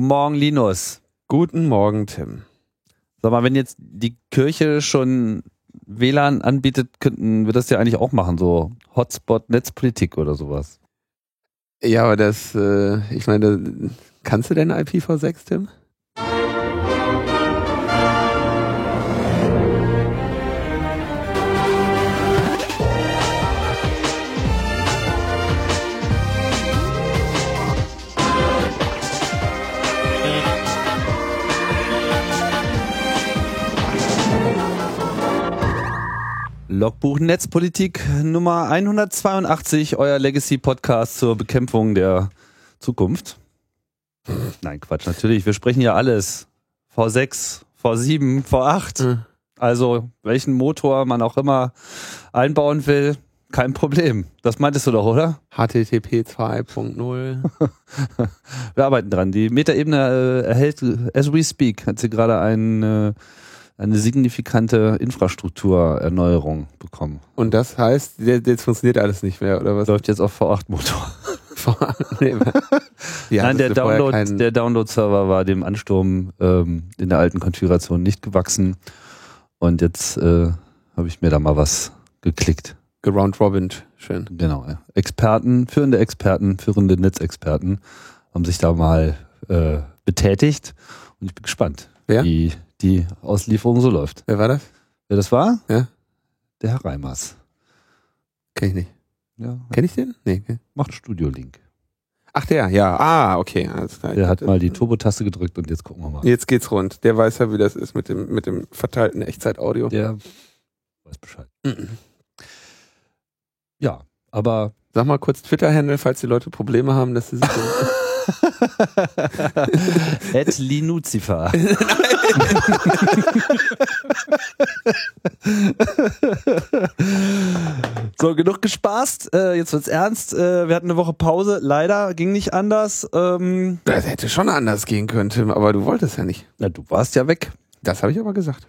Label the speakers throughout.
Speaker 1: Guten Morgen, Linus.
Speaker 2: Guten Morgen, Tim.
Speaker 1: Sag mal, wenn jetzt die Kirche schon WLAN anbietet, könnten wir das ja eigentlich auch machen, so Hotspot Netzpolitik oder sowas.
Speaker 2: Ja, aber das, äh, ich meine, kannst du denn IPv6, Tim?
Speaker 1: Logbuch Netzpolitik Nummer 182, euer Legacy-Podcast zur Bekämpfung der Zukunft. Nein, Quatsch, natürlich. Wir sprechen ja alles. V6, V7, V8.
Speaker 2: Mhm.
Speaker 1: Also, welchen Motor man auch immer einbauen will, kein Problem. Das meintest du doch, oder?
Speaker 2: HTTP 2.0.
Speaker 1: Wir arbeiten dran. Die Metaebene äh, erhält, as we speak, hat sie gerade ein, äh, eine signifikante Infrastrukturerneuerung bekommen.
Speaker 2: Und das heißt, jetzt funktioniert alles nicht mehr, oder was?
Speaker 1: Läuft jetzt auf V8-Motor.
Speaker 2: nee, ja,
Speaker 1: Nein, der Download,
Speaker 2: kein-
Speaker 1: der Download-Server war dem Ansturm ähm, in der alten Konfiguration nicht gewachsen. Und jetzt äh, habe ich mir da mal was geklickt.
Speaker 2: geround robin schön.
Speaker 1: Genau. Ja. Experten, führende Experten, führende Netzexperten haben sich da mal äh, betätigt. Und ich bin gespannt,
Speaker 2: Wer?
Speaker 1: wie die Auslieferung so läuft.
Speaker 2: Wer war das?
Speaker 1: Wer das war?
Speaker 2: Ja.
Speaker 1: Der Herr Reimers.
Speaker 2: Kenn ich nicht.
Speaker 1: Ja,
Speaker 2: Kenn ich den? Nee. okay.
Speaker 1: macht Studio-Link.
Speaker 2: Ach, der, ja. Ah, okay. Alles klar.
Speaker 1: Der hat mal die Turbo-Taste gedrückt und jetzt gucken wir mal.
Speaker 2: Jetzt geht's rund. Der weiß ja, wie das ist mit dem, mit dem verteilten Echtzeit-Audio.
Speaker 1: Der weiß Bescheid.
Speaker 2: Mhm.
Speaker 1: Ja, aber
Speaker 2: Sag mal kurz Twitter-Handle, falls die Leute Probleme haben, dass sie sich
Speaker 1: Ed Linuzifer. so, genug gespaßt. Äh, jetzt wird's ernst. Äh, wir hatten eine Woche Pause. Leider ging nicht anders. Ähm,
Speaker 2: Das hätte schon anders gehen können, Tim, aber du wolltest ja nicht.
Speaker 1: na, du warst ja weg.
Speaker 2: Das habe ich aber gesagt.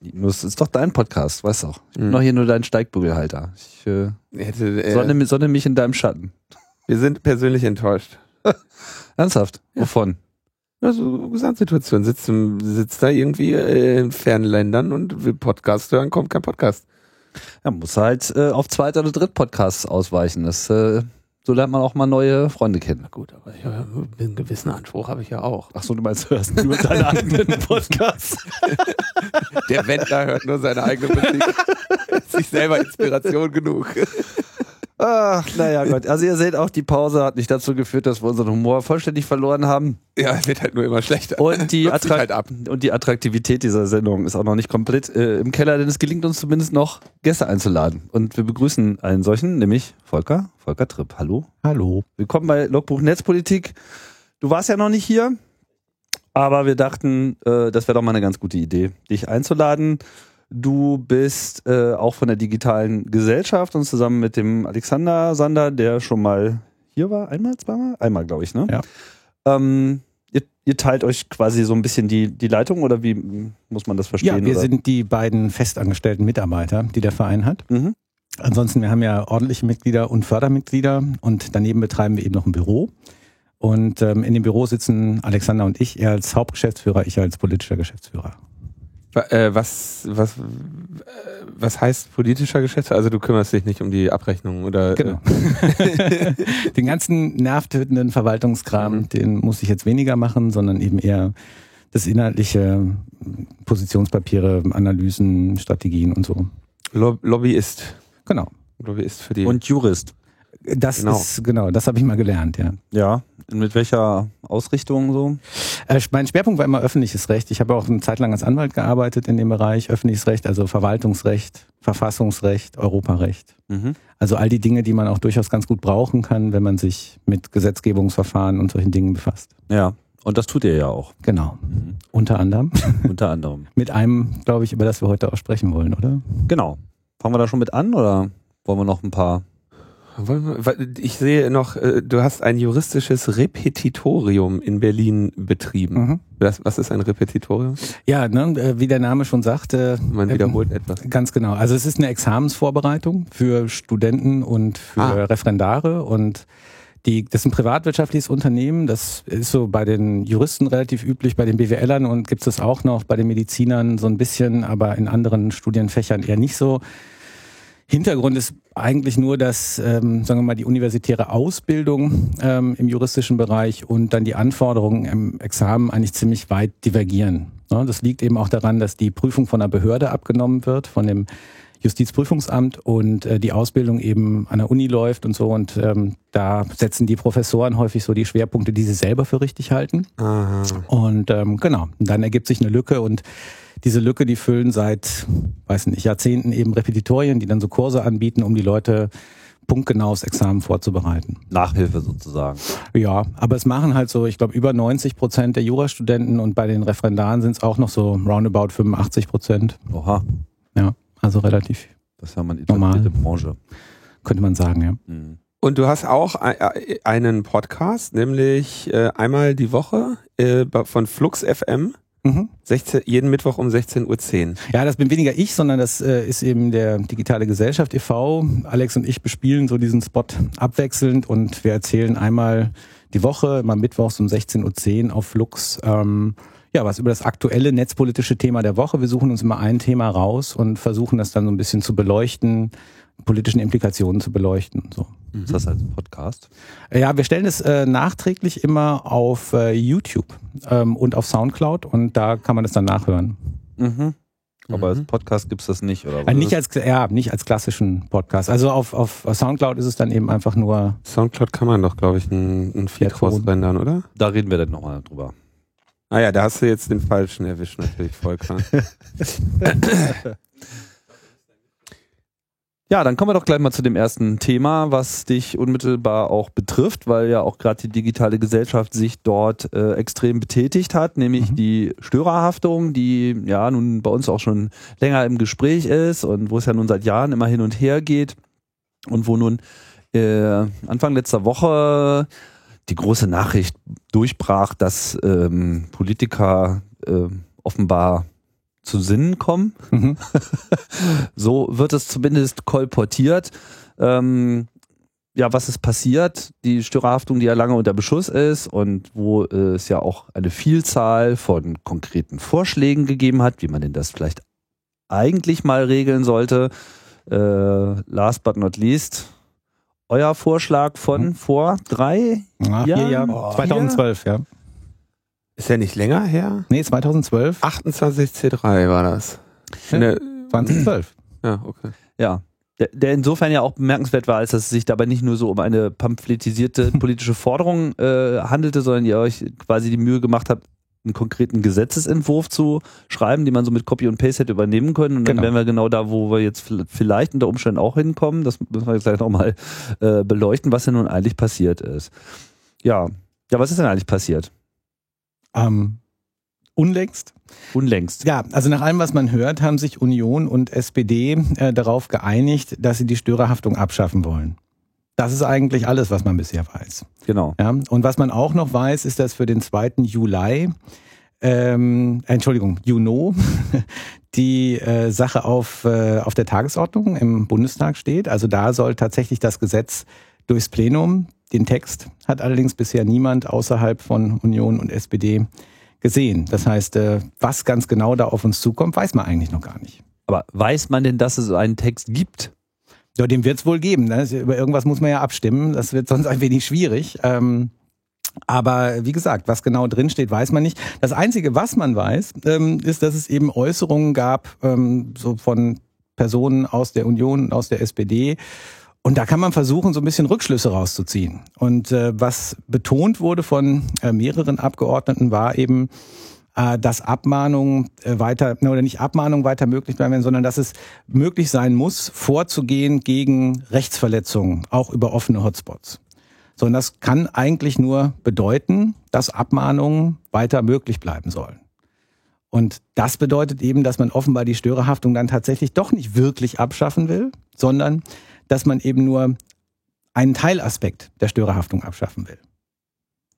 Speaker 1: Das ist doch dein Podcast, weißt du auch. Ich bin
Speaker 2: Mhm.
Speaker 1: doch hier nur dein Steigbügelhalter. Ich äh,
Speaker 2: Hätte, äh,
Speaker 1: sonne, sonne mich in deinem Schatten.
Speaker 2: wir sind persönlich enttäuscht.
Speaker 1: Ernsthaft?
Speaker 2: Ja.
Speaker 1: Wovon?
Speaker 2: Also Gesamtsituation. Sitzt, im- sitzt da irgendwie äh, in fernen Ländern und will Podcast hören, kommt kein Podcast.
Speaker 1: Ja, muss halt äh, auf Zweit- oder Dritt-Podcasts ausweichen. Das, äh, so lernt man auch mal neue Freunde kennen.
Speaker 2: Gut, aber ich, äh, einen gewissen Anspruch habe ich ja auch.
Speaker 1: Ach so, du meinst, du hörst nur deine eigenen Podcasts.
Speaker 2: Der Wendler hört nur seine eigene Musik. Sich selber Inspiration genug.
Speaker 1: Ach, naja, Gott. Also ihr seht auch, die Pause hat nicht dazu geführt, dass wir unseren Humor vollständig verloren haben.
Speaker 2: Ja, es wird halt nur immer schlechter.
Speaker 1: Und die,
Speaker 2: halt ab.
Speaker 1: und die Attraktivität dieser Sendung ist auch noch nicht komplett äh, im Keller, denn es gelingt uns zumindest noch, Gäste einzuladen. Und wir begrüßen einen solchen, nämlich Volker, Volker Tripp. Hallo.
Speaker 3: Hallo.
Speaker 1: Willkommen bei Logbuch Netzpolitik. Du warst ja noch nicht hier, aber wir dachten, äh, das wäre doch mal eine ganz gute Idee, dich einzuladen. Du bist äh, auch von der digitalen Gesellschaft und zusammen mit dem Alexander Sander, der schon mal hier war, einmal, zweimal? Einmal, glaube ich, ne?
Speaker 3: Ja.
Speaker 1: Ähm, ihr, ihr teilt euch quasi so ein bisschen die, die Leitung oder wie muss man das verstehen?
Speaker 3: Ja, wir
Speaker 1: oder?
Speaker 3: sind die beiden festangestellten Mitarbeiter, die der Verein hat.
Speaker 1: Mhm.
Speaker 3: Ansonsten, wir haben ja ordentliche Mitglieder und Fördermitglieder und daneben betreiben wir eben noch ein Büro. Und ähm, in dem Büro sitzen Alexander und ich, er als Hauptgeschäftsführer, ich als politischer Geschäftsführer.
Speaker 2: Äh, was, was, äh, was heißt politischer Geschäftsführer? Also du kümmerst dich nicht um die Abrechnung oder?
Speaker 3: Genau. den ganzen nervtötenden Verwaltungskram,
Speaker 2: Mhm.
Speaker 3: den muss ich jetzt weniger machen, sondern eben eher das inhaltliche, Positionspapiere, Analysen, Strategien und so.
Speaker 2: Äh, Lo Lobbyist.
Speaker 3: Genau.
Speaker 2: Lobbyist für die.
Speaker 1: Und Jurist.
Speaker 3: Das
Speaker 2: Genau.
Speaker 3: ist, genau, das habe ich mal gelernt, ja.
Speaker 1: Ja. Mit welcher Ausrichtung so?
Speaker 3: Äh, mein Schwerpunkt war immer öffentliches Recht. Ich habe auch eine Zeit lang als Anwalt gearbeitet in dem Bereich. Öffentliches Recht, also Verwaltungsrecht, Verfassungsrecht, Europarecht.
Speaker 1: Mhm.
Speaker 3: Also all die Dinge, die man auch durchaus ganz gut brauchen kann, wenn man sich mit Gesetzgebungsverfahren und solchen Dingen befasst.
Speaker 1: Ja. Und das tut ihr ja auch.
Speaker 3: Genau. Unter anderem.
Speaker 1: Unter anderem.
Speaker 3: Mit einem, glaube ich, über das wir heute auch sprechen wollen, oder?
Speaker 1: Genau. Fangen wir da schon mit an oder wollen wir noch ein paar?
Speaker 2: Wollen Ich sehe noch, äh, du hast ein juristisches Repetitorium in Berlin betrieben.
Speaker 3: Mhm.
Speaker 2: Was, was ist ein Repetitorium?
Speaker 3: Ja, ne, äh, wie der Name schon sagte.
Speaker 2: Man
Speaker 3: ähm,
Speaker 2: wiederholt etwas.
Speaker 3: Ganz genau. Also es ist eine Examensvorbereitung für Studenten und für
Speaker 2: Ah.
Speaker 3: Referendare und Die, das ist ein privatwirtschaftliches Unternehmen, das ist so bei den Juristen relativ üblich, bei den BWLern und gibt es auch noch bei den Medizinern so ein bisschen, aber in anderen Studienfächern eher nicht so. Hintergrund ist eigentlich nur, dass, ähm, sagen wir mal, die universitäre Ausbildung ähm, im juristischen Bereich und dann die Anforderungen im Examen eigentlich ziemlich weit divergieren. Ja, das liegt eben auch daran, dass die Prüfung von einer Behörde abgenommen wird, von dem Justizprüfungsamt und äh, die Ausbildung eben an der Uni läuft und so. Und ähm, da setzen die Professoren häufig so die Schwerpunkte, die sie selber für richtig halten.
Speaker 2: Aha.
Speaker 3: Und ähm, genau, dann ergibt sich eine Lücke und diese Lücke, die füllen seit, weiß nicht, Jahrzehnten eben Repetitorien, die dann so Kurse anbieten, um die Leute punktgenau aufs Examen vorzubereiten.
Speaker 1: Nachhilfe sozusagen.
Speaker 3: Ja, aber es machen halt so, ich glaube, über 90 Prozent der Jurastudenten und bei den Referendaren sind es auch noch so roundabout 85 Prozent.
Speaker 1: Oha,
Speaker 3: Ja, also relativ,
Speaker 1: das mal eine
Speaker 3: Normal.
Speaker 1: etablierte Branche.
Speaker 3: könnte man sagen, ja.
Speaker 1: Mhm.
Speaker 2: Und du hast auch ein- einen Podcast, nämlich äh, einmal die Woche äh, von Flux FM,
Speaker 3: Mhm.
Speaker 2: 16, jeden Mittwoch um 16.10 Uhr.
Speaker 3: Ja, das bin weniger ich, sondern das äh, ist eben der Digitale Gesellschaft e.V. Alex und ich bespielen so diesen Spot abwechselnd und wir erzählen einmal die Woche, immer mittwochs um 16.10 Uhr auf Flux, ähm, ja, was über das aktuelle netzpolitische Thema der Woche. Wir suchen uns immer ein Thema raus und versuchen das dann so ein bisschen zu beleuchten, politischen Implikationen zu beleuchten. und So.
Speaker 1: Ist das als Podcast?
Speaker 3: Ja, wir stellen es äh, nachträglich immer auf äh, YouTube ähm, und auf Soundcloud und da kann man das dann nachhören.
Speaker 1: Mhm. Aber als
Speaker 2: Mhm.
Speaker 1: Podcast gibt's das nicht, oder?
Speaker 3: Äh, nicht als ja, nicht als klassischen Podcast. Also auf, auf Soundcloud ist es dann eben einfach nur.
Speaker 2: Soundcloud kann man doch, glaube ich, ein, ein Feed rausrendern, oder?
Speaker 1: da reden wir dann nochmal drüber.
Speaker 2: Ah ja, da hast du jetzt den falschen erwischt, natürlich, Volker.
Speaker 1: Ja, dann kommen wir doch gleich mal zu dem ersten Thema, was dich unmittelbar auch betrifft, weil ja auch gerade die digitale Gesellschaft sich dort äh, extrem betätigt hat, nämlich
Speaker 3: Mhm.
Speaker 1: die Störerhaftung, die ja nun bei uns auch schon länger im Gespräch ist und wo es ja nun seit Jahren immer hin und her geht und wo nun äh, Anfang letzter Woche die große Nachricht durchbrach, dass ähm, Politiker äh, offenbar zu Sinnen kommen.
Speaker 3: Mhm.
Speaker 1: So wird es zumindest kolportiert. Ähm, ja, was ist passiert? Die Störerhaftung, die ja lange unter Beschuss ist und wo äh, es ja auch eine Vielzahl von konkreten Vorschlägen gegeben hat, wie man denn das vielleicht eigentlich mal regeln sollte. Äh, last but not least, euer Vorschlag von
Speaker 3: Mhm.
Speaker 1: vor drei? Ja.
Speaker 3: hier, ja.
Speaker 1: Oh,
Speaker 3: 2012, ja.
Speaker 2: Ist ja nicht länger her?
Speaker 3: Nee, 2012.
Speaker 2: 28C3 war das. Der,
Speaker 3: 2012.
Speaker 2: ja, okay.
Speaker 1: Ja. Der, der insofern ja auch bemerkenswert war, als dass es sich dabei nicht nur so um eine pamphletisierte politische Forderung äh, handelte, sondern ihr euch quasi die Mühe gemacht habt, einen konkreten Gesetzesentwurf zu schreiben, den man so mit Copy und Paste hätte übernehmen können. Und dann
Speaker 3: Genau.
Speaker 1: wären wir genau da, wo wir jetzt vielleicht unter Umständen auch hinkommen. Das müssen wir jetzt gleich nochmal äh, beleuchten, was denn nun eigentlich passiert ist. Ja. Ja, was ist denn eigentlich passiert?
Speaker 3: Ähm, unlängst.
Speaker 1: Unlängst.
Speaker 3: Ja, also nach allem, was man hört, haben sich Union und SPD äh, darauf geeinigt, dass sie die Störerhaftung abschaffen wollen. Das ist eigentlich alles, was man bisher weiß.
Speaker 1: Genau.
Speaker 3: Ja, und was man auch noch weiß, ist, dass für den 2. Juli, ähm, Entschuldigung, Juno, die äh, Sache auf, äh, auf der Tagesordnung im Bundestag steht. Also da soll tatsächlich das Gesetz durchs Plenum. Den Text hat allerdings bisher niemand außerhalb von Union und SPD gesehen. Das heißt, äh, was ganz genau da auf uns zukommt, weiß man eigentlich noch gar nicht.
Speaker 1: Aber weiß man denn, dass es so einen Text gibt?
Speaker 3: Ja, den wird es wohl geben. Ne? Über irgendwas muss man ja abstimmen. Das wird sonst ein wenig schwierig. Ähm, aber wie gesagt, was genau drinsteht, weiß man nicht. Das Einzige, was man weiß, ähm, ist, dass es eben Äußerungen gab, ähm, so von Personen aus der Union aus der SPD. Und da kann man versuchen, so ein bisschen Rückschlüsse rauszuziehen. Und äh, was betont wurde von äh, mehreren Abgeordneten, war eben, äh, dass Abmahnungen äh, weiter, oder nicht Abmahnungen weiter möglich bleiben werden, sondern dass es möglich sein muss, vorzugehen gegen Rechtsverletzungen, auch über offene Hotspots. So, und das kann eigentlich nur bedeuten, dass Abmahnungen weiter möglich bleiben sollen. Und das bedeutet eben, dass man offenbar die Störerhaftung dann tatsächlich doch nicht wirklich abschaffen will, sondern dass man eben nur einen Teilaspekt der Störerhaftung abschaffen will.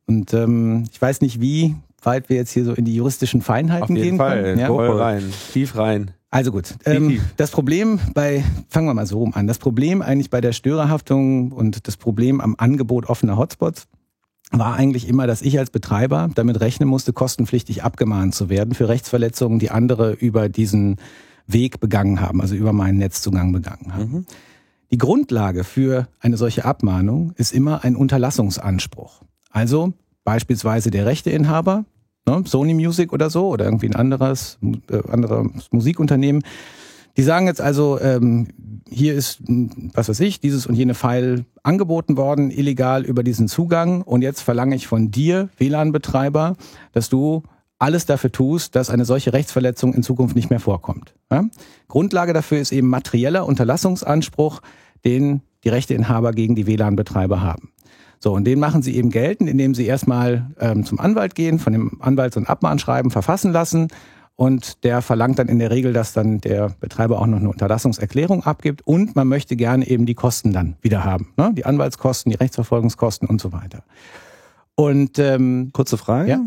Speaker 3: Und ähm, ich weiß nicht, wie weit wir jetzt hier so in die juristischen Feinheiten
Speaker 2: Auf jeden
Speaker 3: gehen
Speaker 2: Fall.
Speaker 3: können. Ja?
Speaker 2: Voll rein. Tief rein.
Speaker 3: Also gut, ähm, das Problem bei, fangen wir mal so rum an, das Problem eigentlich bei der Störerhaftung und das Problem am Angebot offener Hotspots war eigentlich immer, dass ich als Betreiber damit rechnen musste, kostenpflichtig abgemahnt zu werden für Rechtsverletzungen, die andere über diesen Weg begangen haben, also über meinen Netzzugang begangen haben. Die Grundlage für eine solche Abmahnung ist immer ein Unterlassungsanspruch. Also beispielsweise der Rechteinhaber, ne, Sony Music oder so, oder irgendwie ein anderes, äh, anderes Musikunternehmen, die sagen jetzt also, ähm, hier ist, m, was weiß ich, dieses und jene File angeboten worden, illegal über diesen Zugang und jetzt verlange ich von dir, WLAN-Betreiber, dass du alles dafür tust, dass eine solche Rechtsverletzung in Zukunft nicht mehr vorkommt. Ja? Grundlage dafür ist eben materieller Unterlassungsanspruch, den die Rechteinhaber gegen die WLAN-Betreiber haben. So, und den machen sie eben geltend, indem sie erstmal ähm, zum Anwalt gehen, von dem Anwalt so ein Abmahnschreiben verfassen lassen und der verlangt dann in der Regel, dass dann der Betreiber auch noch eine Unterlassungserklärung abgibt und man möchte gerne eben die Kosten dann wieder haben. Ne? Die Anwaltskosten, die Rechtsverfolgungskosten und so weiter. Und ähm,
Speaker 1: Kurze Frage.
Speaker 3: Ja.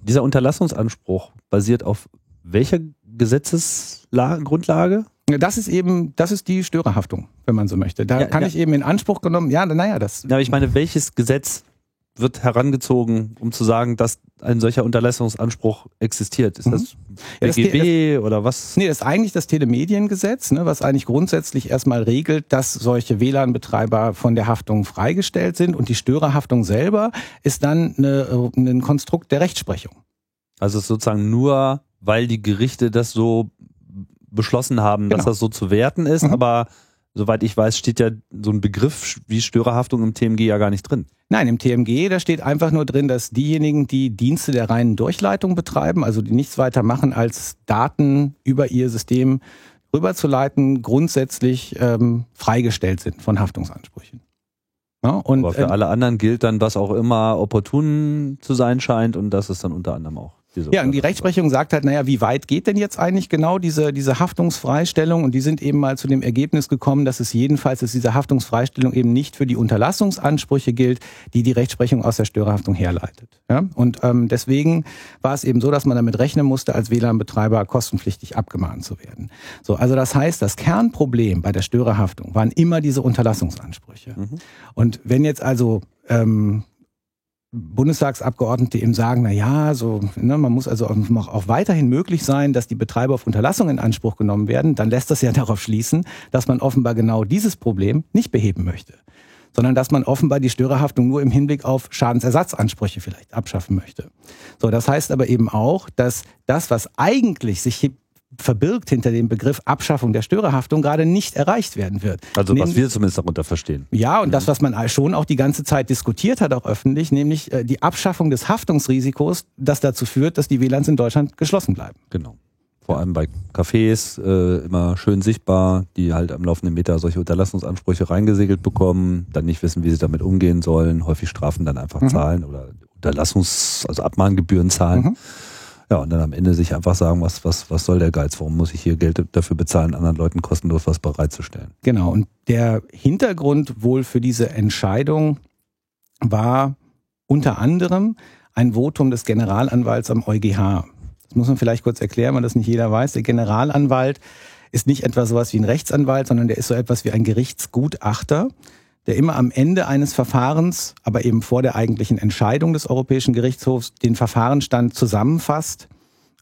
Speaker 1: Dieser Unterlassungsanspruch basiert auf welcher Gesetzesgrundlage?
Speaker 3: Das ist eben, das ist die Störerhaftung, wenn man so möchte. Da
Speaker 1: Ja,
Speaker 3: kann
Speaker 1: ja.
Speaker 3: ich eben in Anspruch genommen, ja, naja, das
Speaker 1: Ja, aber ich meine, welches Gesetz wird herangezogen, um zu sagen, dass ein solcher Unterlassungsanspruch existiert? Ist
Speaker 3: Mhm.
Speaker 1: das
Speaker 3: Ja, das
Speaker 1: BGB oder was?
Speaker 3: Nee, das ist eigentlich das Telemediengesetz, ne, was eigentlich grundsätzlich erstmal regelt, dass solche WLAN-Betreiber von der Haftung freigestellt sind und die Störerhaftung selber ist dann eine, äh, ein Konstrukt der Rechtsprechung.
Speaker 1: Also sozusagen nur, weil die Gerichte das so beschlossen haben, dass
Speaker 3: Genau.
Speaker 1: das so zu werten ist,
Speaker 3: Mhm.
Speaker 1: aber soweit ich weiß, steht ja so ein Begriff wie Störerhaftung im TMG ja gar nicht drin.
Speaker 3: Nein, im TMG, da steht einfach nur drin, dass diejenigen, die Dienste der reinen Durchleitung betreiben, also die nichts weiter machen, als Daten über ihr System rüberzuleiten, grundsätzlich ähm, freigestellt sind von Haftungsansprüchen. Ja, und
Speaker 1: aber für
Speaker 3: ähm,
Speaker 1: alle anderen gilt dann, was auch immer opportun zu sein scheint und das ist dann unter anderem auch
Speaker 3: Ja, und die Rechtsprechung sagt halt, naja, wie weit geht denn jetzt eigentlich genau diese, diese Haftungsfreistellung? Und die sind eben mal zu dem Ergebnis gekommen, dass es jedenfalls, dass diese Haftungsfreistellung eben nicht für die Unterlassungsansprüche gilt, die die Rechtsprechung aus der Störerhaftung herleitet. Ja? Und ähm, deswegen war es eben so, dass man damit rechnen musste, als WLAN-Betreiber kostenpflichtig abgemahnt zu werden. So, also das heißt, das Kernproblem bei der Störerhaftung waren immer diese Unterlassungsansprüche. Und wenn jetzt also ähm, Bundestagsabgeordnete eben sagen, na ja, so, ne, man muss also auch, auch weiterhin möglich sein, dass die Betreiber auf Unterlassung in Anspruch genommen werden, dann lässt das ja darauf schließen, dass man offenbar genau dieses Problem nicht beheben möchte, sondern dass man offenbar die Störerhaftung nur im Hinblick auf Schadensersatzansprüche vielleicht abschaffen möchte. So, das heißt aber eben auch, dass das, was eigentlich sich verbirgt hinter dem Begriff Abschaffung der Störerhaftung, gerade nicht erreicht werden wird.
Speaker 1: Also was
Speaker 3: Nämlich-
Speaker 1: wir zumindest darunter verstehen.
Speaker 3: ja, und das, was man schon auch die ganze Zeit diskutiert hat, auch öffentlich, nämlich äh, die Abschaffung des Haftungsrisikos, das dazu führt, dass die WLANs in Deutschland geschlossen bleiben.
Speaker 1: Genau. Vor allem bei Cafés äh, immer schön sichtbar, die halt am laufenden Meter solche Unterlassungsansprüche reingesegelt bekommen, dann nicht wissen, wie sie damit umgehen sollen, häufig Strafen dann einfach
Speaker 3: Mhm.
Speaker 1: zahlen oder Unterlassungs-, also Abmahngebühren zahlen.
Speaker 3: Mhm.
Speaker 1: Ja, und dann am Ende sich einfach sagen, was, was, was soll der Geiz? Warum muss ich hier Geld dafür bezahlen, anderen Leuten kostenlos was bereitzustellen?
Speaker 3: Genau. Und der Hintergrund wohl für diese Entscheidung war unter anderem ein Votum des Generalanwalts am EuGH. Das muss man vielleicht kurz erklären, weil das nicht jeder weiß. Der Generalanwalt ist nicht etwa sowas wie ein Rechtsanwalt, sondern der ist so etwas wie ein Gerichtsgutachter, der immer am Ende eines Verfahrens, aber eben vor der eigentlichen Entscheidung des Europäischen Gerichtshofs, den Verfahrensstand zusammenfasst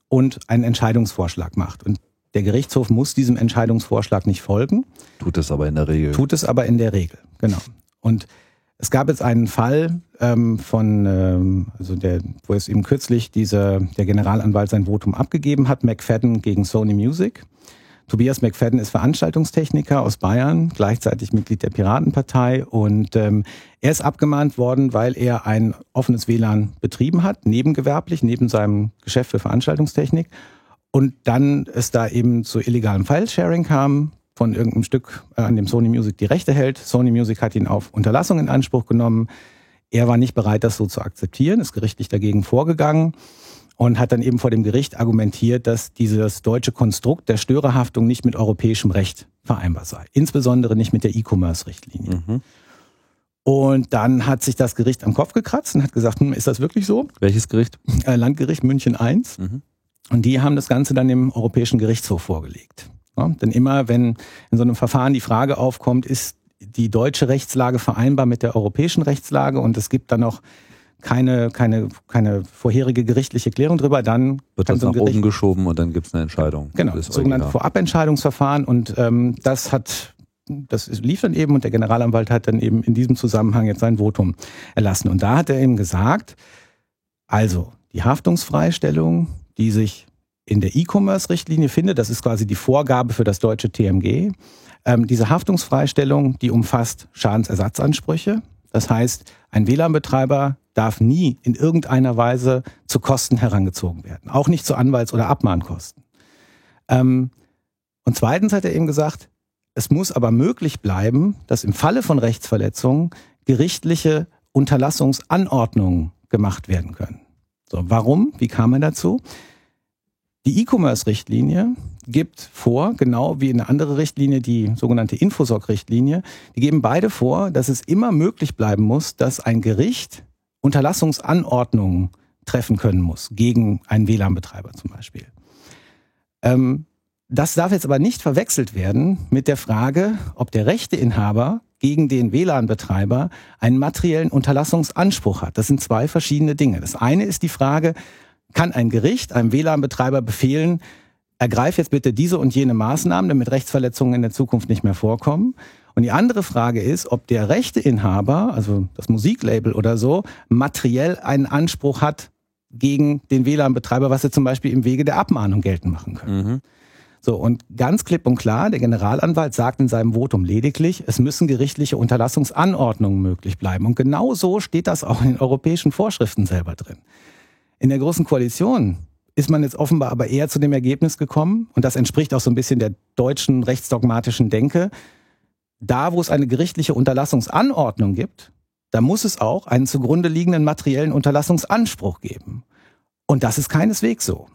Speaker 3: und einen Entscheidungsvorschlag macht. Und der Gerichtshof muss diesem Entscheidungsvorschlag nicht folgen,
Speaker 1: Tut es aber in der Regel.
Speaker 3: tut es aber in der Regel. Genau. Und es gab jetzt einen Fall ähm, von, ähm, also der, wo es eben kürzlich dieser, der Generalanwalt sein Votum abgegeben hat, McFadden gegen Sony Music. Tobias McFadden ist Veranstaltungstechniker aus Bayern, gleichzeitig Mitglied der Piratenpartei und ähm, er ist abgemahnt worden, weil er ein offenes WLAN betrieben hat, nebengewerblich, neben seinem Geschäft für Veranstaltungstechnik und dann es da eben zu illegalem File-Sharing kam von irgendeinem Stück, äh, an dem Sony Music die Rechte hält. Sony Music hat ihn auf Unterlassung in Anspruch genommen. Er war nicht bereit, das so zu akzeptieren, ist gerichtlich dagegen vorgegangen und hat dann eben vor dem Gericht argumentiert, dass dieses deutsche Konstrukt der Störerhaftung nicht mit europäischem Recht vereinbar sei. Insbesondere nicht mit der E-Commerce-Richtlinie.
Speaker 1: Mhm.
Speaker 3: Und dann hat sich das Gericht am Kopf gekratzt und hat gesagt, hm, ist das wirklich so?
Speaker 1: Welches Gericht?
Speaker 3: Äh, Landgericht München I.
Speaker 1: Mhm.
Speaker 3: Und die haben das Ganze dann dem Europäischen Gerichtshof vorgelegt. Ja, denn immer, wenn in so einem Verfahren die Frage aufkommt, ist die deutsche Rechtslage vereinbar mit der europäischen Rechtslage und es gibt dann noch keine, keine, keine vorherige gerichtliche Klärung drüber, dann
Speaker 1: Wird das
Speaker 3: so
Speaker 1: nach
Speaker 3: Gericht
Speaker 1: oben geschoben und dann gibt es eine Entscheidung.
Speaker 3: Genau,
Speaker 1: Das
Speaker 3: sogenannte. Vorabentscheidungsverfahren und ähm, das hat das lief dann eben und der Generalanwalt hat dann eben in diesem Zusammenhang jetzt sein Votum erlassen. Und da hat er eben gesagt, also die Haftungsfreistellung, die sich in der E-Commerce-Richtlinie findet, das ist quasi die Vorgabe für das deutsche TMG, ähm, diese Haftungsfreistellung, die umfasst Schadensersatzansprüche. Das heißt, ein WLAN-Betreiber darf nie in irgendeiner Weise zu Kosten herangezogen werden, auch nicht zu Anwalts- oder Abmahnkosten. Ähm, und zweitens hat er eben gesagt, es muss aber möglich bleiben, dass im Falle von Rechtsverletzungen gerichtliche Unterlassungsanordnungen gemacht werden können. So, warum? Wie kam er dazu? Die E-Commerce-Richtlinie gibt vor, genau wie eine andere Richtlinie, die sogenannte Infosoc-Richtlinie, die geben beide vor, dass es immer möglich bleiben muss, dass ein Gericht Unterlassungsanordnungen treffen können muss, gegen einen WLAN-Betreiber zum Beispiel. Ähm, das darf jetzt aber nicht verwechselt werden mit der Frage, ob der Rechteinhaber gegen den WLAN-Betreiber einen materiellen Unterlassungsanspruch hat. Das sind zwei verschiedene Dinge. Das eine ist die Frage, kann ein Gericht einem WLAN-Betreiber befehlen, ergreif jetzt bitte diese und jene Maßnahmen, damit Rechtsverletzungen in der Zukunft nicht mehr vorkommen. Und die andere Frage ist, ob der Rechteinhaber, also das Musiklabel oder so, materiell einen Anspruch hat gegen den WLAN-Betreiber, was er zum Beispiel im Wege der Abmahnung geltend machen können.
Speaker 1: Mhm.
Speaker 3: So, und ganz klipp und klar, der Generalanwalt sagt in seinem Votum lediglich, es müssen gerichtliche Unterlassungsanordnungen möglich bleiben. Und genau so steht das auch in den europäischen Vorschriften selber drin. In der Großen Koalition ist man jetzt offenbar aber eher zu dem Ergebnis gekommen, und das entspricht auch so ein bisschen der deutschen rechtsdogmatischen Denke, da wo es eine gerichtliche Unterlassungsanordnung gibt, da muss es auch einen zugrunde liegenden materiellen Unterlassungsanspruch geben. Und das ist keineswegs so.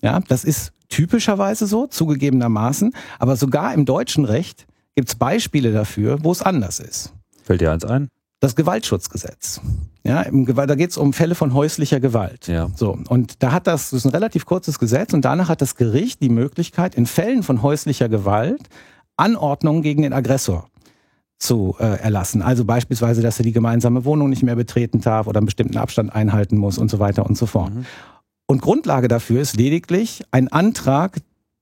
Speaker 3: Ja, das ist typischerweise so, zugegebenermaßen, aber sogar im deutschen Recht gibt es Beispiele dafür, wo es anders ist.
Speaker 1: Fällt dir eins ein?
Speaker 3: Das Gewaltschutzgesetz. Ja, im Gewalt, da geht es um Fälle von häuslicher Gewalt.
Speaker 1: Ja.
Speaker 3: So, und da hat das, das ist ein relativ kurzes Gesetz und danach hat das Gericht die Möglichkeit, in Fällen von häuslicher Gewalt Anordnungen gegen den Aggressor zu äh, erlassen. Also beispielsweise, dass er die gemeinsame Wohnung nicht mehr betreten darf oder einen bestimmten Abstand einhalten muss und so weiter und so fort.
Speaker 1: Mhm.
Speaker 3: Und Grundlage dafür ist lediglich ein Antrag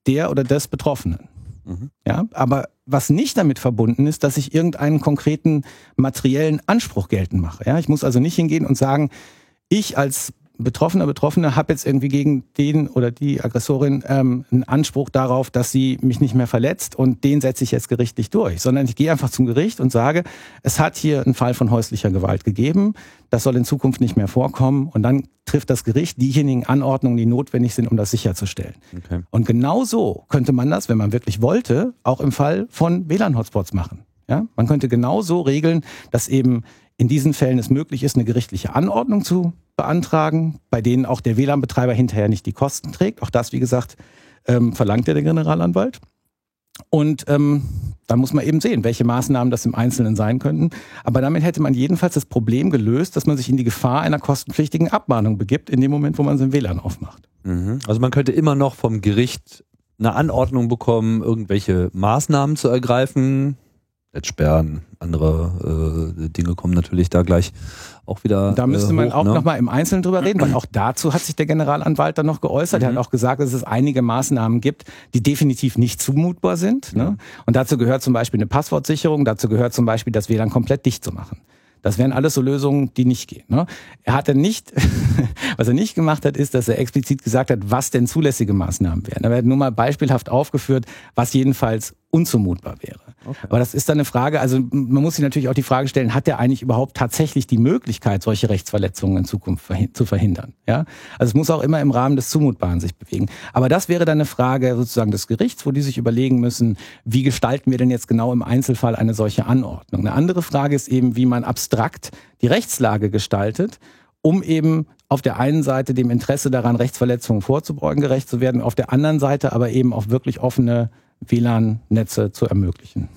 Speaker 3: der oder des Betroffenen.
Speaker 1: Mhm.
Speaker 3: Ja, aber was nicht damit verbunden ist, dass ich irgendeinen konkreten materiellen Anspruch geltend mache. Ja, ich muss also nicht hingehen und sagen, ich als Betroffener, Betroffene habe jetzt irgendwie gegen den oder die Aggressorin ähm, einen Anspruch darauf, dass sie mich nicht mehr verletzt und den setze ich jetzt gerichtlich durch, sondern ich gehe einfach zum Gericht und sage, es hat hier einen Fall von häuslicher Gewalt gegeben, das soll in Zukunft nicht mehr vorkommen und dann trifft das Gericht diejenigen Anordnungen, die notwendig sind, um das sicherzustellen.
Speaker 1: Okay.
Speaker 3: Und genau so könnte man das, wenn man wirklich wollte, auch im Fall von WLAN-Hotspots machen. Ja? Man könnte genau so regeln, dass eben in diesen Fällen es möglich ist, eine gerichtliche Anordnung zu beantragen, bei denen auch der WLAN-Betreiber hinterher nicht die Kosten trägt. Auch das, wie gesagt, ähm, verlangt ja der Generalanwalt. Und ähm, da muss man eben sehen, welche Maßnahmen das im Einzelnen sein könnten. Aber damit hätte man jedenfalls das Problem gelöst, dass man sich in die Gefahr einer kostenpflichtigen Abmahnung begibt, in dem Moment, wo man sein WLAN aufmacht.
Speaker 1: Mhm. Also man könnte immer noch vom Gericht eine Anordnung bekommen, irgendwelche Maßnahmen zu ergreifen. Netzsperren, andere äh, Dinge kommen natürlich da gleich auch wieder.
Speaker 3: Da müsste
Speaker 1: äh,
Speaker 3: man
Speaker 1: hoch,
Speaker 3: auch
Speaker 1: ne?
Speaker 3: nochmal im Einzelnen drüber reden, weil auch dazu hat sich der Generalanwalt dann noch geäußert. Er
Speaker 1: Mhm.
Speaker 3: hat auch gesagt, dass es einige Maßnahmen gibt, die definitiv nicht zumutbar sind. Ne? Und dazu gehört zum Beispiel eine Passwortsicherung, dazu gehört zum Beispiel, das WLAN komplett dicht zu machen. Das wären alles so Lösungen, die nicht gehen. Ne? Er hat dann nicht, was er nicht gemacht hat, ist, dass er explizit gesagt hat, was denn zulässige Maßnahmen wären. Er hat nur mal beispielhaft aufgeführt, was jedenfalls unzumutbar wäre.
Speaker 1: Okay.
Speaker 3: Aber das ist dann eine Frage, also man muss sich natürlich auch die Frage stellen, hat er eigentlich überhaupt tatsächlich die Möglichkeit, solche Rechtsverletzungen in Zukunft zu verhindern? Ja? Also es muss auch immer im Rahmen des Zumutbaren sich bewegen. Aber das wäre dann eine Frage sozusagen des Gerichts, wo die sich überlegen müssen, wie gestalten wir denn jetzt genau im Einzelfall eine solche Anordnung? Eine andere Frage ist eben, wie man abstrakt die Rechtslage gestaltet, um eben auf der einen Seite dem Interesse daran, Rechtsverletzungen vorzubeugen, gerecht zu werden, auf der anderen Seite aber eben auch wirklich offene WLAN-Netze zu ermöglichen.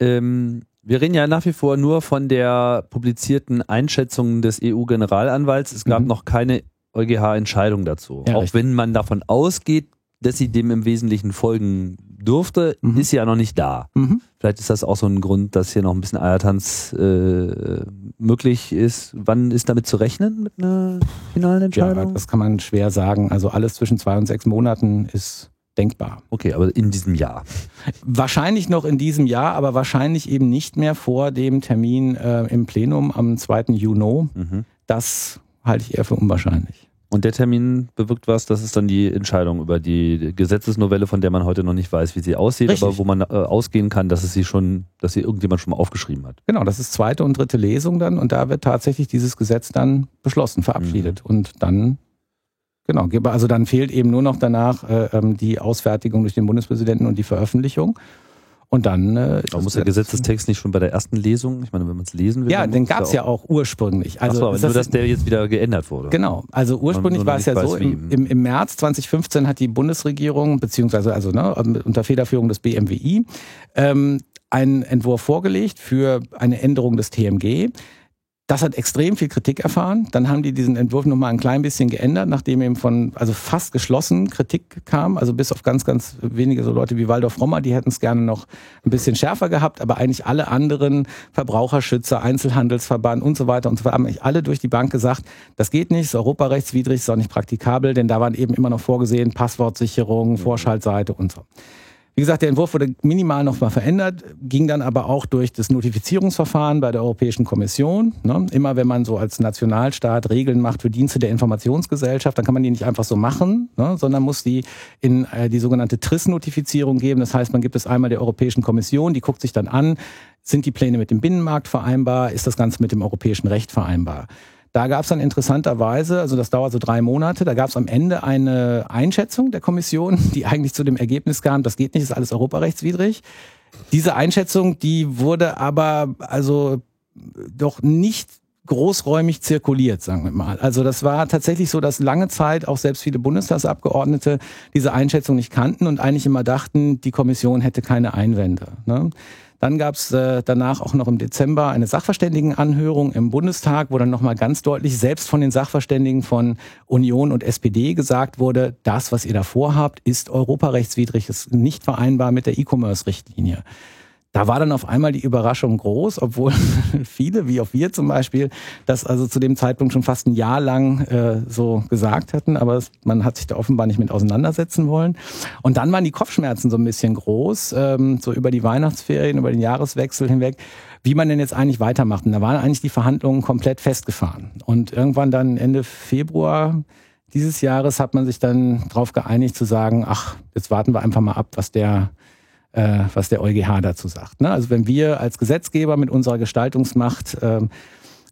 Speaker 1: Ähm, Wir reden ja nach wie vor nur von der publizierten Einschätzung des EU-Generalanwalts. Es gab
Speaker 3: Mhm.
Speaker 1: noch keine EuGH-Entscheidung dazu.
Speaker 3: Ja,
Speaker 1: Auch
Speaker 3: richtig.
Speaker 1: wenn man davon ausgeht, dass sie dem im Wesentlichen folgen dürfte,
Speaker 3: Mhm.
Speaker 1: ist sie ja noch nicht da.
Speaker 3: Mhm.
Speaker 1: Vielleicht ist das auch so ein Grund, dass hier noch ein bisschen Eiertanz äh, möglich ist. Wann ist damit zu rechnen mit einer finalen
Speaker 3: Ja,
Speaker 1: Entscheidung?
Speaker 3: das kann man schwer sagen. Also alles zwischen zwei und sechs Monaten ist denkbar.
Speaker 1: okay, aber in diesem Jahr.
Speaker 3: Wahrscheinlich noch in diesem Jahr, aber wahrscheinlich eben nicht mehr vor dem Termin äh, im Plenum am 2. Juni.
Speaker 1: Mhm.
Speaker 3: Das halte ich eher für unwahrscheinlich.
Speaker 1: Und der Termin bewirkt was, das ist dann die Entscheidung über die Gesetzesnovelle, von der man heute noch nicht weiß, wie sie aussieht,
Speaker 3: Richtig.
Speaker 1: aber wo man äh, ausgehen kann, dass es sie schon, dass sie irgendjemand schon mal aufgeschrieben hat.
Speaker 3: Genau, das ist zweite und dritte Lesung dann und da wird tatsächlich dieses Gesetz dann beschlossen, verabschiedet. Und dann, genau, also dann fehlt eben nur noch danach äh, ähm, die Ausfertigung durch den Bundespräsidenten und die Veröffentlichung. Und dann äh,
Speaker 1: Aber muss der
Speaker 3: Gesetz-
Speaker 1: Gesetzestext nicht schon bei der ersten Lesung, ich meine, wenn man es lesen will.
Speaker 3: Ja, den gab es ja auch ursprünglich.
Speaker 1: Also, Achso, aber nur,
Speaker 3: das-
Speaker 1: dass der jetzt wieder geändert wurde.
Speaker 3: Genau, also ursprünglich war es ja so, im, im, im März 2015 hat die Bundesregierung, beziehungsweise also ne, unter Federführung des BMWI, ähm, einen Entwurf vorgelegt für eine Änderung des TMG. Das hat extrem viel Kritik erfahren. Dann haben die diesen Entwurf nochmal ein klein bisschen geändert, nachdem eben von, also fast geschlossen Kritik kam, also bis auf ganz, ganz wenige so Leute wie Waldorf Rommer, die hätten es gerne noch ein bisschen schärfer gehabt, aber eigentlich alle anderen Verbraucherschützer, Einzelhandelsverband und so weiter und so weiter, haben eigentlich alle durch die Bank gesagt, das geht nicht, ist europarechtswidrig, ist auch nicht praktikabel, denn da waren eben immer noch vorgesehen Passwortsicherung, Vorschaltseite und so. Wie gesagt, der Entwurf wurde minimal nochmal verändert, ging dann aber auch durch das Notifizierungsverfahren bei der Europäischen Kommission. Ne? Immer wenn man so als Nationalstaat Regeln macht für Dienste der Informationsgesellschaft, dann kann man die nicht einfach so machen, ne? sondern muss die in äh, die sogenannte TRIS-Notifizierung geben. Das heißt, man gibt es einmal der Europäischen Kommission, die guckt sich dann an, sind die Pläne mit dem Binnenmarkt vereinbar, ist das Ganze mit dem europäischen Recht vereinbar. Da gab es dann interessanterweise, also das dauert so drei Monate, da gab es am Ende eine Einschätzung der Kommission, die eigentlich zu dem Ergebnis kam, das geht nicht, ist alles europarechtswidrig. Diese Einschätzung, die wurde aber also doch nicht großräumig zirkuliert, sagen wir mal. Also das war tatsächlich so, dass lange Zeit auch selbst viele Bundestagsabgeordnete diese Einschätzung nicht kannten und eigentlich immer dachten, die Kommission hätte keine Einwände. Ne? Dann gab es äh, danach auch noch im Dezember eine Sachverständigenanhörung im Bundestag, wo dann nochmal ganz deutlich selbst von den Sachverständigen von Union und SPD gesagt wurde, das, was ihr da vorhabt, ist europarechtswidrig, ist nicht vereinbar mit der E-Commerce-Richtlinie. Da war dann auf einmal die Überraschung groß, obwohl viele, wie auch wir zum Beispiel, das also zu dem Zeitpunkt schon fast ein Jahr lang äh, so gesagt hatten, aber es, man hat sich da offenbar nicht mit auseinandersetzen wollen. Und dann waren die Kopfschmerzen so ein bisschen groß, ähm, so über die Weihnachtsferien, über den Jahreswechsel hinweg, wie man denn jetzt eigentlich weitermacht. Und da waren eigentlich die Verhandlungen komplett festgefahren. Und irgendwann dann Ende Februar dieses Jahres hat man sich dann darauf geeinigt zu sagen, ach, jetzt warten wir einfach mal ab, was der äh, was der EuGH dazu sagt. Ne? Also wenn wir als Gesetzgeber mit unserer Gestaltungsmacht ähm,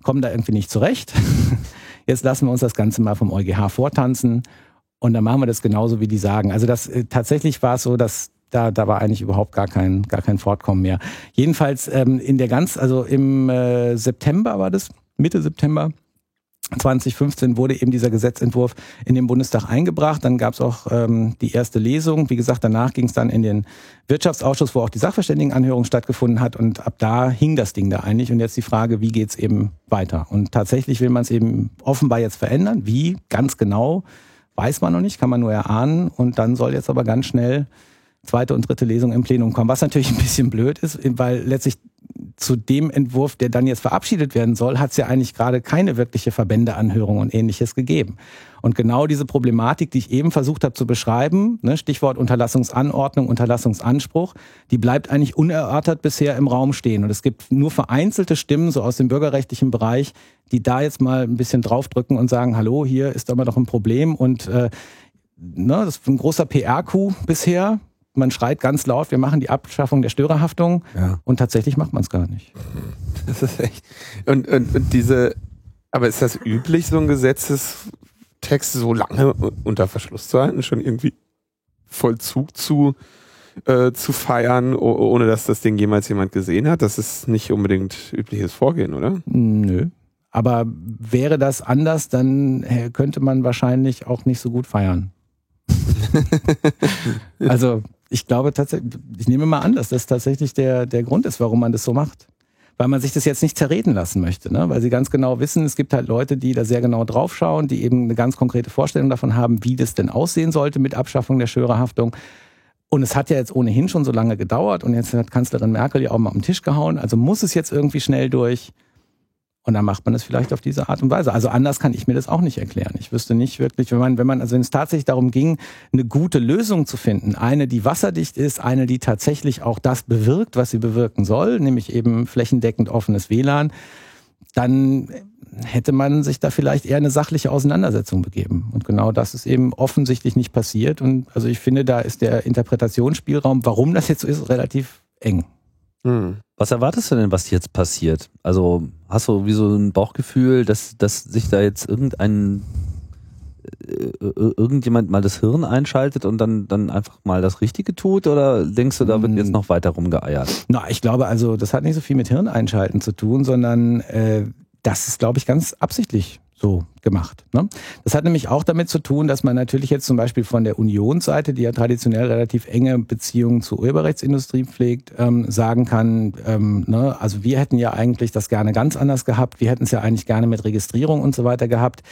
Speaker 3: kommen da irgendwie nicht zurecht, jetzt lassen wir uns das Ganze mal vom EuGH vortanzen und dann machen wir das genauso, wie die sagen. Also das äh, tatsächlich war es so, dass da, da war eigentlich überhaupt gar kein, gar kein Fortkommen mehr. Jedenfalls ähm, in der ganz, also im äh, September war das, Mitte September, 2015 wurde eben dieser Gesetzentwurf in den Bundestag eingebracht. Dann gab es auch ähm, die erste Lesung. Wie gesagt, danach ging es dann in den Wirtschaftsausschuss, wo auch die Sachverständigenanhörung stattgefunden hat. Und ab da hing das Ding da eigentlich. Und jetzt die Frage, wie geht's eben weiter? Und tatsächlich will man es eben offenbar jetzt verändern. Wie ganz genau, weiß man noch nicht, kann man nur erahnen. Und dann soll jetzt aber ganz schnell zweite und dritte Lesung im Plenum kommen. Was natürlich ein bisschen blöd ist, weil letztlich zu dem Entwurf, der dann jetzt verabschiedet werden soll, hat es ja eigentlich gerade keine wirkliche Verbändeanhörung und ähnliches gegeben. Und genau diese Problematik, die ich eben versucht habe zu beschreiben, ne, Stichwort Unterlassungsanordnung, Unterlassungsanspruch, die bleibt eigentlich unerörtert bisher im Raum stehen. Und es gibt nur vereinzelte Stimmen so aus dem bürgerrechtlichen Bereich, die da jetzt mal ein bisschen draufdrücken und sagen, hallo, hier ist aber doch ein Problem. Und äh, ne, das ist ein großer PR-Coup bisher. Man schreit ganz laut, wir machen die Abschaffung der Störerhaftung.
Speaker 2: Ja.
Speaker 3: Und tatsächlich macht man es gar nicht.
Speaker 2: Das ist echt. Und, und, und diese, aber ist das üblich, so ein Gesetzestext so lange unter Verschluss zu halten, schon irgendwie Vollzug zu, äh, zu feiern, ohne dass das Ding jemals jemand gesehen hat? Das ist nicht unbedingt übliches Vorgehen, oder?
Speaker 3: Nö. Aber wäre das anders, dann könnte man wahrscheinlich auch nicht so gut feiern. also ich glaube tatsächlich, ich nehme mal an, dass das tatsächlich der, der Grund ist, warum man das so macht. weil man sich das jetzt nicht zerreden lassen möchte, ne? weil sie ganz genau wissen, es gibt halt Leute, die da sehr genau draufschauen, die eben eine ganz konkrete Vorstellung davon haben, wie das denn aussehen sollte mit Abschaffung der Schörerhaftung. Und es hat ja jetzt ohnehin schon so lange gedauert und jetzt hat Kanzlerin Merkel ja auch mal am Tisch gehauen. Also muss es jetzt irgendwie schnell durch. Und dann macht man es vielleicht auf diese Art und Weise. Also anders kann ich mir das auch nicht erklären. Ich wüsste nicht wirklich, wenn man, wenn man, also wenn es tatsächlich darum ging, eine gute Lösung zu finden, eine, die wasserdicht ist, eine, die tatsächlich auch das bewirkt, was sie bewirken soll, nämlich eben flächendeckend offenes WLAN, dann hätte man sich da vielleicht eher eine sachliche Auseinandersetzung begeben. Und genau das ist eben offensichtlich nicht passiert. Und also ich finde, da ist der Interpretationsspielraum, warum das jetzt so ist, relativ eng.
Speaker 1: Hm. Was erwartest du denn, was jetzt passiert? Also hast du wie so ein Bauchgefühl, dass, dass sich da jetzt irgendein äh, irgendjemand mal das Hirn einschaltet und dann, dann einfach mal das Richtige tut? Oder denkst du, da wird jetzt hm. noch weiter rumgeeiert?
Speaker 3: Na, ich glaube also, das hat nicht so viel mit Hirn einschalten zu tun, sondern äh, das ist, glaube ich, ganz absichtlich so gemacht. Ne? Das hat nämlich auch damit zu tun, dass man natürlich jetzt zum Beispiel von der Unionsseite, die ja traditionell relativ enge Beziehungen zur Urheberrechtsindustrie pflegt, ähm, sagen kann, ähm, ne, also wir hätten ja eigentlich das gerne ganz anders gehabt, wir hätten es ja eigentlich gerne mit Registrierung und so weiter gehabt.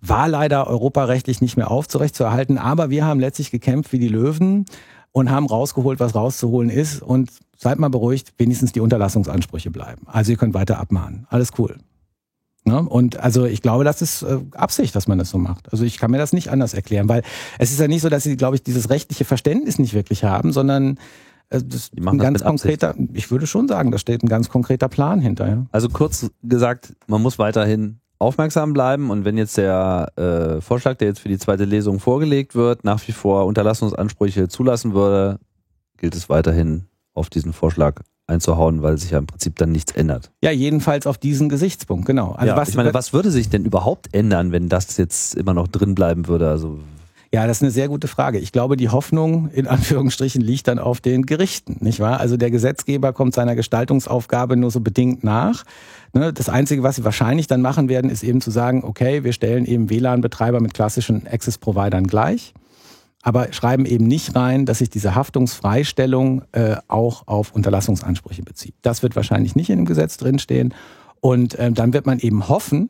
Speaker 3: War leider europarechtlich nicht mehr aufzurechtzuerhalten, aber wir haben letztlich gekämpft wie die Löwen und haben rausgeholt, was rauszuholen ist und seid mal beruhigt, wenigstens die Unterlassungsansprüche bleiben. Also ihr könnt weiter abmahnen. Alles cool. Ne? Und also ich glaube, das ist äh, Absicht, dass man das so macht. Also ich kann mir das nicht anders erklären, weil es ist ja nicht so, dass sie, glaube ich, dieses rechtliche Verständnis nicht wirklich haben, sondern äh, das ein ganz konkreter, ich würde schon sagen, da steht ein ganz konkreter Plan hinter. Ja?
Speaker 1: Also kurz gesagt, man muss weiterhin aufmerksam bleiben und wenn jetzt der äh, Vorschlag, der jetzt für die zweite Lesung vorgelegt wird, nach wie vor Unterlassungsansprüche zulassen würde, gilt es weiterhin auf diesen Vorschlag einzuhauen, weil sich ja im Prinzip dann nichts ändert.
Speaker 3: Ja, jedenfalls auf diesen Gesichtspunkt, genau.
Speaker 1: Also ja, was, ich meine, was würde sich denn überhaupt ändern, wenn das jetzt immer noch drin bleiben würde? Also
Speaker 3: ja, das ist eine sehr gute Frage. Ich glaube, die Hoffnung in Anführungsstrichen liegt dann auf den Gerichten, nicht wahr? Also der Gesetzgeber kommt seiner Gestaltungsaufgabe nur so bedingt nach. Ne, das Einzige, was sie wahrscheinlich dann machen werden, ist eben zu sagen, okay, wir stellen eben WLAN-Betreiber mit klassischen Access-Providern gleich aber schreiben eben nicht rein, dass sich diese Haftungsfreistellung äh, auch auf Unterlassungsansprüche bezieht. Das wird wahrscheinlich nicht in dem Gesetz drinstehen. Und äh, dann wird man eben hoffen,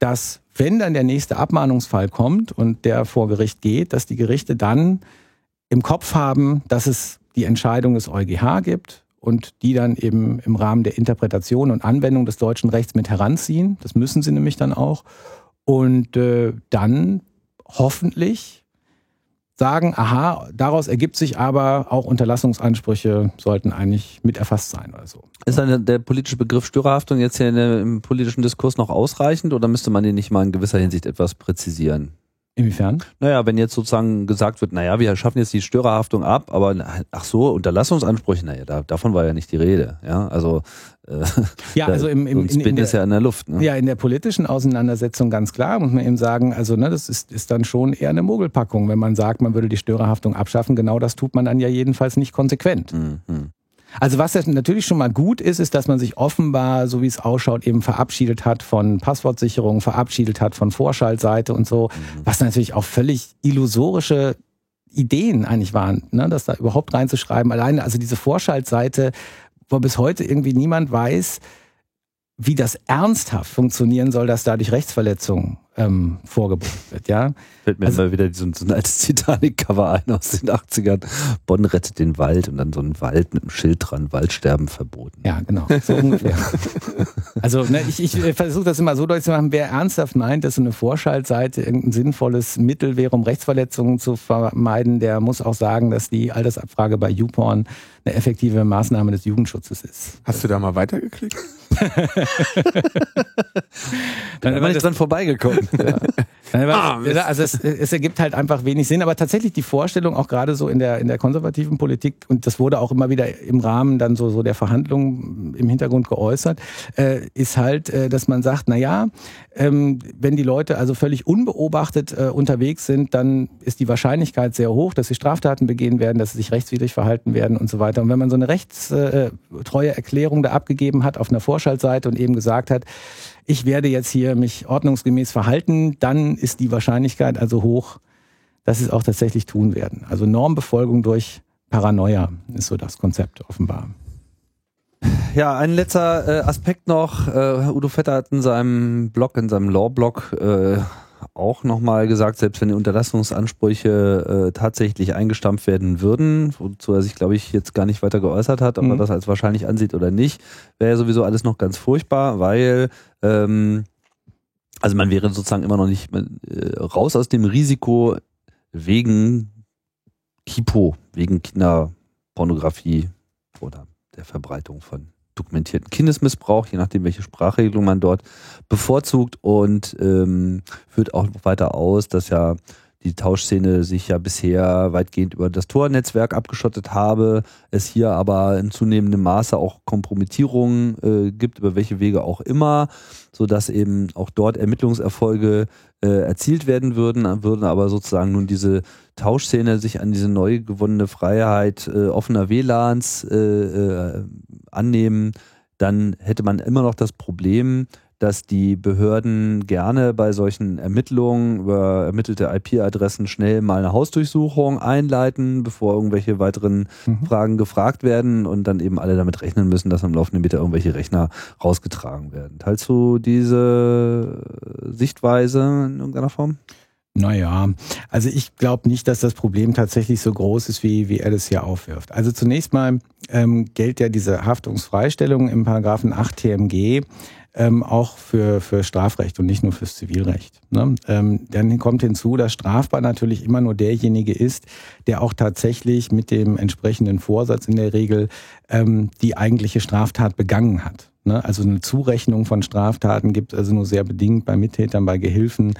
Speaker 3: dass wenn dann der nächste Abmahnungsfall kommt und der vor Gericht geht, dass die Gerichte dann im Kopf haben, dass es die Entscheidung des EuGH gibt und die dann eben im Rahmen der Interpretation und Anwendung des deutschen Rechts mit heranziehen. Das müssen sie nämlich dann auch. Und äh, dann hoffentlich sagen, aha, daraus ergibt sich aber auch Unterlassungsansprüche sollten eigentlich mit erfasst sein oder so.
Speaker 1: Ist dann der politische Begriff Störerhaftung jetzt hier im politischen Diskurs noch ausreichend oder müsste man den nicht mal in gewisser Hinsicht etwas präzisieren?
Speaker 3: Inwiefern?
Speaker 1: Naja, wenn jetzt sozusagen gesagt wird, naja, wir schaffen jetzt die Störerhaftung ab, aber ach so, Unterlassungsansprüche, naja, da, davon war ja nicht die Rede. Ja, also
Speaker 3: äh, ja, also im, im
Speaker 1: in, in der, ist ja in der Luft.
Speaker 3: Ne? Ja, in der politischen Auseinandersetzung ganz klar muss man eben sagen, also ne, das ist, ist dann schon eher eine Mogelpackung, wenn man sagt, man würde die Störerhaftung abschaffen. Genau das tut man dann ja jedenfalls nicht konsequent. Mhm. Also was natürlich schon mal gut ist, ist, dass man sich offenbar, so wie es ausschaut, eben verabschiedet hat von Passwortsicherung, verabschiedet hat von Vorschaltseite und so, mhm. was natürlich auch völlig illusorische Ideen eigentlich waren, ne, das da überhaupt reinzuschreiben. Alleine, also diese Vorschaltseite, wo bis heute irgendwie niemand weiß, wie das ernsthaft funktionieren soll, dass dadurch Rechtsverletzungen ähm, vorgebracht wird, ja.
Speaker 1: Fällt mir also, immer wieder so, so ein altes Titanic-Cover ein aus den 80ern. Bonn rettet den Wald und dann so ein Wald mit einem Schild dran, Waldsterben verboten.
Speaker 3: Ja, genau, so ungefähr. also ne, ich, ich versuche das immer so deutlich zu machen, wer ernsthaft meint, dass so eine Vorschaltseite irgendein sinnvolles Mittel wäre, um Rechtsverletzungen zu vermeiden, der muss auch sagen, dass die Altersabfrage bei YouPorn eine effektive Maßnahme des Jugendschutzes ist.
Speaker 2: Hast du da mal weitergeklickt?
Speaker 1: Dann bin ich dran vorbeigekommen.
Speaker 3: Ja. Ah, also es, es, ergibt halt einfach wenig Sinn, aber tatsächlich die Vorstellung auch gerade so in der in der konservativen Politik und das wurde auch immer wieder im Rahmen dann so so der Verhandlungen im Hintergrund geäußert, äh, ist halt, äh, dass man sagt, na ja, ähm, wenn die Leute also völlig unbeobachtet äh, unterwegs sind, dann ist die Wahrscheinlichkeit sehr hoch, dass sie Straftaten begehen werden, dass sie sich rechtswidrig verhalten werden und so weiter. Und wenn man so eine rechtstreue Erklärung da abgegeben hat auf einer Vorschaltseite und eben gesagt hat, ich werde jetzt hier mich ordnungsgemäß verhalten, dann ist die Wahrscheinlichkeit also hoch, dass sie es auch tatsächlich tun werden. Also Normbefolgung durch Paranoia ist so das Konzept offenbar.
Speaker 1: Ja, ein letzter äh, Aspekt noch. Äh, Udo Vetter hat in seinem Blog, in seinem Law-Blog äh, auch nochmal gesagt, selbst wenn die Unterlassungsansprüche äh, tatsächlich eingestampft werden würden, wozu er sich, glaube ich, jetzt gar nicht weiter geäußert hat, ob mhm. er das als wahrscheinlich ansieht oder nicht, wäre ja sowieso alles noch ganz furchtbar, weil ähm, also man wäre sozusagen immer noch nicht äh, raus aus dem Risiko wegen Kipo, wegen Kinderpornografie oder der Verbreitung von dokumentierten Kindesmissbrauch, je nachdem, welche Sprachregelung man dort bevorzugt. Und ähm, führt auch weiter aus, dass ja die Tauschszene sich ja bisher weitgehend über das Tor-Netzwerk abgeschottet habe, es hier aber in zunehmendem Maße auch Kompromittierungen äh, gibt, über welche Wege auch immer, so dass eben auch dort Ermittlungserfolge äh, erzielt werden würden, würden aber sozusagen nun diese Tauschszene sich an diese neu gewonnene Freiheit äh, offener WLANs äh, äh, annehmen, dann hätte man immer noch das Problem, dass die Behörden gerne bei solchen Ermittlungen über ermittelte IP-Adressen schnell mal eine Hausdurchsuchung einleiten, bevor irgendwelche weiteren mhm. Fragen gefragt werden und dann eben alle damit rechnen müssen, dass am laufenden Meter irgendwelche Rechner rausgetragen werden. Teilst du diese Sichtweise in irgendeiner Form?
Speaker 3: Naja, also ich glaube nicht, dass das Problem tatsächlich so groß ist, wie, wie er das hier aufwirft. Also zunächst mal ähm, gilt ja diese Haftungsfreistellung im Paragraphen 8 TMG ähm, auch für, für Strafrecht und nicht nur fürs Zivilrecht. Ne? Ähm, dann kommt hinzu, dass strafbar natürlich immer nur derjenige ist, der auch tatsächlich mit dem entsprechenden Vorsatz in der Regel ähm, die eigentliche Straftat begangen hat. Ne? Also eine Zurechnung von Straftaten gibt es also nur sehr bedingt bei Mittätern, bei Gehilfen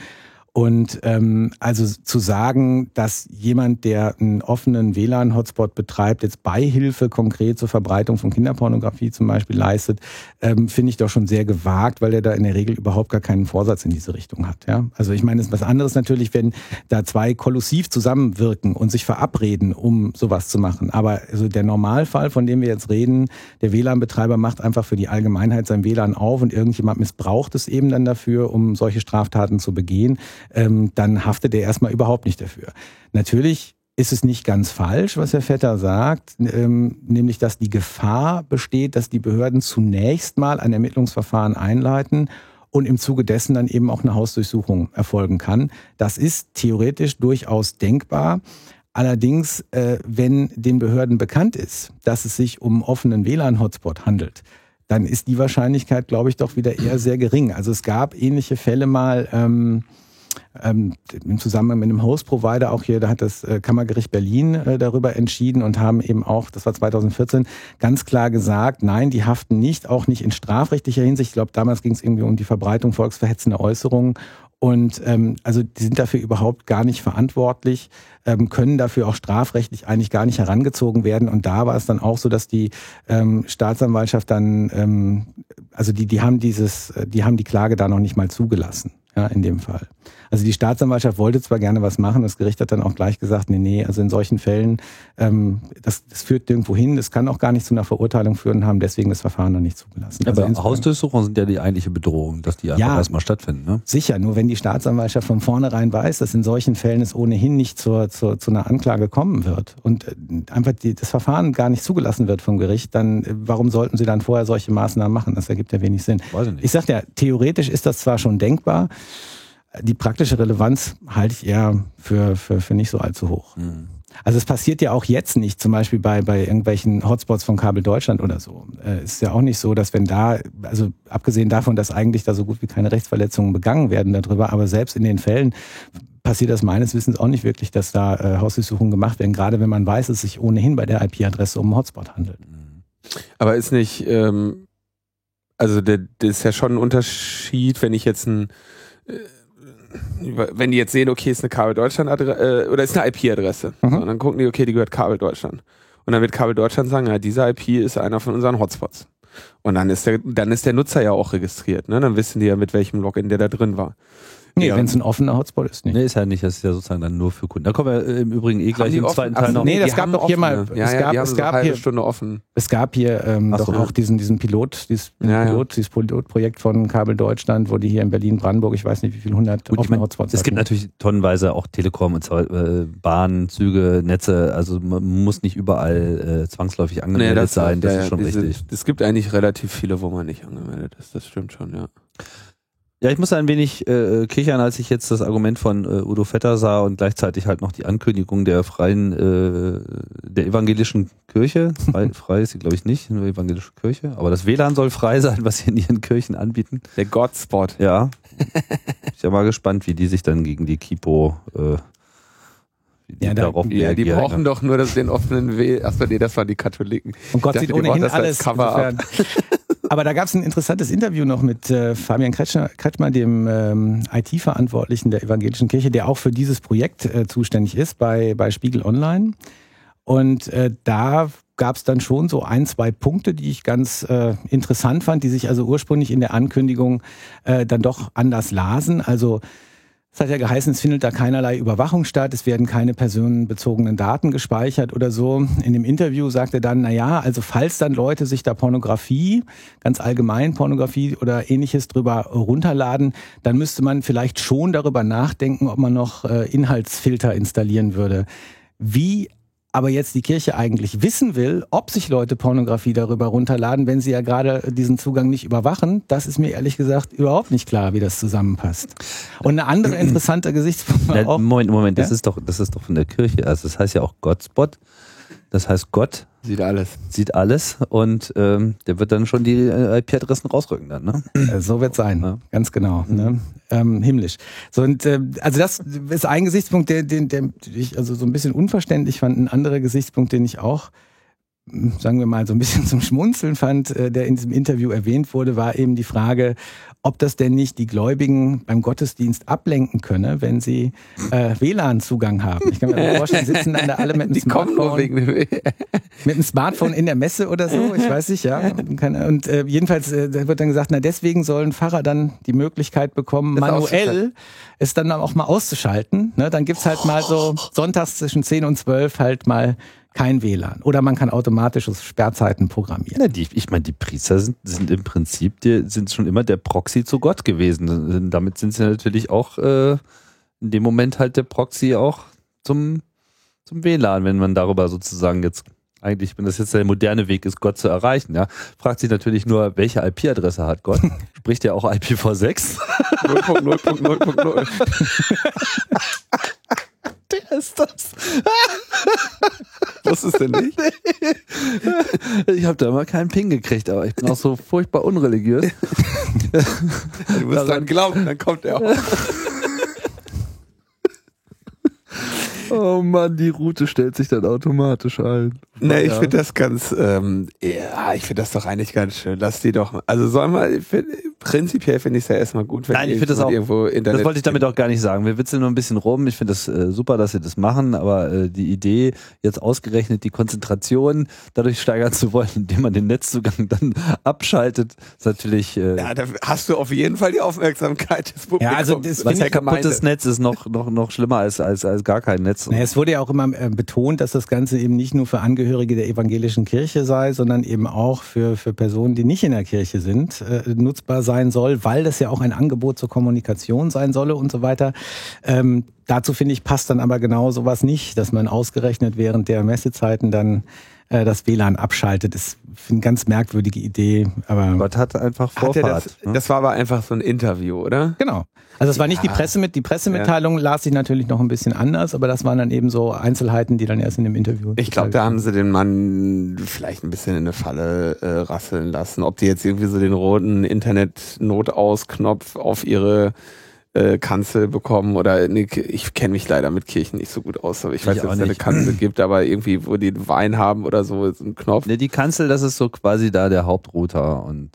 Speaker 3: und ähm, also zu sagen, dass jemand, der einen offenen WLAN-Hotspot betreibt, jetzt Beihilfe konkret zur Verbreitung von Kinderpornografie zum Beispiel leistet, ähm, finde ich doch schon sehr gewagt, weil er da in der Regel überhaupt gar keinen Vorsatz in diese Richtung hat. Ja? Also ich meine, es ist was anderes natürlich, wenn da zwei kollusiv zusammenwirken und sich verabreden, um sowas zu machen. Aber also der Normalfall, von dem wir jetzt reden, der WLAN-Betreiber macht einfach für die Allgemeinheit sein WLAN auf und irgendjemand missbraucht es eben dann dafür, um solche Straftaten zu begehen ähm, dann haftet er erstmal überhaupt nicht dafür. Natürlich ist es nicht ganz falsch, was Herr Vetter sagt, ähm, nämlich dass die Gefahr besteht, dass die Behörden zunächst mal ein Ermittlungsverfahren einleiten und im Zuge dessen dann eben auch eine Hausdurchsuchung erfolgen kann. Das ist theoretisch durchaus denkbar. Allerdings, äh, wenn den Behörden bekannt ist, dass es sich um offenen WLAN-Hotspot handelt, dann ist die Wahrscheinlichkeit, glaube ich, doch wieder eher sehr gering. Also es gab ähnliche Fälle mal. Ähm, ähm, im Zusammenhang mit einem Host-Provider auch hier, da hat das äh, Kammergericht Berlin äh, darüber entschieden und haben eben auch, das war 2014, ganz klar gesagt, nein, die haften nicht, auch nicht in strafrechtlicher Hinsicht. Ich glaube, damals ging es irgendwie um die Verbreitung volksverhetzender Äußerungen und ähm, also die sind dafür überhaupt gar nicht verantwortlich, ähm, können dafür auch strafrechtlich eigentlich gar nicht herangezogen werden. Und da war es dann auch so, dass die ähm, Staatsanwaltschaft dann, ähm, also die, die haben dieses, äh, die haben die Klage da noch nicht mal zugelassen, ja, in dem Fall. Also die Staatsanwaltschaft wollte zwar gerne was machen, das Gericht hat dann auch gleich gesagt, nee, nee, also in solchen Fällen, ähm, das, das führt nirgendwo hin, das kann auch gar nicht zu einer Verurteilung führen, haben deswegen das Verfahren noch nicht zugelassen.
Speaker 1: Ja, also aber Hausdurchsuchungen sind ja die eigentliche Bedrohung, dass die einfach ja, erstmal stattfinden. Ne?
Speaker 3: Sicher, nur wenn die Staatsanwaltschaft von vornherein weiß, dass in solchen Fällen es ohnehin nicht zur, zur, zu einer Anklage kommen wird und äh, einfach die, das Verfahren gar nicht zugelassen wird vom Gericht, dann äh, warum sollten sie dann vorher solche Maßnahmen machen? Das ergibt ja wenig Sinn. Weiß ich nicht. Ich sag ja, theoretisch ist das zwar schon denkbar, die praktische Relevanz halte ich eher für, für, für nicht so allzu hoch. Mhm. Also es passiert ja auch jetzt nicht, zum Beispiel bei, bei irgendwelchen Hotspots von Kabel Deutschland oder so. Äh, es ist ja auch nicht so, dass wenn da, also abgesehen davon, dass eigentlich da so gut wie keine Rechtsverletzungen begangen werden darüber, aber selbst in den Fällen passiert das meines Wissens auch nicht wirklich, dass da äh, Hausdurchsuchungen gemacht werden, gerade wenn man weiß, es sich ohnehin bei der IP-Adresse um einen Hotspot handelt. Mhm.
Speaker 2: Aber ist nicht, ähm, also der, das ist ja schon ein Unterschied, wenn ich jetzt ein äh, wenn die jetzt sehen, okay, ist eine Kabel Deutschland Adresse, äh, oder ist eine IP-Adresse. Mhm. So, dann gucken die, okay, die gehört Kabel Deutschland. Und dann wird Kabel Deutschland sagen, ja, diese IP ist einer von unseren Hotspots. Und dann ist der, dann ist der Nutzer ja auch registriert, ne? Dann wissen die ja, mit welchem Login der da drin war.
Speaker 3: Nee,
Speaker 2: Ja.
Speaker 3: wenn es ein offener Hotspot ist, nicht.
Speaker 1: Nee, ist ja nicht, das ist ja sozusagen dann nur für Kunden. Da kommen wir äh, im Übrigen eh gleich im
Speaker 2: offen?
Speaker 1: zweiten
Speaker 2: Ach
Speaker 1: Teil
Speaker 2: so,
Speaker 1: noch.
Speaker 3: Nee, das gab doch hier
Speaker 2: offene.
Speaker 3: mal-
Speaker 2: Ja,
Speaker 3: es
Speaker 2: ja,
Speaker 3: gab-
Speaker 2: haben
Speaker 3: es
Speaker 2: so
Speaker 3: gab
Speaker 2: eine halbe
Speaker 3: hier-
Speaker 2: Stunde offen.
Speaker 3: Es gab hier ähm,
Speaker 1: Ach
Speaker 3: doch
Speaker 1: so.
Speaker 3: auch diesen, diesen Pilot, dieses
Speaker 2: Ja, ja.
Speaker 3: Pilot, dieses Pilotprojekt von Kabel Deutschland, wo die hier in Berlin, Brandenburg, ich weiß nicht wie viele hundert
Speaker 1: Gut, ich
Speaker 3: offene
Speaker 1: mein,
Speaker 3: Hotspots
Speaker 1: es gibt
Speaker 3: hatten.
Speaker 1: natürlich tonnenweise auch Telekom und so, äh, Bahn, Züge, Netze. Also man muss nicht überall äh, zwangsläufig angemeldet sein. Das
Speaker 2: ja,
Speaker 1: ist
Speaker 2: ja,
Speaker 1: schon
Speaker 2: diese-
Speaker 1: richtig.
Speaker 2: Es gibt eigentlich relativ viele, wo man nicht angemeldet ist. Das stimmt schon, ja.
Speaker 1: Ja, ich muss ein wenig äh, kichern, als ich jetzt das Argument von äh, Udo Vetter sah und gleichzeitig halt noch die Ankündigung der freien, äh, der evangelischen Kirche. Frei, frei ist sie, glaube ich, nicht, nur evangelische Kirche. Aber das WLAN soll frei sein, was sie in ihren Kirchen anbieten.
Speaker 2: Der Godspot.
Speaker 1: Ja. ich bin ja mal gespannt, wie die sich dann gegen die Kipo äh, wie die
Speaker 3: Ja, da-
Speaker 1: darauf
Speaker 2: Ja, die brauchen doch nur das, den offenen W. Achso, nee, das waren die Katholiken.
Speaker 3: Und Gott
Speaker 2: Ich dachte,
Speaker 3: sieht ohnehin alles.
Speaker 2: Cover-up.
Speaker 3: Aber da gab es ein interessantes Interview noch mit äh, Fabian Kretschmer, Kretschmer dem ähm, IT-Verantwortlichen der Evangelischen Kirche, der auch für dieses Projekt äh, zuständig ist bei, bei Spiegel Online. Und äh, da gab es dann schon so ein, zwei Punkte, die ich ganz äh, interessant fand, die sich also ursprünglich in der Ankündigung äh, dann doch anders lasen. Also es hat ja geheißen, es findet da keinerlei Überwachung statt, es werden keine personenbezogenen Daten gespeichert oder so. In dem Interview sagte er dann, na ja, also falls dann Leute sich da Pornografie, ganz allgemein Pornografie oder ähnliches drüber runterladen, dann müsste man vielleicht schon darüber nachdenken, ob man noch äh, Inhaltsfilter installieren würde. Wie aber jetzt die Kirche eigentlich wissen will, ob sich Leute Pornografie darüber runterladen, wenn sie ja gerade diesen Zugang nicht überwachen, das ist mir ehrlich gesagt überhaupt nicht klar, wie das zusammenpasst. Und eine andere interessante Gesichtspunkt
Speaker 1: Moment, Moment, das
Speaker 3: Ja?
Speaker 1: ist doch, das ist doch von der Kirche. Also das heißt ja auch Godspot. Das heißt, Gott
Speaker 2: Sieht alles.
Speaker 1: sieht alles und ähm, der wird dann schon die äh, IP-Adressen rausrücken dann, ne?
Speaker 3: Äh, So wird sein,
Speaker 1: Ja.
Speaker 3: ganz genau. Ne? Ähm, himmlisch. So und äh, also das ist ein Gesichtspunkt, der, den, der ich also so ein bisschen unverständlich fand. Ein anderer Gesichtspunkt, den ich auch sagen wir mal so ein bisschen zum Schmunzeln fand, äh, der in diesem Interview erwähnt wurde, war eben die Frage, ob das denn nicht die Gläubigen beim Gottesdienst ablenken könne, wenn sie äh, WLAN-Zugang haben. Ich kann mir vorstellen, sitzen dann da alle mit einem Smartphone mit einem Smartphone in der Messe oder so, ich weiß nicht, ja. Und äh, jedenfalls äh, wird dann gesagt, na deswegen sollen Pfarrer dann die Möglichkeit bekommen,
Speaker 2: Das
Speaker 3: manuell es dann auch mal auszuschalten. Ne? Dann gibt's halt mal so sonntags zwischen 10 und 12 halt mal kein WLAN. Oder man kann automatische Sperrzeiten programmieren.
Speaker 1: Na, die, ich meine, die Priester sind, sind im Prinzip, die sind schon immer der Proxy zu Gott gewesen. Damit sind sie natürlich auch äh, in dem Moment halt der Proxy auch zum, zum WLAN, wenn man darüber sozusagen jetzt eigentlich, wenn das jetzt der moderne Weg ist, Gott zu erreichen, ja, fragt sich natürlich nur, welche IP-Adresse hat Gott? Spricht der auch IPv6?
Speaker 2: 0.0.0.0.
Speaker 1: Der ist das.
Speaker 2: Wusstest du nicht?
Speaker 1: Ich habe da immer keinen Ping gekriegt, aber ich bin auch so furchtbar unreligiös.
Speaker 2: Du musst dran glauben, dann kommt er auch.
Speaker 1: Oh Mann, die Route stellt sich dann automatisch ein.
Speaker 2: Nee, ich
Speaker 1: Ja.
Speaker 2: finde das ganz, ähm, ja, ich finde das doch eigentlich ganz schön. Lass die doch, also soll mal, ich find, prinzipiell finde ich es ja erstmal gut, wenn
Speaker 1: Nein, ich finde das
Speaker 2: irgendwo-
Speaker 1: auch-
Speaker 2: irgendwo Internet
Speaker 1: Das wollte ich damit auch gar nicht sagen. Wir witzeln nur ein bisschen rum. Ich finde das äh, super, dass sie das machen, aber äh, die Idee, jetzt ausgerechnet die Konzentration dadurch steigern zu wollen, indem man den Netzzugang dann abschaltet, ist natürlich. Äh,
Speaker 2: Ja, da hast du auf jeden Fall die Aufmerksamkeit des Publikums.
Speaker 3: Ja, also das
Speaker 1: was
Speaker 3: finde
Speaker 1: ja
Speaker 3: ich
Speaker 1: kaputtes Netz ist noch, noch, noch schlimmer als, als, als gar kein Netz.
Speaker 3: Naja, es wurde ja auch immer äh, betont, dass das Ganze eben nicht nur für Angehörige der evangelischen Kirche sei, sondern eben auch für, für Personen, die nicht in der Kirche sind, äh, nutzbar sein soll, weil das ja auch ein Angebot zur Kommunikation sein solle und so weiter. Ähm, dazu finde ich, passt dann aber genau sowas nicht, dass man ausgerechnet während der Messezeiten dann äh, das WLAN abschaltet. Das ist eine ganz merkwürdige Idee, aber
Speaker 1: Gott hat einfach
Speaker 2: Hat
Speaker 1: Vorfahrt.
Speaker 2: das,
Speaker 1: ne?
Speaker 2: das war aber einfach so ein Interview, oder?
Speaker 3: Genau. Also es war nicht die
Speaker 2: Ja.
Speaker 3: Presse mit, die Pressemitteilung las sich natürlich noch ein bisschen anders, aber das waren dann eben so Einzelheiten, die dann erst in dem Interview.
Speaker 2: Ich glaube, da haben sie den Mann vielleicht ein bisschen in eine Falle äh, rasseln lassen. Ob die jetzt irgendwie so den roten Internet-Notausknopf auf ihre äh, Kanzel bekommen oder nee, ich kenne mich leider mit Kirchen nicht so gut aus, aber ich weiß
Speaker 1: Ich
Speaker 2: nicht, ob
Speaker 1: auch
Speaker 2: es da eine. Kanzel gibt, aber irgendwie, wo die Wein haben oder so, ist ein Knopf.
Speaker 1: Ne, die Kanzel, das ist so quasi da der Hauptrouter und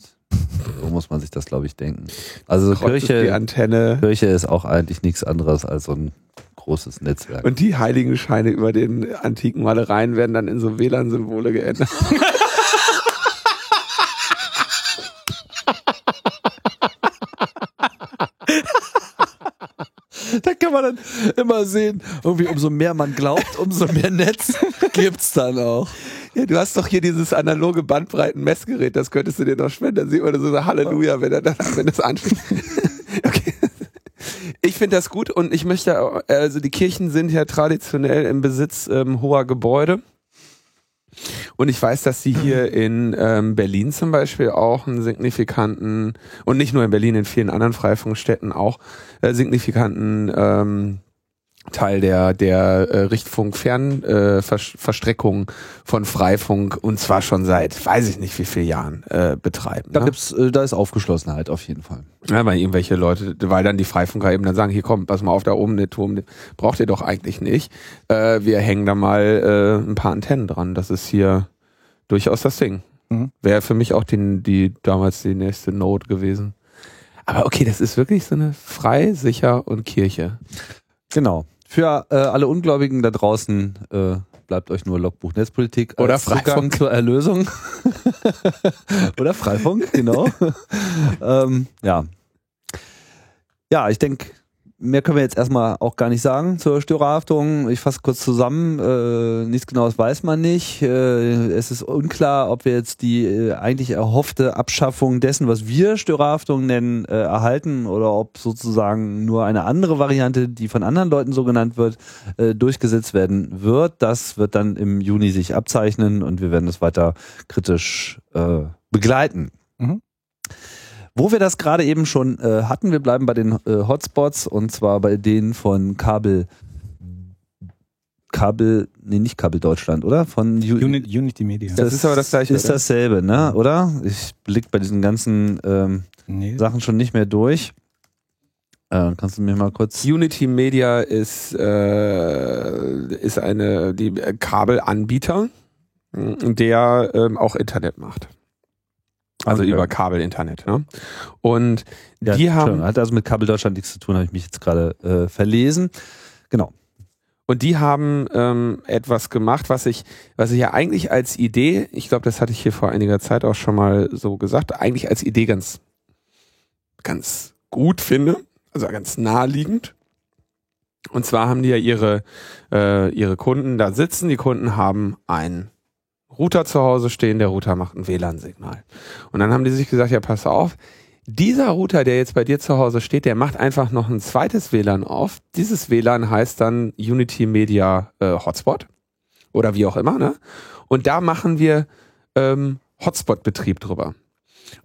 Speaker 1: so muss man sich das, glaube ich, denken. Also
Speaker 2: Kreuzt ist die
Speaker 1: Kirche,
Speaker 2: Antenne
Speaker 1: Kirche ist auch eigentlich nichts anderes als so ein großes Netzwerk.
Speaker 2: und die Heiligenscheine über den antiken Malereien werden dann in so WLAN-Symbole geändert.
Speaker 1: kann man dann immer sehen, irgendwie umso mehr man glaubt, umso mehr Netz gibt's dann auch.
Speaker 2: Ja, du hast doch hier dieses analoge Bandbreiten-Messgerät, das könntest du dir doch spenden. Dann sieht man so Halleluja, wenn er dann, wenn das anschließt. okay. Ich finde das gut und ich möchte, also die Kirchen sind ja traditionell im Besitz ähm, hoher Gebäude. Und ich weiß, dass sie hier in ähm, Berlin zum Beispiel auch einen signifikanten, und nicht nur in Berlin, in vielen anderen Freifunkstätten auch äh, signifikanten ähm, Teil der, der äh, Richtfunk-Fernverstreckung äh, von Freifunk und zwar schon seit, weiß ich nicht wie viele Jahren, äh, betreiben.
Speaker 1: Da, ne? gibt's, äh, da ist Aufgeschlossenheit auf jeden Fall.
Speaker 2: Ja, weil irgendwelche Leute, weil dann die Freifunker eben dann sagen, hier komm, pass mal auf, da oben der Turm, braucht ihr doch eigentlich nicht. Äh, wir hängen da mal äh, ein paar Antennen dran. Das ist hier durchaus das Ding. Mhm. Wäre für mich auch die, die damals die nächste Note gewesen. Aber okay, das ist wirklich so eine frei, sicher und Kirche.
Speaker 1: Genau. Für äh, alle Ungläubigen da draußen äh, bleibt euch nur Logbuch Netzpolitik
Speaker 2: oder Freifunk
Speaker 1: zur Erlösung. Oder Freifunk, genau. ähm, ja, ja, ich denke, Mehr können wir jetzt erstmal auch gar nicht sagen zur Störerhaftung. Ich fasse kurz zusammen. Äh, nichts Genaues weiß man nicht. Äh, es ist unklar, ob wir jetzt die äh, eigentlich erhoffte Abschaffung dessen, was wir Störerhaftung nennen, äh, erhalten oder ob sozusagen nur eine andere Variante, die von anderen Leuten so genannt wird, äh, durchgesetzt werden wird. Das wird dann im Juni sich abzeichnen und wir werden das weiter kritisch äh, begleiten. Wo wir das gerade eben schon äh, hatten, wir bleiben bei den äh, Hotspots und zwar bei denen von Kabel Kabel, nee, nicht Kabel Deutschland, oder? Von
Speaker 3: U Unity, Unity Media.
Speaker 1: Das, das, ist aber das gleiche. Ist oder? dasselbe, ne? Oder? Ich blick bei diesen ganzen ähm, nee. Sachen schon nicht mehr durch. Äh, kannst du mir mal kurz.
Speaker 2: Unity Media ist, äh, ist eine die Kabelanbieter, der ähm, auch Internet macht. Also okay. über Kabelinternet. Ne? Und ja, die haben.
Speaker 1: Hat also mit Kabel Deutschland nichts zu tun, habe ich mich jetzt gerade äh, verlesen. Genau.
Speaker 2: Und die haben ähm, etwas gemacht, was ich, was ich ja eigentlich als Idee, ich glaube, das hatte ich hier vor einiger Zeit auch schon mal so gesagt, eigentlich als Idee ganz, ganz gut finde, also ganz naheliegend. Und zwar haben die ja ihre, äh, ihre Kunden da sitzen. Die Kunden haben ein Router zu Hause stehen, der Router macht ein WLAN-Signal. Und dann haben die sich gesagt, ja, pass auf, dieser Router, der jetzt bei dir zu Hause steht, der macht einfach noch ein zweites WLAN auf. Dieses WLAN heißt dann Unity Media äh, Hotspot oder wie auch immer, ne? Und da machen wir ähm, Hotspot-Betrieb drüber.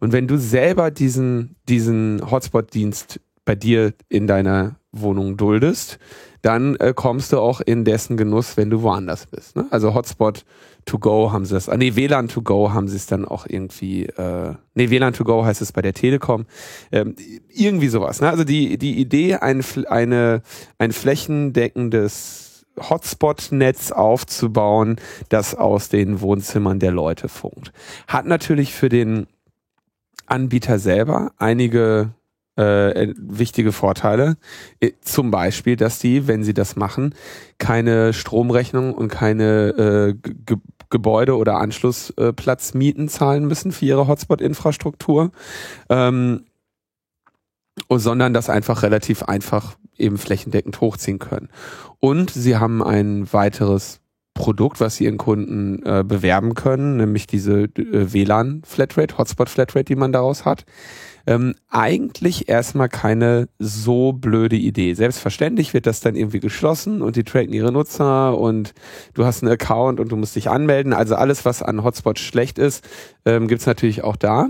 Speaker 2: Und wenn du selber diesen, diesen Hotspot-Dienst bei dir in deiner Wohnung duldest, dann äh, kommst du auch in dessen Genuss, wenn du woanders bist. Ne? Also Hotspot to go haben sie das, ah, nee, WLAN to go haben sie es dann auch irgendwie, äh, nee, WLAN to go heißt es bei der Telekom, ähm, irgendwie sowas. Ne? Also die, die Idee, ein, eine, ein flächendeckendes Hotspot-Netz aufzubauen, das aus den Wohnzimmern der Leute funkt. Hat natürlich für den Anbieter selber einige äh, wichtige Vorteile. Äh, zum Beispiel, dass die, wenn sie das machen, keine Stromrechnung und keine äh, Ge Gebäude- oder Anschlussplatzmieten zahlen müssen für ihre Hotspot-Infrastruktur, ähm, sondern das einfach relativ einfach eben flächendeckend hochziehen können. Und sie haben ein weiteres Produkt, was sie ihren Kunden äh, bewerben können, nämlich diese äh, WLAN-Flatrate, Hotspot-Flatrate, die man daraus hat ähm, eigentlich erstmal keine so blöde Idee. Selbstverständlich wird das dann irgendwie geschlossen und die tracken ihre Nutzer und du hast einen Account und du musst dich anmelden. Also alles, was an Hotspots schlecht ist, ähm, gibt's natürlich auch da.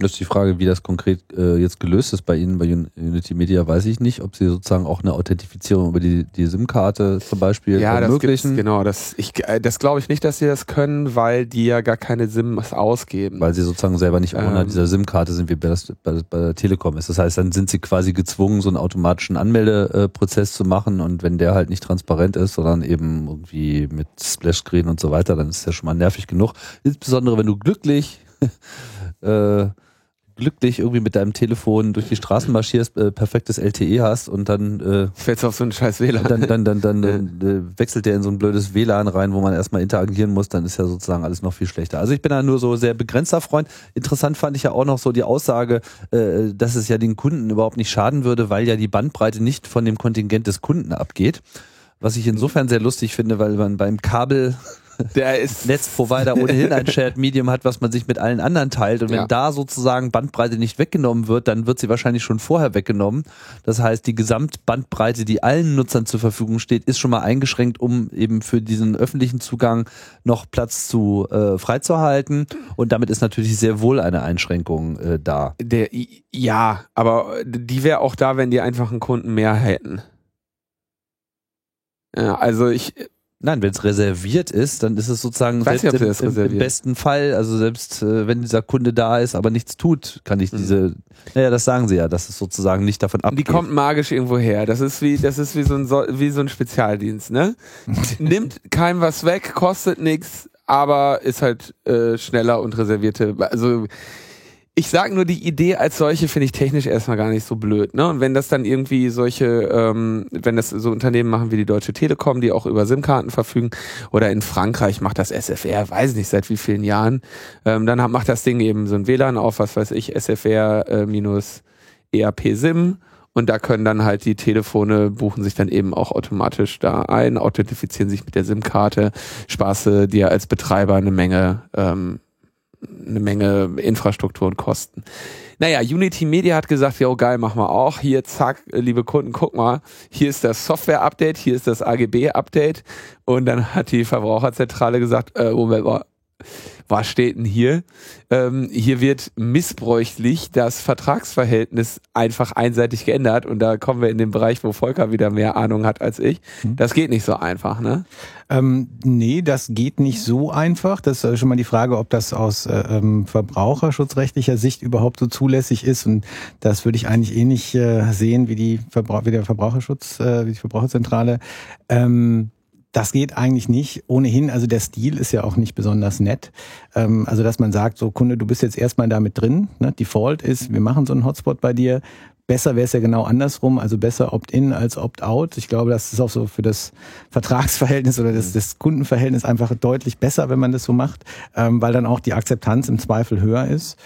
Speaker 1: Das ist die Frage, wie das konkret äh, jetzt gelöst ist bei Ihnen. Bei Unity Media weiß ich nicht, ob Sie sozusagen auch eine Authentifizierung über die, die SIM-Karte zum Beispiel
Speaker 2: ja, ermöglichen. Das genau, das, ich, äh, das glaube ich nicht, dass Sie das können, weil die ja gar keine SIMs ausgeben.
Speaker 1: Weil Sie sozusagen selber nicht Owner ähm, dieser SIM-Karte sind, wie bei, das, bei, bei der Telekom ist. Das heißt, dann sind Sie quasi gezwungen, so einen automatischen Anmeldeprozess zu machen und wenn der halt nicht transparent ist, sondern eben irgendwie mit Splash-Screen und so weiter, dann ist der schon mal nervig genug. Insbesondere wenn du glücklich äh, glücklich irgendwie mit deinem Telefon durch die Straßen marschierst, äh, perfektes LTE hast und dann äh,
Speaker 2: Fällst auf so einen scheiß WLAN.
Speaker 1: dann, dann, dann, dann äh, wechselt der in so ein blödes WLAN rein, wo man erstmal interagieren muss, dann ist ja sozusagen alles noch viel schlechter. Also ich bin da nur so sehr begrenzter Freund. Interessant fand ich ja auch noch so die Aussage, äh, dass es ja den Kunden überhaupt nicht schaden würde, weil ja die Bandbreite nicht von dem Kontingent des Kunden abgeht. Was ich insofern sehr lustig finde, weil man beim Kabel
Speaker 2: Der ist
Speaker 1: Netzprovider ohnehin ein Shared Medium hat, was man sich mit allen anderen teilt. Und wenn
Speaker 2: Ja.
Speaker 1: da sozusagen Bandbreite nicht weggenommen wird, dann wird sie wahrscheinlich schon vorher weggenommen. Das heißt, die Gesamtbandbreite, die allen Nutzern zur Verfügung steht, ist schon mal eingeschränkt, um eben für diesen öffentlichen Zugang noch Platz zu äh, freizuhalten. Und damit ist natürlich sehr wohl eine Einschränkung äh, da.
Speaker 2: der ja, aber die wäre auch da, wenn die einfach einen Kunden mehr hätten. Ja, also ich
Speaker 1: Nein, wenn es reserviert ist, dann ist es sozusagen selbst
Speaker 2: nicht,
Speaker 1: im, im, im besten Fall, also selbst äh, wenn dieser Kunde da ist, aber nichts tut, kann ich
Speaker 2: Mhm.
Speaker 1: diese, naja, das sagen sie ja, dass es sozusagen nicht davon
Speaker 2: die
Speaker 1: abgeht.
Speaker 2: kommt magisch irgendwo her. Das ist wie das ist wie so ein wie so ein Spezialdienst, ne? Nimmt keinem was weg, kostet nichts, aber ist halt äh, schneller und reservierte. Also ich sag nur, die Idee als solche finde ich technisch erstmal gar nicht so blöd. Ne? Und wenn das dann irgendwie solche, ähm, wenn das so Unternehmen machen wie die Deutsche Telekom, die auch über SIM-Karten verfügen, oder in Frankreich macht das SFR, weiß nicht seit wie vielen Jahren, ähm, dann macht das Ding eben so ein WLAN auf, was weiß ich, SFR äh, minus ERP SIM. Und da können dann halt die Telefone buchen sich dann eben auch automatisch da ein, authentifizieren sich mit der SIM-Karte, sparst dir als Betreiber eine Menge ähm, eine Menge Infrastruktur und Kosten. Naja, Unity Media hat gesagt, ja, geil, machen wir auch. Hier, zack, liebe Kunden, guck mal, hier ist das Software-Update, hier ist das AGB-Update. Und dann hat die Verbraucherzentrale gesagt, äh, Moment mal, was steht denn hier? Ähm, hier wird missbräuchlich das Vertragsverhältnis einfach einseitig geändert. Und da kommen wir in den Bereich, wo Volker wieder mehr Ahnung hat als ich. Das geht nicht so einfach, ne?
Speaker 3: Ähm, nee, das geht nicht so einfach. Das ist schon mal die Frage, ob das aus äh, ähm, verbraucherschutzrechtlicher Sicht überhaupt so zulässig ist. Und das würde ich eigentlich ähnlich äh, sehen wie die wie der Verbraucherschutz, äh, wie die Verbraucherzentrale. Ähm, das geht eigentlich nicht. Ohnehin, also der Stil ist ja auch nicht besonders nett. Ähm, also, dass man sagt, so Kunde, du bist jetzt erstmal damit drin. Ne? Default ist, wir machen so einen Hotspot bei dir. Besser wäre es ja genau andersrum, also besser Opt-in als Opt-out. Ich glaube, das ist auch so für das Vertragsverhältnis oder das, das Kundenverhältnis einfach deutlich besser, wenn man das so macht, ähm, weil dann auch die Akzeptanz im Zweifel höher ist.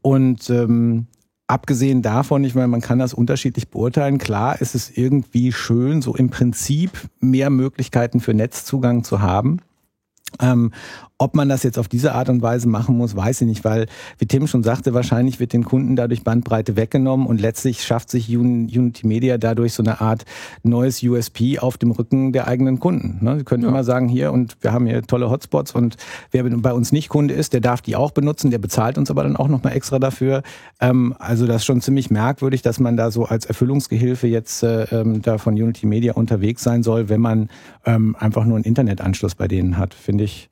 Speaker 3: Und ähm, abgesehen davon, ich meine, man kann das unterschiedlich beurteilen. Klar ist es irgendwie schön, so im Prinzip mehr Möglichkeiten für Netzzugang zu haben. Ähm, ob man das jetzt auf diese Art und Weise machen muss, weiß ich nicht, weil, wie Tim schon sagte, wahrscheinlich wird den Kunden dadurch Bandbreite weggenommen und letztlich schafft sich Un Unity Media dadurch so eine Art neues USP auf dem Rücken der eigenen Kunden. Ne? Sie können immer sagen, hier und wir haben hier tolle Hotspots und wer bei uns nicht Kunde ist, der darf die auch benutzen, der bezahlt uns aber dann auch nochmal extra dafür. Ähm, also das ist schon ziemlich merkwürdig, dass man da so als Erfüllungsgehilfe jetzt äh, ähm, da von Unity Media unterwegs sein soll, wenn man ähm, einfach nur einen Internetanschluss bei denen hat, finde ich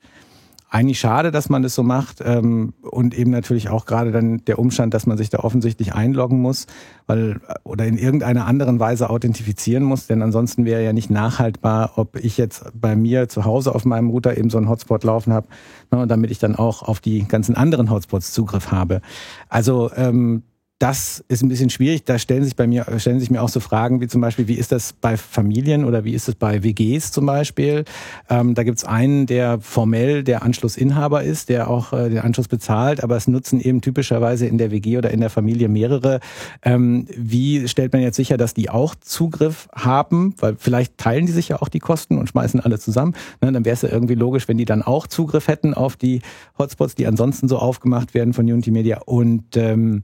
Speaker 3: eigentlich schade, dass man das so macht ähm, und eben natürlich auch gerade dann der Umstand, dass man sich da offensichtlich einloggen muss, weil oder in irgendeiner anderen Weise authentifizieren muss, denn ansonsten wäre ja nicht nachhaltbar, ob ich jetzt bei mir zu Hause auf meinem Router eben so einen Hotspot laufen habe, ne, damit ich dann auch auf die ganzen anderen Hotspots Zugriff habe. Also ähm, das ist ein bisschen schwierig. Da stellen sich bei mir, stellen sich mir auch so Fragen wie zum Beispiel, wie ist das bei Familien oder wie ist es bei WGs zum Beispiel? Ähm, da gibt's einen, der formell der Anschlussinhaber ist, der auch äh, den Anschluss bezahlt, aber es nutzen eben typischerweise in der WG oder in der Familie mehrere. Ähm, wie stellt man jetzt sicher, dass die auch Zugriff haben? Weil vielleicht teilen die sich ja auch die Kosten und schmeißen alle zusammen. Ne, dann wäre es ja irgendwie logisch, wenn die dann auch Zugriff hätten auf die Hotspots, die ansonsten so aufgemacht werden von Unity Media. Und ähm,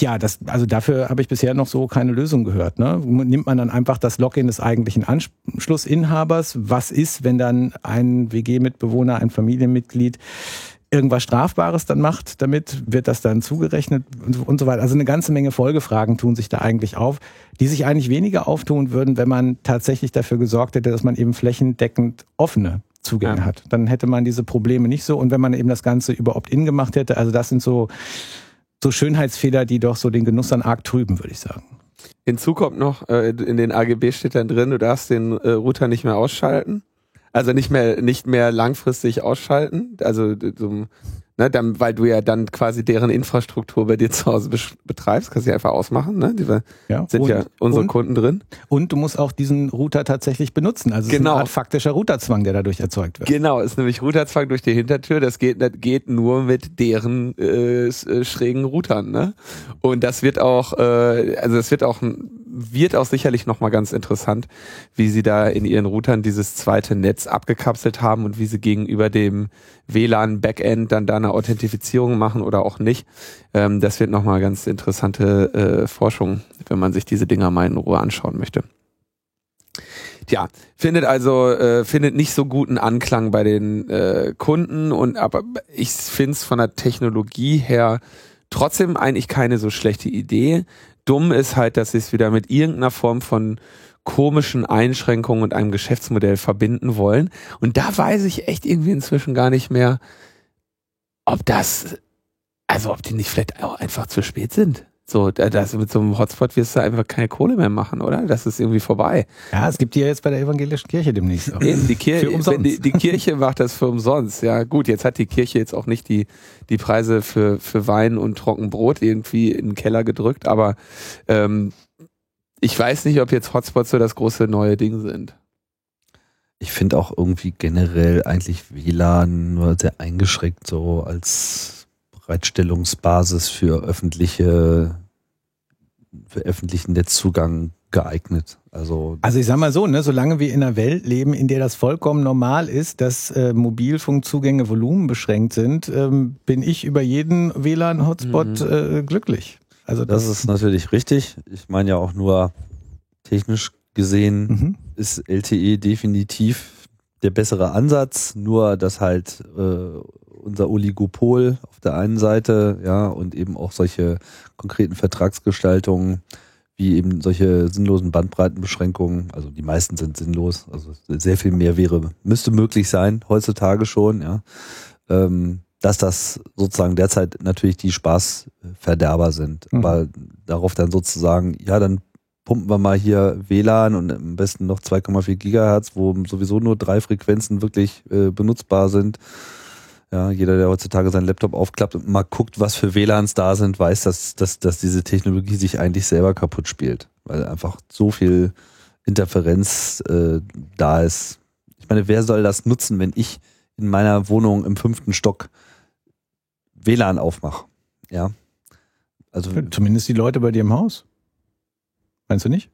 Speaker 3: ja, das, also dafür habe ich bisher noch so keine Lösung gehört. Ne? Nimmt man dann einfach das Login des eigentlichen Anschlussinhabers? Was ist, wenn dann ein WG-Mitbewohner, ein Familienmitglied irgendwas Strafbares dann macht damit? Wird das dann zugerechnet und so, weiter? Also eine ganze Menge Folgefragen tun sich da eigentlich auf, die sich eigentlich weniger auftun würden, wenn man tatsächlich dafür gesorgt hätte, dass man eben flächendeckend offene Zugänge
Speaker 2: Ja.
Speaker 3: hat. Dann hätte man diese Probleme nicht so. Und wenn man eben das Ganze über Opt-in gemacht hätte, also das sind so so Schönheitsfehler, die doch so den Genuss dann arg trüben, würde ich sagen.
Speaker 2: Hinzu kommt noch, äh, in den AGB steht dann drin, du darfst den äh, Router nicht mehr ausschalten. Also nicht mehr, nicht mehr langfristig ausschalten. Also so, Ne, dann, weil du ja dann quasi deren Infrastruktur bei dir zu Hause betreibst, kannst du ja einfach ausmachen. Ne? Die ja, sind und, ja unsere und, Kunden drin.
Speaker 3: Und du musst auch diesen Router tatsächlich benutzen. Also
Speaker 2: genau.
Speaker 3: es ist eine Art faktischer Routerzwang, der dadurch erzeugt wird.
Speaker 2: Genau, ist nämlich Routerzwang durch die Hintertür. Das geht, das geht nur mit deren äh, äh schrägen Routern. Ne? Und das wird auch, äh, also es wird auch wird auch sicherlich nochmal ganz interessant, wie sie da in ihren Routern dieses zweite Netz abgekapselt haben und wie sie gegenüber dem WLAN-Backend dann da eine Authentifizierung machen oder auch nicht. Ähm, das wird nochmal ganz interessante äh, Forschung, wenn man sich diese Dinger mal in Ruhe anschauen möchte. Tja, findet also äh, findet nicht so guten Anklang bei den äh, Kunden und aber ich finde es von der Technologie her trotzdem eigentlich keine so schlechte Idee. Dumm ist halt, dass sie es wieder mit irgendeiner Form von komischen Einschränkungen und einem Geschäftsmodell verbinden wollen. Und da weiß ich echt irgendwie inzwischen gar nicht mehr, ob das, also ob die nicht vielleicht auch einfach zu spät sind. So, das, mit so einem Hotspot wirst du einfach keine Kohle mehr machen, oder? Das ist irgendwie vorbei.
Speaker 3: Ja, es gibt die ja jetzt bei der evangelischen Kirche demnächst auch.
Speaker 2: Eben, die, Kirche, die, die, Kirche macht das für umsonst. Ja, gut, jetzt hat die Kirche jetzt auch nicht die, die Preise für, für Wein und Trockenbrot irgendwie in den Keller gedrückt, aber ähm, ich weiß nicht, ob jetzt Hotspots so das große neue Ding sind.
Speaker 1: Ich finde auch irgendwie generell eigentlich WLAN nur sehr eingeschränkt so als Bereitstellungsbasis für öffentliche, für öffentlichen Netzzugang geeignet. Also,
Speaker 3: also ich sag mal so, ne, solange wir in einer Welt leben, in der das vollkommen normal ist, dass äh, Mobilfunkzugänge volumenbeschränkt sind, ähm, bin ich über jeden WLAN-Hotspot mhm. äh, glücklich.
Speaker 1: Also das, das, ist natürlich richtig. Ich meine ja auch nur technisch gesehen mhm. ist LTE definitiv der bessere Ansatz, nur dass halt äh, unser Oligopol auf der einen Seite, ja, und eben auch solche konkreten Vertragsgestaltungen, wie eben solche sinnlosen Bandbreitenbeschränkungen, also die meisten sind sinnlos, also sehr viel mehr wäre, müsste möglich sein, heutzutage schon, ja, ähm, dass das sozusagen derzeit natürlich die Spaßverderber sind. Mhm. Aber darauf dann sozusagen, ja, dann pumpen wir mal hier WLAN und am besten noch 2,4 Gigahertz, wo sowieso nur drei Frequenzen wirklich äh, benutzbar sind ja, jeder, der heutzutage seinen Laptop aufklappt und mal guckt, was für WLANs da sind, weiß, dass, dass, dass diese Technologie sich eigentlich selber kaputt spielt, weil einfach so viel Interferenz äh, da ist. Ich meine, wer soll das nutzen, wenn ich in meiner Wohnung im fünften Stock WLAN aufmache? Ja.
Speaker 3: Also zumindest die Leute bei dir im Haus. Meinst du nicht?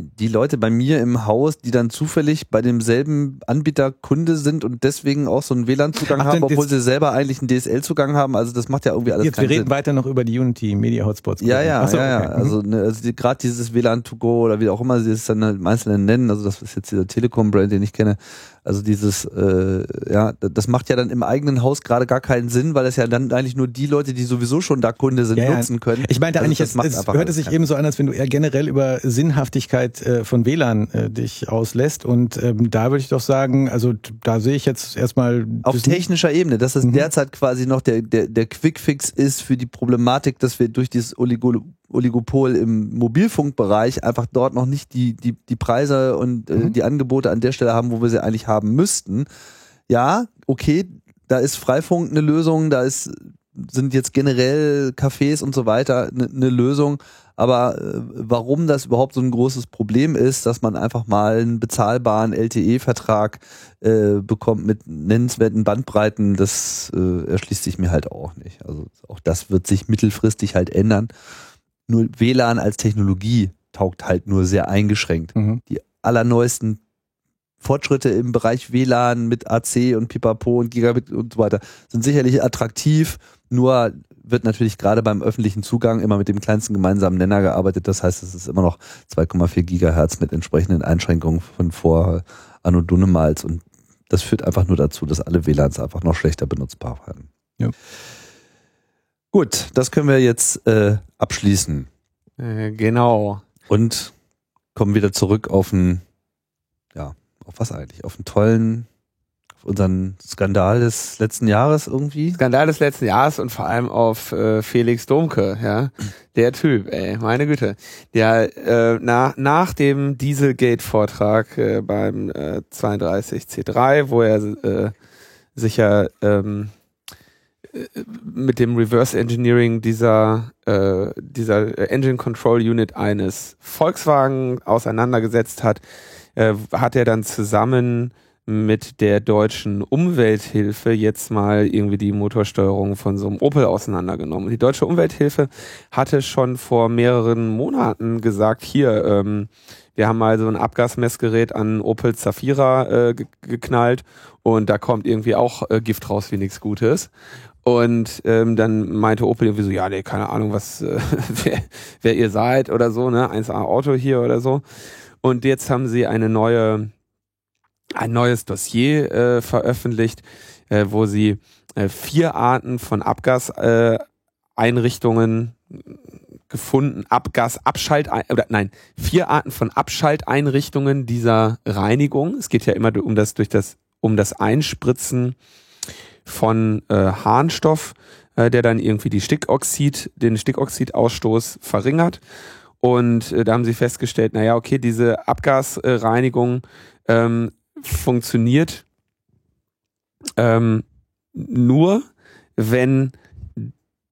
Speaker 1: Die Leute bei mir im Haus, die dann zufällig bei demselben Anbieter Kunde sind und deswegen auch so einen WLAN-Zugang haben, obwohl sie selber eigentlich einen DSL-Zugang haben. Also das macht ja irgendwie alles
Speaker 3: Jetzt, wir reden Sinn. weiter noch über die Unity Media Hotspots.
Speaker 1: Ja, ja, so, ja, ja. Okay. Also, ne, also die, gerade dieses WLAN to go oder wie auch immer sie es dann halt im Einzelnen nennen, also das ist jetzt dieser Telekom-Brand, den ich kenne, also dieses, äh, ja, das macht ja dann im eigenen Haus gerade gar keinen Sinn, weil es ja dann eigentlich nur die Leute, die sowieso schon da Kunde sind, ja, nutzen können.
Speaker 3: Ich meinte also eigentlich, es, es hörte sich eben so an, als wenn du eher generell über Sinnhaftigkeit äh, von WLAN äh, dich auslässt. Und ähm, da würde ich doch sagen, also da sehe ich jetzt erstmal.
Speaker 1: Auf technischer Ebene, dass es mhm. derzeit quasi noch der, der, der Quickfix ist für die Problematik, dass wir durch dieses Oligol Oligopol im Mobilfunkbereich einfach dort noch nicht die, die, die Preise und äh, mhm. die Angebote an der Stelle haben, wo wir sie eigentlich haben müssten. Ja, okay, da ist Freifunk eine Lösung, da ist, sind jetzt generell Cafés und so weiter eine, eine Lösung. Aber äh, warum das überhaupt so ein großes Problem ist, dass man einfach mal einen bezahlbaren LTE-Vertrag äh, bekommt mit nennenswerten Bandbreiten, das äh, erschließt sich mir halt auch nicht. Also auch das wird sich mittelfristig halt ändern. Nur WLAN als Technologie taugt halt nur sehr eingeschränkt. Mhm. Die allerneuesten Fortschritte im Bereich WLAN mit AC und Pipapo und Gigabit und so weiter sind sicherlich attraktiv, nur wird natürlich gerade beim öffentlichen Zugang immer mit dem kleinsten gemeinsamen Nenner gearbeitet. Das heißt, es ist immer noch 2,4 Gigahertz mit entsprechenden Einschränkungen von vor Anno Dunnemals und das führt einfach nur dazu, dass alle WLANs einfach noch schlechter benutzbar werden. Ja. Gut, das können wir jetzt äh, abschließen.
Speaker 2: Äh, genau.
Speaker 1: Und kommen wieder zurück auf einen, ja, auf was eigentlich? Auf einen tollen, auf unseren Skandal des letzten Jahres irgendwie?
Speaker 2: Skandal des letzten Jahres und vor allem auf äh, Felix Domke, ja. Der Typ, ey, meine Güte. Der äh, nach, nach dem Dieselgate-Vortrag äh, beim äh, 32C3, wo er äh, sicher ähm, mit dem Reverse Engineering dieser, äh, dieser Engine Control Unit eines Volkswagen auseinandergesetzt hat, äh, hat er dann zusammen mit der deutschen Umwelthilfe jetzt mal irgendwie die Motorsteuerung von so einem Opel auseinandergenommen. Die deutsche Umwelthilfe hatte schon vor mehreren Monaten gesagt, hier, ähm, wir haben mal so ein Abgasmessgerät an Opel Zafira äh, geknallt und da kommt irgendwie auch äh, Gift raus wie nichts Gutes. Und ähm, dann meinte Opel irgendwie so, ja, nee, keine Ahnung, was, äh, wer, wer ihr seid oder so, ne, 1A Auto hier oder so. Und jetzt haben sie eine neue ein neues Dossier äh, veröffentlicht, äh, wo sie äh, vier Arten von Abgaseinrichtungen äh, gefunden, Abgasabschalt oder nein, vier Arten von Abschalteinrichtungen dieser Reinigung. Es geht ja immer um das durch das um das Einspritzen von äh, Harnstoff, äh, der dann irgendwie die Stickoxid, den Stickoxidausstoß verringert. Und äh, da haben sie festgestellt, naja, okay, diese Abgasreinigung ähm, funktioniert ähm, nur, wenn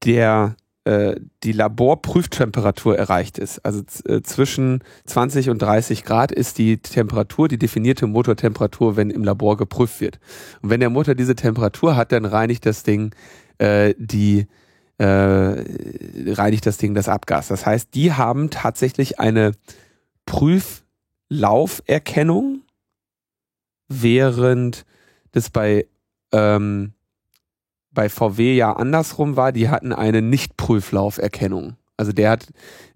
Speaker 2: der die Laborprüftemperatur erreicht ist. Also äh, zwischen 20 und 30 Grad ist die Temperatur, die definierte Motortemperatur, wenn im Labor geprüft wird. Und wenn der Motor diese Temperatur hat, dann reinigt das Ding äh, die äh, reinigt das Ding das Abgas. Das heißt, die haben tatsächlich eine Prüflauferkennung während das bei, ähm, bei VW ja andersrum war, die hatten eine Nicht-Prüflauferkennung. Also der hat,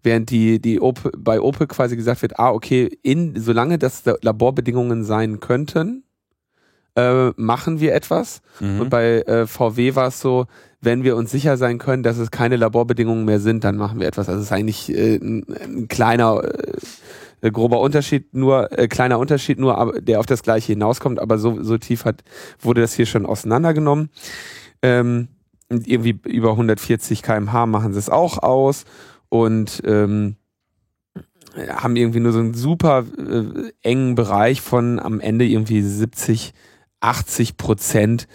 Speaker 2: während die, die Opel, bei Opel quasi gesagt wird, ah, okay, in, solange das Laborbedingungen sein könnten, äh, machen wir etwas. Mhm. Und bei äh, VW war es so, wenn wir uns sicher sein können, dass es keine Laborbedingungen mehr sind, dann machen wir etwas. Also es ist eigentlich äh, ein, ein kleiner äh, äh, grober Unterschied, nur äh, kleiner Unterschied, nur aber, der auf das gleiche hinauskommt, aber so, so tief hat, wurde das hier schon auseinandergenommen. Ähm, irgendwie über 140 kmh machen sie es auch aus und ähm, haben irgendwie nur so einen super äh, engen Bereich von am Ende irgendwie 70, 80 Prozent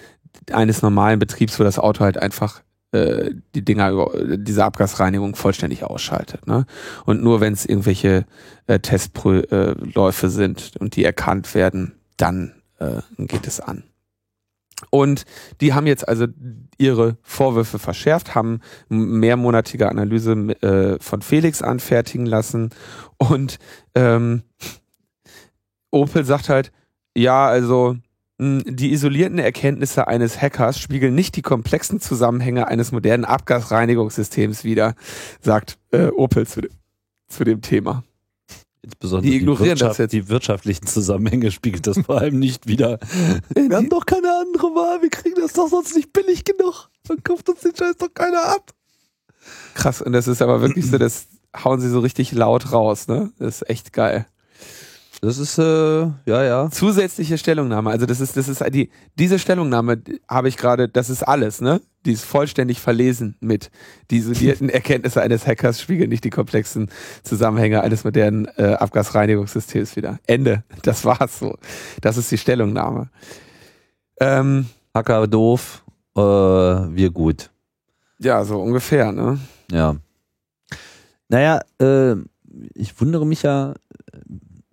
Speaker 2: eines normalen Betriebs, wo das Auto halt einfach äh, die Dinger, diese Abgasreinigung vollständig ausschaltet. Ne? Und nur wenn es irgendwelche äh, Testläufe sind und die erkannt werden, dann äh, geht es an. Und die haben jetzt also ihre Vorwürfe verschärft, haben mehrmonatige Analyse äh, von Felix anfertigen lassen und ähm, Opel sagt halt, ja, also die isolierten Erkenntnisse eines Hackers spiegeln nicht die komplexen Zusammenhänge eines modernen Abgasreinigungssystems wider, sagt äh, Opel zu, zu dem Thema.
Speaker 1: Insbesondere die, ignorieren die, Wirtschaft, die wirtschaftlichen Zusammenhänge spiegelt das vor allem nicht wieder. Wir haben doch keine andere Wahl, wir kriegen das doch sonst nicht billig genug. Dann kauft uns den Scheiß doch keiner ab.
Speaker 2: Krass, und das ist aber wirklich so, das hauen sie so richtig laut raus, ne? Das ist echt geil.
Speaker 1: Das ist, äh, ja, ja.
Speaker 2: Zusätzliche Stellungnahme. Also das ist, das ist die, diese Stellungnahme habe ich gerade, das ist alles, ne? Die ist vollständig verlesen mit die isolierten Erkenntnisse eines Hackers spiegeln nicht die komplexen Zusammenhänge eines modernen äh, Abgasreinigungssystems wieder. Ende. Das war's so. Das ist die Stellungnahme.
Speaker 1: Ähm, Hacker doof, äh, wir gut.
Speaker 2: Ja, so ungefähr, ne?
Speaker 1: Ja. Naja, äh, ich wundere mich ja,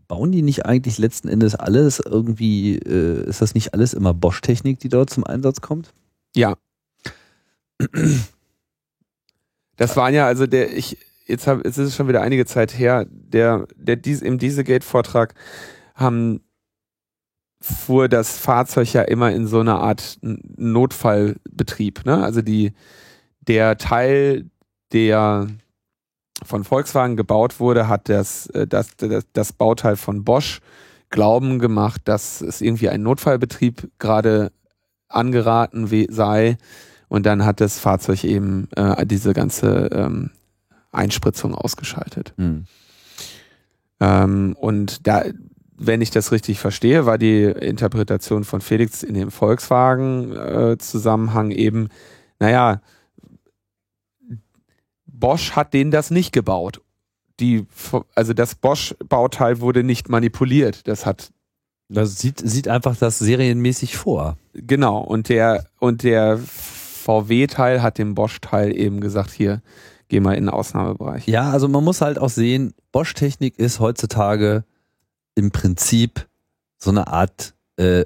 Speaker 1: bauen die nicht eigentlich letzten Endes alles irgendwie, äh, ist das nicht alles immer Bosch-Technik, die dort zum Einsatz kommt?
Speaker 2: Ja. Das waren ja also der, ich, jetzt, hab, jetzt ist es schon wieder einige Zeit her, der, der dies, im Dieselgate-Vortrag haben fuhr das Fahrzeug ja immer in so einer Art Notfallbetrieb. Ne? Also die, der Teil, der von Volkswagen gebaut wurde, hat das, äh, das, das, das Bauteil von Bosch Glauben gemacht, dass es irgendwie ein Notfallbetrieb gerade angeraten sei. Und dann hat das Fahrzeug eben äh, diese ganze ähm, Einspritzung ausgeschaltet. Mhm. Ähm, und da, wenn ich das richtig verstehe, war die Interpretation von Felix in dem Volkswagen-Zusammenhang äh, eben, naja, Bosch hat denen das nicht gebaut. Die, also das Bosch-Bauteil wurde nicht manipuliert. Das hat.
Speaker 1: Das sieht, sieht einfach das serienmäßig vor.
Speaker 2: Genau. Und der, und der VW-Teil hat dem Bosch-Teil eben gesagt, hier, geh mal in den Ausnahmebereich.
Speaker 1: Ja, also man muss halt auch sehen, Bosch-Technik ist heutzutage im Prinzip so eine Art äh,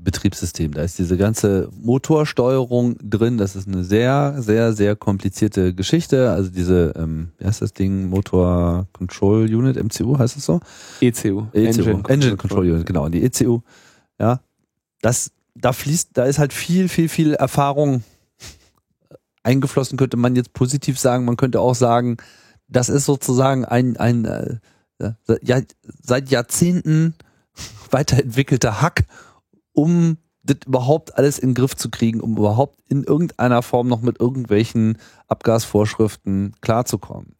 Speaker 1: Motorbetriebssystem. Da ist diese ganze Motorsteuerung drin. Das ist eine sehr, sehr, sehr komplizierte Geschichte. Also diese, ähm, wie heißt das Ding? Motor Control Unit, MCU heißt es so?
Speaker 2: ECU.
Speaker 1: ECU. Engine, Engine Control Unit, genau. Und die ECU, ja, das, da fließt, da ist halt viel, viel, viel Erfahrung eingeflossen, könnte man jetzt positiv sagen. Man könnte auch sagen, das ist sozusagen ein, ein äh, ja, seit Jahrzehnten weiterentwickelter Hack, um das überhaupt alles in den Griff zu kriegen, um überhaupt in irgendeiner Form noch mit irgendwelchen Abgasvorschriften klarzukommen.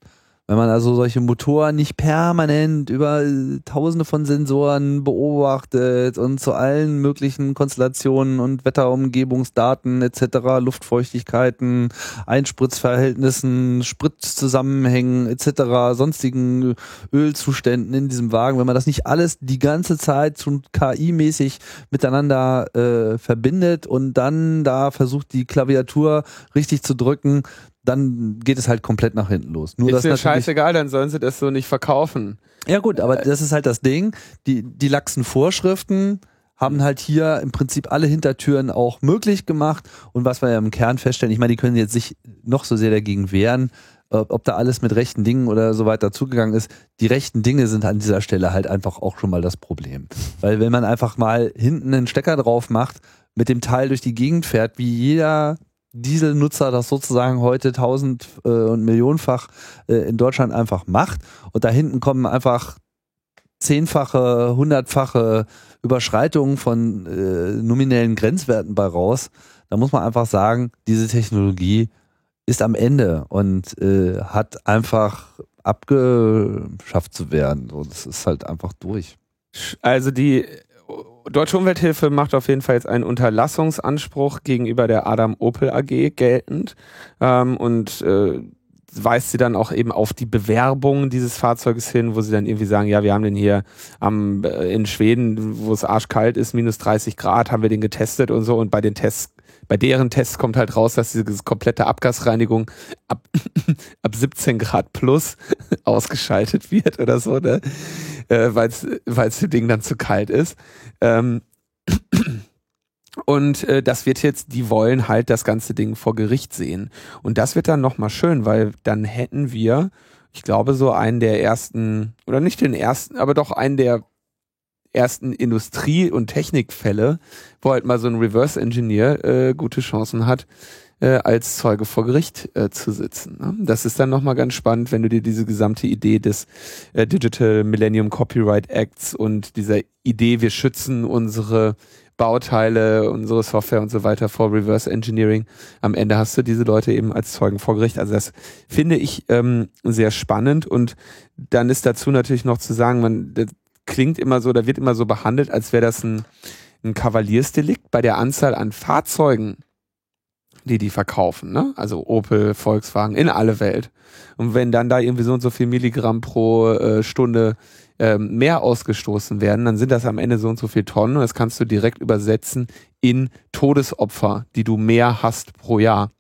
Speaker 1: Wenn man also solche Motoren nicht permanent über tausende von Sensoren beobachtet und zu allen möglichen Konstellationen und Wetterumgebungsdaten etc., Luftfeuchtigkeiten, Einspritzverhältnissen, Spritzusammenhängen etc., sonstigen Ölzuständen in diesem Wagen, wenn man das nicht alles die ganze Zeit schon KI-mäßig miteinander äh, verbindet und dann da versucht, die Klaviatur richtig zu drücken, dann geht es halt komplett nach hinten los.
Speaker 2: Nur ist mir scheißegal, dann sollen sie das so nicht verkaufen.
Speaker 1: Ja gut, aber das ist halt das Ding. Die, die laxen Vorschriften haben halt hier im Prinzip alle Hintertüren auch möglich gemacht. Und was wir ja im Kern feststellen, ich meine, die können jetzt sich noch so sehr dagegen wehren, ob da alles mit rechten Dingen oder so weiter zugegangen ist. Die rechten Dinge sind an dieser Stelle halt einfach auch schon mal das Problem. Weil wenn man einfach mal hinten einen Stecker drauf macht, mit dem Teil durch die Gegend fährt, wie jeder Dieselnutzer das sozusagen heute tausend äh, und millionenfach äh, in Deutschland einfach macht und da hinten kommen einfach zehnfache, hundertfache Überschreitungen von äh, nominellen Grenzwerten bei raus. Da muss man einfach sagen, diese Technologie ist am Ende und äh, hat einfach abgeschafft zu werden. So, das ist halt einfach durch.
Speaker 2: Also die Deutsche Umwelthilfe macht auf jeden Fall jetzt einen Unterlassungsanspruch gegenüber der Adam Opel AG geltend ähm, und äh, weist sie dann auch eben auf die Bewerbung dieses Fahrzeuges hin, wo sie dann irgendwie sagen, ja, wir haben den hier am, äh, in Schweden, wo es arschkalt ist, minus 30 Grad, haben wir den getestet und so. Und bei den Tests bei deren Tests kommt halt raus, dass diese komplette Abgasreinigung ab, ab 17 Grad plus ausgeschaltet wird oder so, ne? äh, weil es dem Ding dann zu kalt ist. Ähm, und äh, das wird jetzt, die wollen halt das ganze Ding vor Gericht sehen. Und das wird dann nochmal schön, weil dann hätten wir, ich glaube, so einen der ersten, oder nicht den ersten, aber doch einen der ersten Industrie- und Technikfälle, wo halt mal so ein Reverse Engineer äh, gute Chancen hat, äh, als Zeuge vor Gericht äh, zu sitzen. Ne? Das ist dann nochmal ganz spannend, wenn du dir diese gesamte Idee des äh, Digital Millennium Copyright Acts und dieser Idee, wir schützen unsere Bauteile, unsere Software und so weiter vor Reverse Engineering. Am Ende hast du diese Leute eben als Zeugen vor Gericht. Also das finde ich ähm, sehr spannend und dann ist dazu natürlich noch zu sagen, man, klingt immer so, da wird immer so behandelt, als wäre das ein, ein Kavaliersdelikt bei der Anzahl an Fahrzeugen, die die verkaufen, ne? Also Opel, Volkswagen, in alle Welt. Und wenn dann da irgendwie so und so viel Milligramm pro äh, Stunde ähm, mehr ausgestoßen werden, dann sind das am Ende so und so viel Tonnen und das kannst du direkt übersetzen in Todesopfer, die du mehr hast pro Jahr.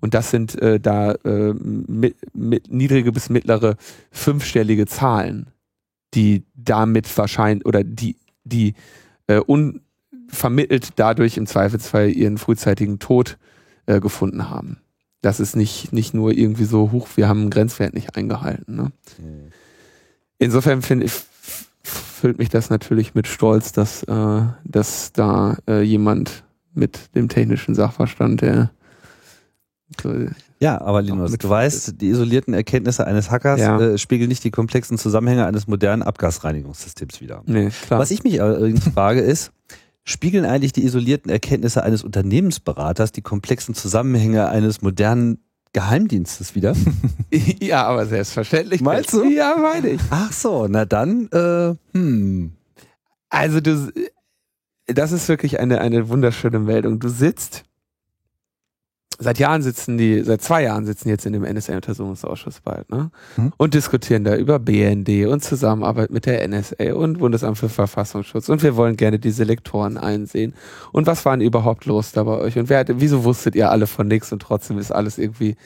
Speaker 2: Und das sind äh, da äh, mit, mit niedrige bis mittlere fünfstellige Zahlen die damit wahrscheinlich oder die, die äh, unvermittelt dadurch im Zweifelsfall ihren frühzeitigen Tod äh, gefunden haben. Das ist nicht, nicht nur irgendwie so hoch, wir haben einen Grenzwert nicht eingehalten. Ne? Mhm. Insofern finde ich, füllt mich das natürlich mit Stolz, dass, äh, dass da äh, jemand mit dem technischen Sachverstand, der
Speaker 1: so ja, aber Linus, du weißt, die isolierten Erkenntnisse eines Hackers ja. äh, spiegeln nicht die komplexen Zusammenhänge eines modernen Abgasreinigungssystems wider. Nee, klar. Was ich mich allerdings frage ist, spiegeln eigentlich die isolierten Erkenntnisse eines Unternehmensberaters die komplexen Zusammenhänge eines modernen Geheimdienstes wieder?
Speaker 2: ja, aber selbstverständlich.
Speaker 1: Meinst du?
Speaker 2: Ja, meine ich.
Speaker 1: Ach so, na dann, äh, hm.
Speaker 2: Also du, das ist wirklich eine, eine wunderschöne Meldung. Du sitzt seit Jahren sitzen die, seit zwei Jahren sitzen jetzt in dem NSA-Untersuchungsausschuss bald, ne?
Speaker 3: Hm.
Speaker 2: Und diskutieren da über BND und Zusammenarbeit mit der NSA und Bundesamt für Verfassungsschutz. Und wir wollen gerne die Selektoren einsehen. Und was war denn überhaupt los da bei euch? Und wer hatte, wieso wusstet ihr alle von nichts und trotzdem ist alles irgendwie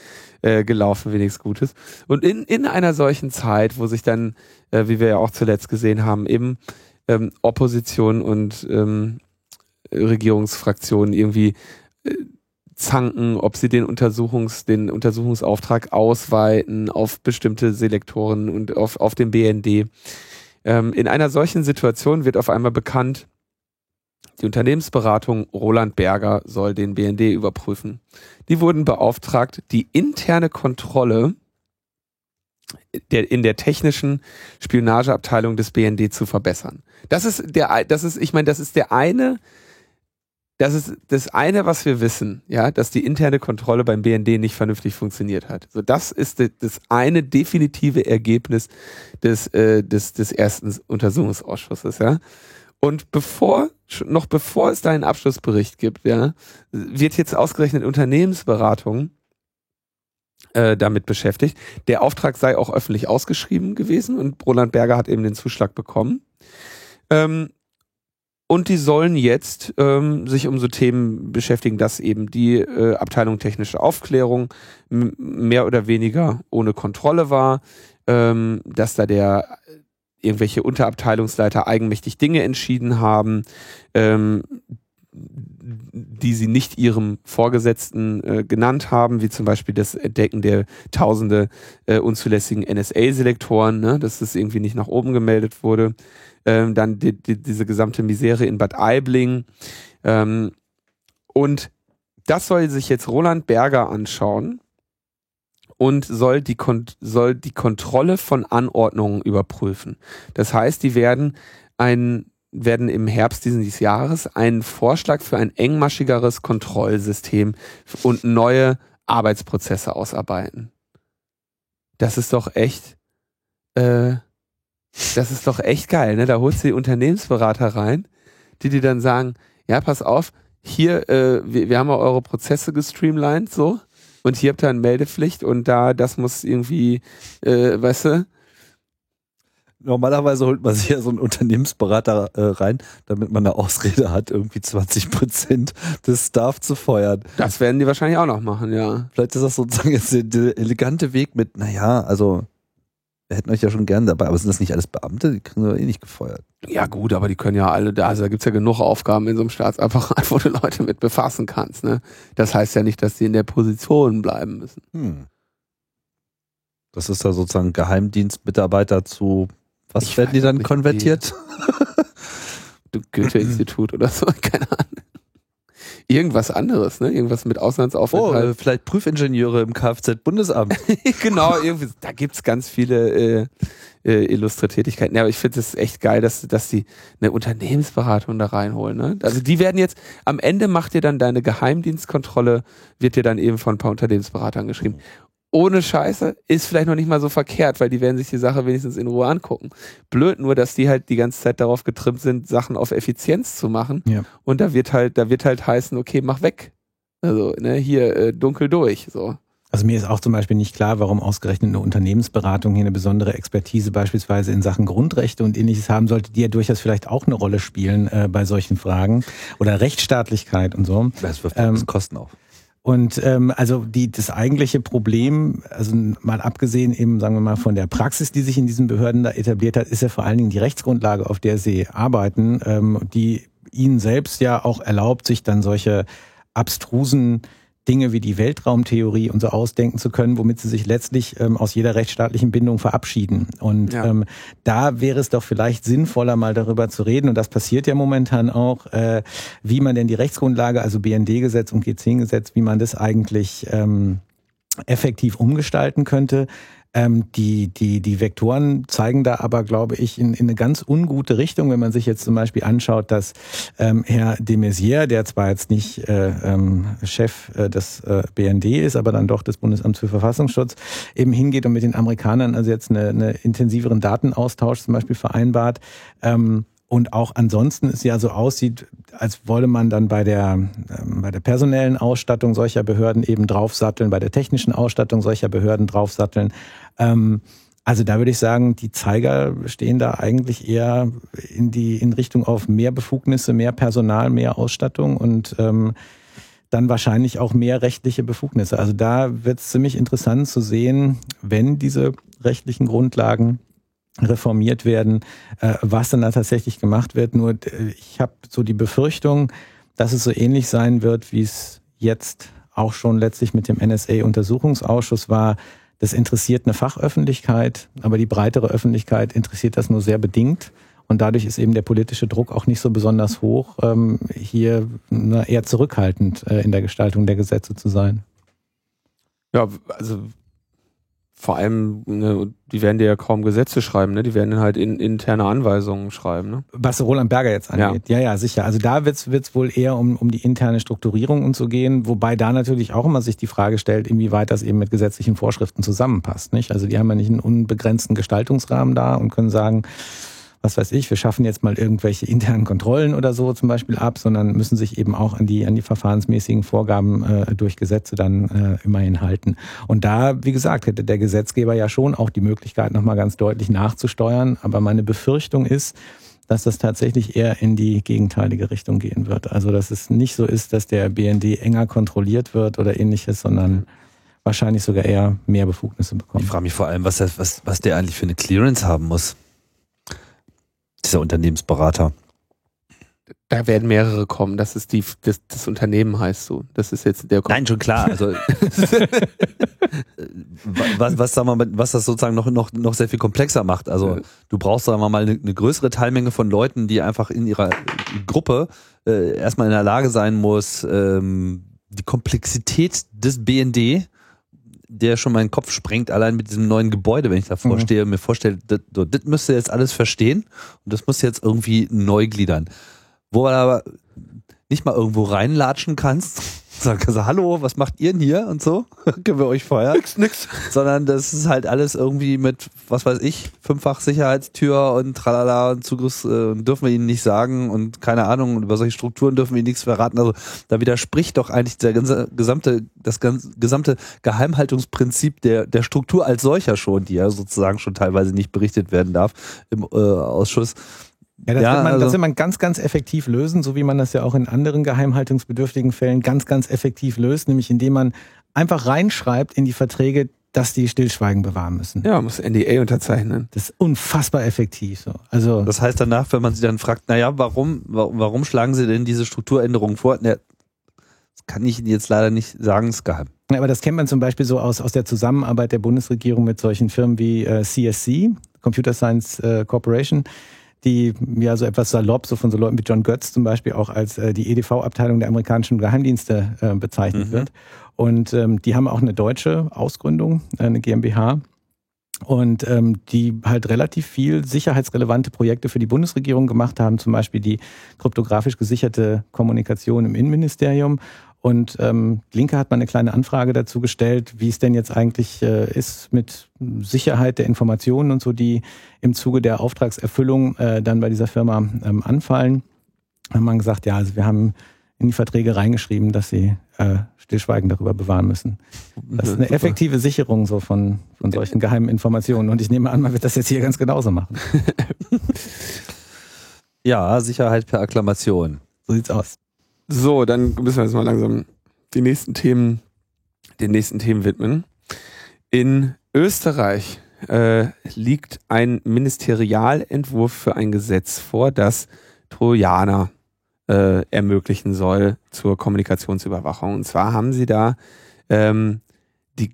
Speaker 2: äh, gelaufen wie nichts Gutes? Und in, in einer solchen Zeit, wo sich dann, äh, wie wir ja auch zuletzt gesehen haben, eben ähm, Opposition und ähm, Regierungsfraktionen irgendwie äh, zanken, ob sie den Untersuchungs, den Untersuchungsauftrag ausweiten auf bestimmte Selektoren und auf, auf den BND. Ähm, in einer solchen Situation wird auf einmal bekannt, die Unternehmensberatung Roland Berger soll den BND überprüfen. Die wurden beauftragt, die interne Kontrolle der, in der technischen Spionageabteilung des BND zu verbessern. Das ist der, das ist, ich meine, das ist der eine, das ist das eine, was wir wissen, ja, dass die interne Kontrolle beim BND nicht vernünftig funktioniert hat. So, das ist das eine definitive Ergebnis des, äh, des, des ersten Untersuchungsausschusses, ja. Und bevor, noch bevor es da einen Abschlussbericht gibt, ja, wird jetzt ausgerechnet Unternehmensberatung äh, damit beschäftigt. Der Auftrag sei auch öffentlich ausgeschrieben gewesen und Roland Berger hat eben den Zuschlag bekommen. Ähm, und die sollen jetzt ähm, sich um so Themen beschäftigen, dass eben die äh, Abteilung technische Aufklärung mehr oder weniger ohne Kontrolle war, ähm, dass da der irgendwelche Unterabteilungsleiter eigenmächtig Dinge entschieden haben, ähm, die sie nicht ihrem Vorgesetzten äh, genannt haben, wie zum Beispiel das Entdecken der tausende äh, unzulässigen NSA-Selektoren, ne, dass das irgendwie nicht nach oben gemeldet wurde. Ähm, dann die, die, diese gesamte Misere in Bad Aibling. Ähm, und das soll sich jetzt Roland Berger anschauen und soll die, Kon soll die Kontrolle von Anordnungen überprüfen. Das heißt, die werden ein werden im Herbst dieses Jahres einen Vorschlag für ein engmaschigeres Kontrollsystem und neue Arbeitsprozesse ausarbeiten. Das ist doch echt, äh, das ist doch echt geil, ne? Da holst du die Unternehmensberater rein, die dir dann sagen, ja, pass auf, hier, äh, wir, wir haben ja eure Prozesse gestreamlined, so, und hier habt ihr eine Meldepflicht und da, das muss irgendwie, äh, weißt du,
Speaker 1: Normalerweise holt man sich ja so einen Unternehmensberater äh, rein, damit man eine Ausrede hat, irgendwie 20 Prozent des Staff zu feuern.
Speaker 2: Das werden die wahrscheinlich auch noch machen, ja.
Speaker 1: Vielleicht ist das sozusagen jetzt der, der elegante Weg mit, naja, also wir hätten euch ja schon gern dabei, aber sind das nicht alles Beamte? Die kriegen doch eh nicht gefeuert.
Speaker 2: Ja gut, aber die können ja alle da, also da gibt's ja genug Aufgaben in so einem Staatsapparat, wo du Leute mit befassen kannst. Ne? Das heißt ja nicht, dass die in der Position bleiben müssen.
Speaker 1: Hm. Das ist da sozusagen Geheimdienstmitarbeiter zu was ich werden die dann konvertiert?
Speaker 2: Goethe-Institut oder so, keine Ahnung. Irgendwas anderes, ne? Irgendwas mit Auslandsaufenthalt.
Speaker 1: Oh, vielleicht Prüfingenieure im Kfz-Bundesamt.
Speaker 2: genau, irgendwie, da gibt's ganz viele äh, äh, illustre Tätigkeiten. Ja, aber ich finde es echt geil, dass, dass die eine Unternehmensberatung da reinholen. Ne? Also die werden jetzt, am Ende macht dir dann deine Geheimdienstkontrolle, wird dir dann eben von ein paar Unternehmensberatern geschrieben ohne Scheiße ist vielleicht noch nicht mal so verkehrt, weil die werden sich die Sache wenigstens in Ruhe angucken. Blöd nur, dass die halt die ganze Zeit darauf getrimmt sind, Sachen auf Effizienz zu machen.
Speaker 3: Ja.
Speaker 2: Und da wird halt, da wird halt heißen, okay, mach weg. Also, ne, hier äh, dunkel durch. So.
Speaker 3: Also mir ist auch zum Beispiel nicht klar, warum ausgerechnet eine Unternehmensberatung hier eine besondere Expertise beispielsweise in Sachen Grundrechte und ähnliches haben sollte, die ja durchaus vielleicht auch eine Rolle spielen äh, bei solchen Fragen oder Rechtsstaatlichkeit und so.
Speaker 1: Das wirft ähm, Kosten auf.
Speaker 3: Und ähm, also die, das eigentliche Problem, also mal abgesehen eben, sagen wir mal, von der Praxis, die sich in diesen Behörden da etabliert hat, ist ja vor allen Dingen die Rechtsgrundlage, auf der sie arbeiten, ähm, die ihnen selbst ja auch erlaubt, sich dann solche abstrusen Dinge wie die Weltraumtheorie und so ausdenken zu können, womit sie sich letztlich ähm, aus jeder rechtsstaatlichen Bindung verabschieden. Und ja. ähm, da wäre es doch vielleicht sinnvoller, mal darüber zu reden, und das passiert ja momentan auch, äh, wie man denn die Rechtsgrundlage, also BND-Gesetz und G10-Gesetz, wie man das eigentlich ähm, effektiv umgestalten könnte. Ähm, die, die, die Vektoren zeigen da aber, glaube ich, in, in eine ganz ungute Richtung, wenn man sich jetzt zum Beispiel anschaut, dass ähm, Herr de Maizière, der zwar jetzt nicht äh, ähm, Chef äh, des äh, BND ist, aber dann doch des Bundesamts für Verfassungsschutz, eben hingeht und mit den Amerikanern also jetzt eine, eine intensiveren Datenaustausch zum Beispiel vereinbart. Ähm, und auch ansonsten es ja so aussieht, als wolle man dann bei der, ähm, bei der personellen Ausstattung solcher Behörden eben draufsatteln, bei der technischen Ausstattung solcher Behörden draufsatteln. Ähm, also da würde ich sagen, die Zeiger stehen da eigentlich eher in die in Richtung auf mehr Befugnisse, mehr Personal, mehr Ausstattung und ähm, dann wahrscheinlich auch mehr rechtliche Befugnisse. Also da wird es ziemlich interessant zu sehen, wenn diese rechtlichen Grundlagen reformiert werden, äh, was dann da tatsächlich gemacht wird. Nur ich habe so die Befürchtung, dass es so ähnlich sein wird, wie es jetzt auch schon letztlich mit dem NSA-Untersuchungsausschuss war. Das interessiert eine Fachöffentlichkeit, aber die breitere Öffentlichkeit interessiert das nur sehr bedingt. Und dadurch ist eben der politische Druck auch nicht so besonders hoch, ähm, hier eher zurückhaltend äh, in der Gestaltung der Gesetze zu sein.
Speaker 2: Ja, also vor allem, ne, die werden dir ja kaum Gesetze schreiben, ne? Die werden halt in, interne Anweisungen schreiben, ne?
Speaker 3: Was Roland Berger jetzt angeht. Ja, ja, ja sicher. Also da wird es wohl eher um, um die interne Strukturierung und so gehen, wobei da natürlich auch immer sich die Frage stellt, inwieweit das eben mit gesetzlichen Vorschriften zusammenpasst. Nicht? Also die haben ja nicht einen unbegrenzten Gestaltungsrahmen da und können sagen, was weiß ich, wir schaffen jetzt mal irgendwelche internen Kontrollen oder so zum Beispiel ab, sondern müssen sich eben auch an die, an die verfahrensmäßigen Vorgaben äh, durch Gesetze dann äh, immerhin halten. Und da, wie gesagt, hätte der Gesetzgeber ja schon auch die Möglichkeit, nochmal ganz deutlich nachzusteuern. Aber meine Befürchtung ist, dass das tatsächlich eher in die gegenteilige Richtung gehen wird. Also dass es nicht so ist, dass der BND enger kontrolliert wird oder ähnliches, sondern wahrscheinlich sogar eher mehr Befugnisse bekommt.
Speaker 1: Ich frage mich vor allem, was, was, was der eigentlich für eine Clearance haben muss dieser Unternehmensberater.
Speaker 2: Da werden mehrere kommen. Das ist die, das, das Unternehmen heißt so. Das ist jetzt der.
Speaker 1: Nein, schon klar. Also was, was, sagen wir mal, was das sozusagen noch, noch, noch sehr viel komplexer macht. Also du brauchst, sagen wir mal, eine, eine größere Teilmenge von Leuten, die einfach in ihrer Gruppe äh, erstmal in der Lage sein muss, ähm, die Komplexität des BND der schon meinen Kopf sprengt, allein mit diesem neuen Gebäude, wenn ich davor mhm. stehe und mir vorstelle, das, das müsst ihr jetzt alles verstehen und das muss jetzt irgendwie neu gliedern. Wo man aber nicht mal irgendwo reinlatschen kannst, Sag also, hallo, was macht ihr denn hier und so? Können wir euch feuern?
Speaker 2: Nix, nix.
Speaker 1: Sondern das ist halt alles irgendwie mit, was weiß ich, fünffach Sicherheitstür und tralala und Zugriffs äh, dürfen wir ihnen nicht sagen und keine Ahnung, und über solche Strukturen dürfen wir ihnen nichts verraten. Also da widerspricht doch eigentlich der ganze, gesamte, das ganze, gesamte Geheimhaltungsprinzip der, der Struktur als solcher schon, die ja sozusagen schon teilweise nicht berichtet werden darf im äh, Ausschuss.
Speaker 3: Ja, das, ja, wird man, also, das wird man ganz, ganz effektiv lösen, so wie man das ja auch in anderen geheimhaltungsbedürftigen Fällen ganz, ganz effektiv löst, nämlich indem man einfach reinschreibt in die Verträge, dass die Stillschweigen bewahren müssen.
Speaker 2: Ja, man muss NDA unterzeichnen.
Speaker 3: Das ist unfassbar effektiv. So. Also
Speaker 1: das heißt danach, wenn man sie dann fragt, naja, warum, warum schlagen sie denn diese Strukturänderungen vor? Na, das kann ich Ihnen jetzt leider nicht sagen, ist geheim.
Speaker 3: Ja, aber das kennt man zum Beispiel so aus, aus der Zusammenarbeit der Bundesregierung mit solchen Firmen wie äh, CSC, Computer Science äh, Corporation die ja so etwas salopp, so von so Leuten wie John Götz zum Beispiel auch als äh, die EDV-Abteilung der amerikanischen Geheimdienste äh, bezeichnet mhm. wird. Und ähm, die haben auch eine deutsche Ausgründung, äh, eine GmbH. Und ähm, die halt relativ viel sicherheitsrelevante Projekte für die Bundesregierung gemacht haben, zum Beispiel die kryptografisch gesicherte Kommunikation im Innenministerium und ähm, Linke hat mal eine kleine Anfrage dazu gestellt, wie es denn jetzt eigentlich äh, ist mit Sicherheit der Informationen und so, die im Zuge der Auftragserfüllung äh, dann bei dieser Firma ähm, anfallen. Haben man gesagt, ja, also wir haben in die Verträge reingeschrieben, dass sie äh, Stillschweigen darüber bewahren müssen. Das ist eine effektive Sicherung so von, von solchen geheimen Informationen. Und ich nehme an, man wird das jetzt hier ganz genauso machen.
Speaker 1: ja, Sicherheit per Akklamation.
Speaker 3: So sieht's aus.
Speaker 2: So, dann müssen wir jetzt mal langsam die nächsten Themen, den nächsten Themen widmen. In Österreich äh, liegt ein Ministerialentwurf für ein Gesetz vor, das Trojaner äh, ermöglichen soll zur Kommunikationsüberwachung. Und zwar haben sie da ähm, die,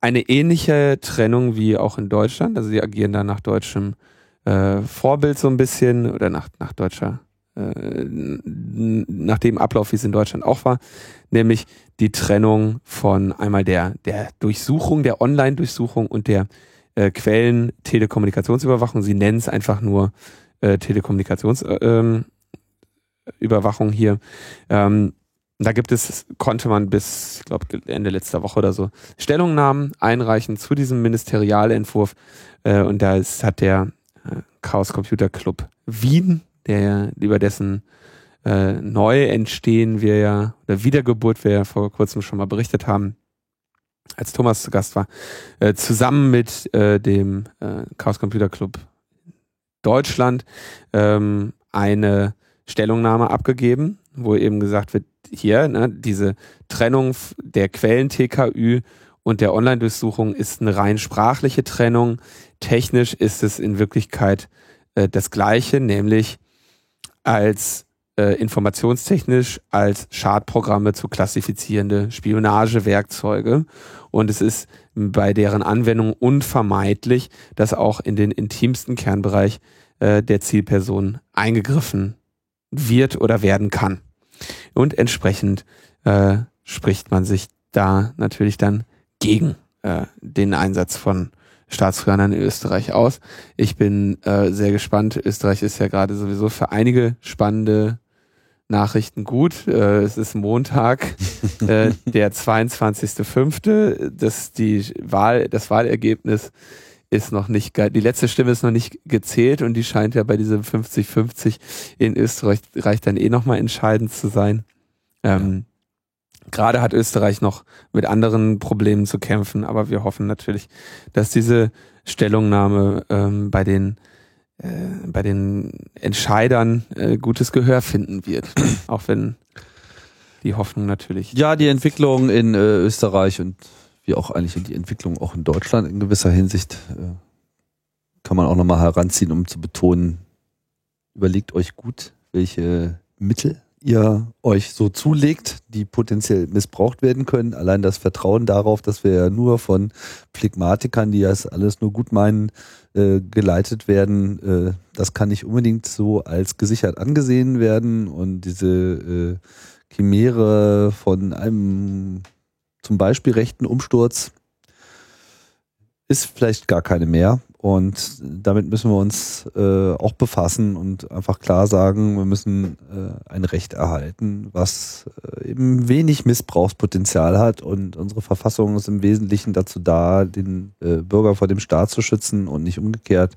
Speaker 2: eine ähnliche Trennung wie auch in Deutschland. Also sie agieren da nach deutschem äh, Vorbild so ein bisschen oder nach, nach deutscher äh, nach dem Ablauf, wie es in Deutschland auch war, nämlich die Trennung von einmal der, der Durchsuchung, der Online-Durchsuchung und der äh, Quellen Telekommunikationsüberwachung. Sie nennen es einfach nur äh, Telekommunikationsüberwachung ähm, hier. Ähm, da gibt es, konnte man bis, ich glaube, Ende letzter Woche oder so, Stellungnahmen einreichen zu diesem Ministerialentwurf. Äh, und da ist, hat der äh, Chaos Computer Club Wien der über dessen äh, neu entstehen wir ja, oder Wiedergeburt wir ja vor kurzem schon mal berichtet haben, als Thomas zu Gast war, äh, zusammen mit äh, dem äh, Chaos Computer Club Deutschland ähm, eine Stellungnahme abgegeben, wo eben gesagt wird, hier, ne, diese Trennung der Quellen-TKÜ und der Online-Durchsuchung ist eine rein sprachliche Trennung. Technisch ist es in Wirklichkeit äh, das Gleiche, nämlich als äh, informationstechnisch als Schadprogramme zu klassifizierende Spionagewerkzeuge. Und es ist bei deren Anwendung unvermeidlich, dass auch in den intimsten Kernbereich äh, der Zielperson eingegriffen wird oder werden kann. Und entsprechend äh, spricht man sich da natürlich dann gegen äh, den Einsatz von Staatstrojanern in Österreich aus. Ich bin äh, sehr gespannt. Österreich ist ja gerade sowieso für einige spannende Nachrichten gut. Äh, es ist Montag, äh, der 22.05. Das, die Wahl, das Wahlergebnis ist noch nicht, die letzte Stimme ist noch nicht gezählt und die scheint ja bei diesem 50-50 in Österreich dann eh nochmal entscheidend zu sein. Ähm, Gerade hat Österreich noch mit anderen Problemen zu kämpfen, aber wir hoffen natürlich, dass diese Stellungnahme ähm, bei den äh, bei den Entscheidern äh, gutes Gehör finden wird, auch wenn die Hoffnung natürlich.
Speaker 1: Ja, die Entwicklung in äh, Österreich und wie auch eigentlich die Entwicklung auch in Deutschland in gewisser Hinsicht äh, kann man auch nochmal heranziehen, um zu betonen, überlegt euch gut, welche Mittel ihr euch so zulegt, die potenziell missbraucht werden können. Allein das Vertrauen darauf, dass wir ja nur von Phlegmatikern, die das alles nur gut meinen, äh, geleitet werden, äh, das kann nicht unbedingt so als gesichert angesehen werden. Und diese äh, Chimäre von einem zum Beispiel rechten Umsturz ist vielleicht gar keine mehr. Und damit müssen wir uns äh, auch befassen und einfach klar sagen, wir müssen äh, ein Recht erhalten, was äh, eben wenig Missbrauchspotenzial hat. Und unsere Verfassung ist im Wesentlichen dazu da, den äh, Bürger vor dem Staat zu schützen und nicht umgekehrt.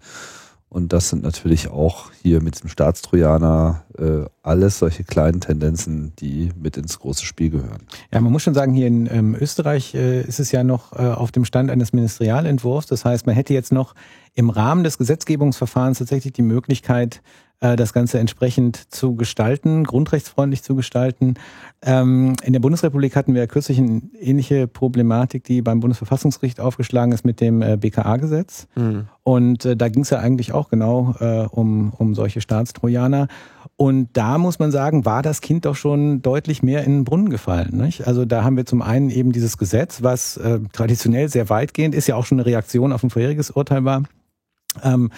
Speaker 1: Und das sind natürlich auch hier mit dem Staatstrojaner äh, alles solche kleinen Tendenzen, die mit ins große Spiel gehören.
Speaker 3: Ja, man muss schon sagen, hier in ähm, Österreich äh, ist es ja noch äh, auf dem Stand eines Ministerialentwurfs. Das heißt, man hätte jetzt noch im Rahmen des Gesetzgebungsverfahrens tatsächlich die Möglichkeit, das Ganze entsprechend zu gestalten, grundrechtsfreundlich zu gestalten. Ähm, in der Bundesrepublik hatten wir kürzlich eine ähnliche Problematik, die beim Bundesverfassungsgericht aufgeschlagen ist mit dem äh, BKA-Gesetz. Mhm. Und äh, da ging es ja eigentlich auch genau um, um solche Staatstrojaner. Und da muss man sagen, war das Kind doch schon deutlich mehr in den Brunnen gefallen. Nicht? Also da haben wir zum einen eben dieses Gesetz, was äh, traditionell sehr weitgehend ist, ja auch schon eine Reaktion auf ein vorheriges Urteil war. Ähm,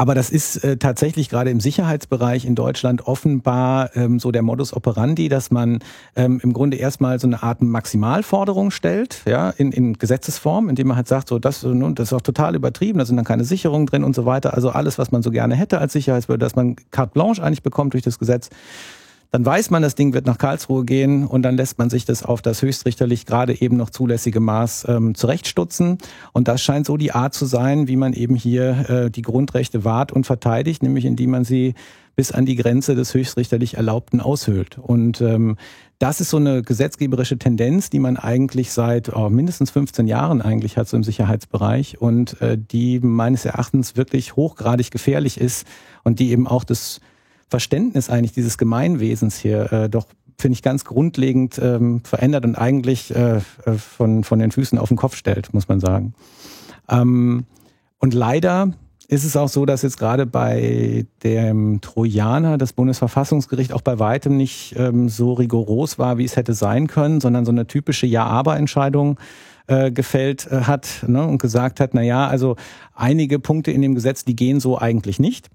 Speaker 3: aber das ist äh, tatsächlich gerade im Sicherheitsbereich in Deutschland offenbar ähm, so der Modus operandi, dass man ähm, im Grunde erstmal so eine Art Maximalforderung stellt, ja, in, in Gesetzesform, indem man halt sagt, so das, nun, das ist auch total übertrieben, da sind dann keine Sicherungen drin und so weiter. Also alles, was man so gerne hätte als Sicherheitsbehörde, dass man carte blanche eigentlich bekommt durch das Gesetz. Dann weiß man, das Ding wird nach Karlsruhe gehen und dann lässt man sich das auf das höchstrichterlich gerade eben noch zulässige Maß ähm, zurechtstutzen. Und das scheint so die Art zu sein, wie man eben hier äh, die Grundrechte wahrt und verteidigt, nämlich indem man sie bis an die Grenze des höchstrichterlich Erlaubten aushöhlt. Und ähm, das ist so eine gesetzgeberische Tendenz, die man eigentlich seit oh, mindestens 15 Jahren eigentlich hat, so im Sicherheitsbereich und äh, die meines Erachtens wirklich hochgradig gefährlich ist und die eben auch das Verständnis eigentlich dieses Gemeinwesens hier äh, doch finde ich ganz grundlegend ähm, verändert und eigentlich äh, äh, von von den Füßen auf den Kopf stellt, muss man sagen. Ähm, und leider ist es auch so, dass jetzt gerade bei dem Trojaner das Bundesverfassungsgericht auch bei weitem nicht ähm, so rigoros war, wie es hätte sein können, sondern so eine typische Ja-Aber-Entscheidung äh, gefällt äh, hat ne, und gesagt hat, na ja, also einige Punkte in dem Gesetz, die gehen so eigentlich nicht.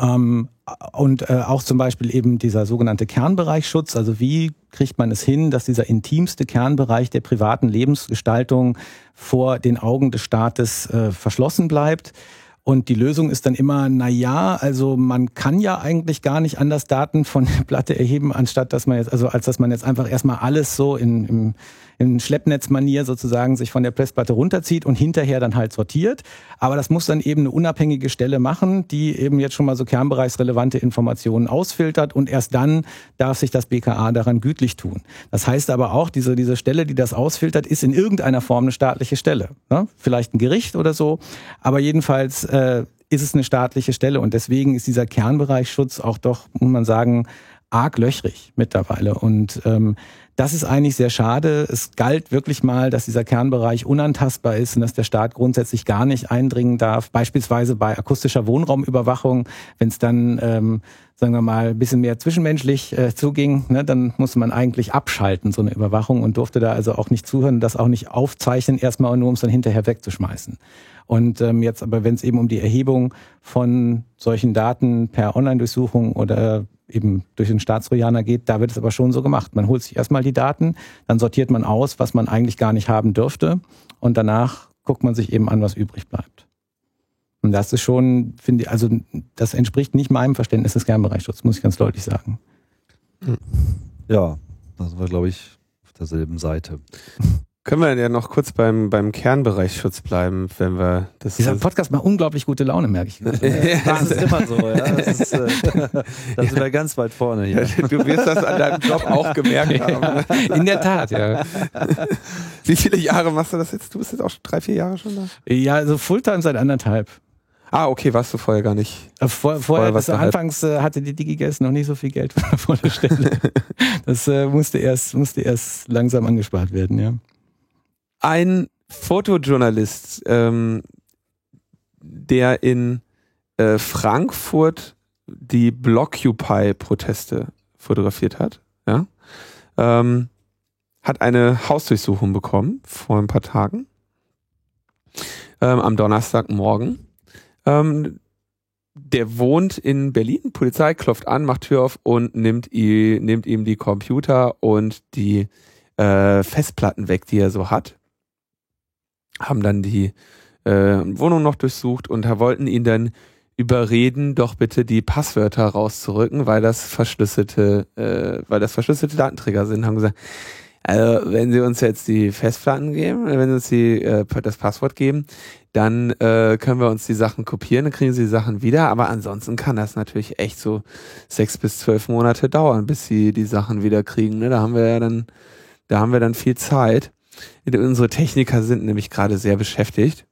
Speaker 3: Ähm, und äh, auch zum Beispiel eben dieser sogenannte Kernbereichschutz. Also wie kriegt man es hin, dass dieser intimste Kernbereich der privaten Lebensgestaltung vor den Augen des Staates äh, verschlossen bleibt? Und die Lösung ist dann immer, na ja, also man kann ja eigentlich gar nicht anders Daten von der Platte erheben, anstatt dass man jetzt, also als dass man jetzt einfach erstmal alles so in, im, in Schleppnetzmanier sozusagen sich von der Pressplatte runterzieht und hinterher dann halt sortiert. Aber das muss dann eben eine unabhängige Stelle machen, die eben jetzt schon mal so kernbereichsrelevante Informationen ausfiltert und erst dann darf sich das BKA daran gütlich tun. Das heißt aber auch, diese, diese Stelle, die das ausfiltert, ist in irgendeiner Form eine staatliche Stelle. Ne? Vielleicht ein Gericht oder so, aber jedenfalls äh, ist es eine staatliche Stelle und deswegen ist dieser Kernbereichsschutz auch doch, muss man sagen, arg löchrig mittlerweile. Und ähm, das ist eigentlich sehr schade. Es galt wirklich mal, dass dieser Kernbereich unantastbar ist und dass der Staat grundsätzlich gar nicht eindringen darf. Beispielsweise bei akustischer Wohnraumüberwachung, wenn es dann, ähm, sagen wir mal, ein bisschen mehr zwischenmenschlich äh, zuging, ne, dann musste man eigentlich abschalten, so eine Überwachung, und durfte da also auch nicht zuhören, das auch nicht aufzeichnen, erstmal nur um es dann hinterher wegzuschmeißen. Und ähm, jetzt aber, wenn es eben um die Erhebung von solchen Daten per Online-Durchsuchung oder eben durch den Staatstrojaner geht, da wird es aber schon so gemacht. Man holt sich erstmal die Daten, dann sortiert man aus, was man eigentlich gar nicht haben dürfte und danach guckt man sich eben an, was übrig bleibt. Und das ist schon, finde ich, also das entspricht nicht meinem Verständnis des Kernbereichsschutzes, muss ich ganz deutlich sagen.
Speaker 1: Ja, da sind wir, glaube ich, auf derselben Seite.
Speaker 2: Können wir ja noch kurz beim, beim Kernbereichsschutz bleiben, wenn wir das.
Speaker 3: Dieser Podcast macht unglaublich gute Laune, merke ich.
Speaker 1: Das ist immer so, ja. Das ist, äh, da sind wir ganz weit vorne hier.
Speaker 2: Du wirst das an deinem Job auch gemerkt haben.
Speaker 3: In der Tat, ja.
Speaker 2: Wie viele Jahre machst du das jetzt? Du bist jetzt auch schon drei, vier Jahre schon da?
Speaker 3: Ja, also Fulltime seit anderthalb.
Speaker 2: Ah, okay, warst du vorher gar nicht.
Speaker 3: Äh, Vor, vorher,
Speaker 2: Vorher halb.
Speaker 3: anfangs äh, hatte die DigiGuess noch nicht so viel Geld vor der Stelle. Das äh, musste erst, musste erst langsam angespart werden, ja.
Speaker 2: Ein Fotojournalist, ähm, der in äh, Frankfurt die Blockupy-Proteste fotografiert hat, ja, ähm, hat eine Hausdurchsuchung bekommen vor ein paar Tagen, ähm, am Donnerstagmorgen. Ähm, der wohnt in Berlin, Polizei klopft an, macht Tür auf und nimmt, nimmt ihm die Computer und die äh, Festplatten weg, die er so hat. Haben dann die äh, Wohnung noch durchsucht und wollten ihn dann überreden, doch bitte die Passwörter rauszurücken, weil das verschlüsselte, äh, weil das verschlüsselte Datenträger sind. Haben gesagt, also wenn sie uns jetzt die Festplatten geben, wenn sie uns die, äh, das Passwort geben, dann äh, können wir uns die Sachen kopieren, dann kriegen sie die Sachen wieder. Aber ansonsten kann das natürlich echt so sechs bis zwölf Monate dauern, bis sie die Sachen wieder kriegen. Ne? Da haben wir ja dann, da haben wir dann viel Zeit. Unsere Techniker sind nämlich gerade sehr beschäftigt.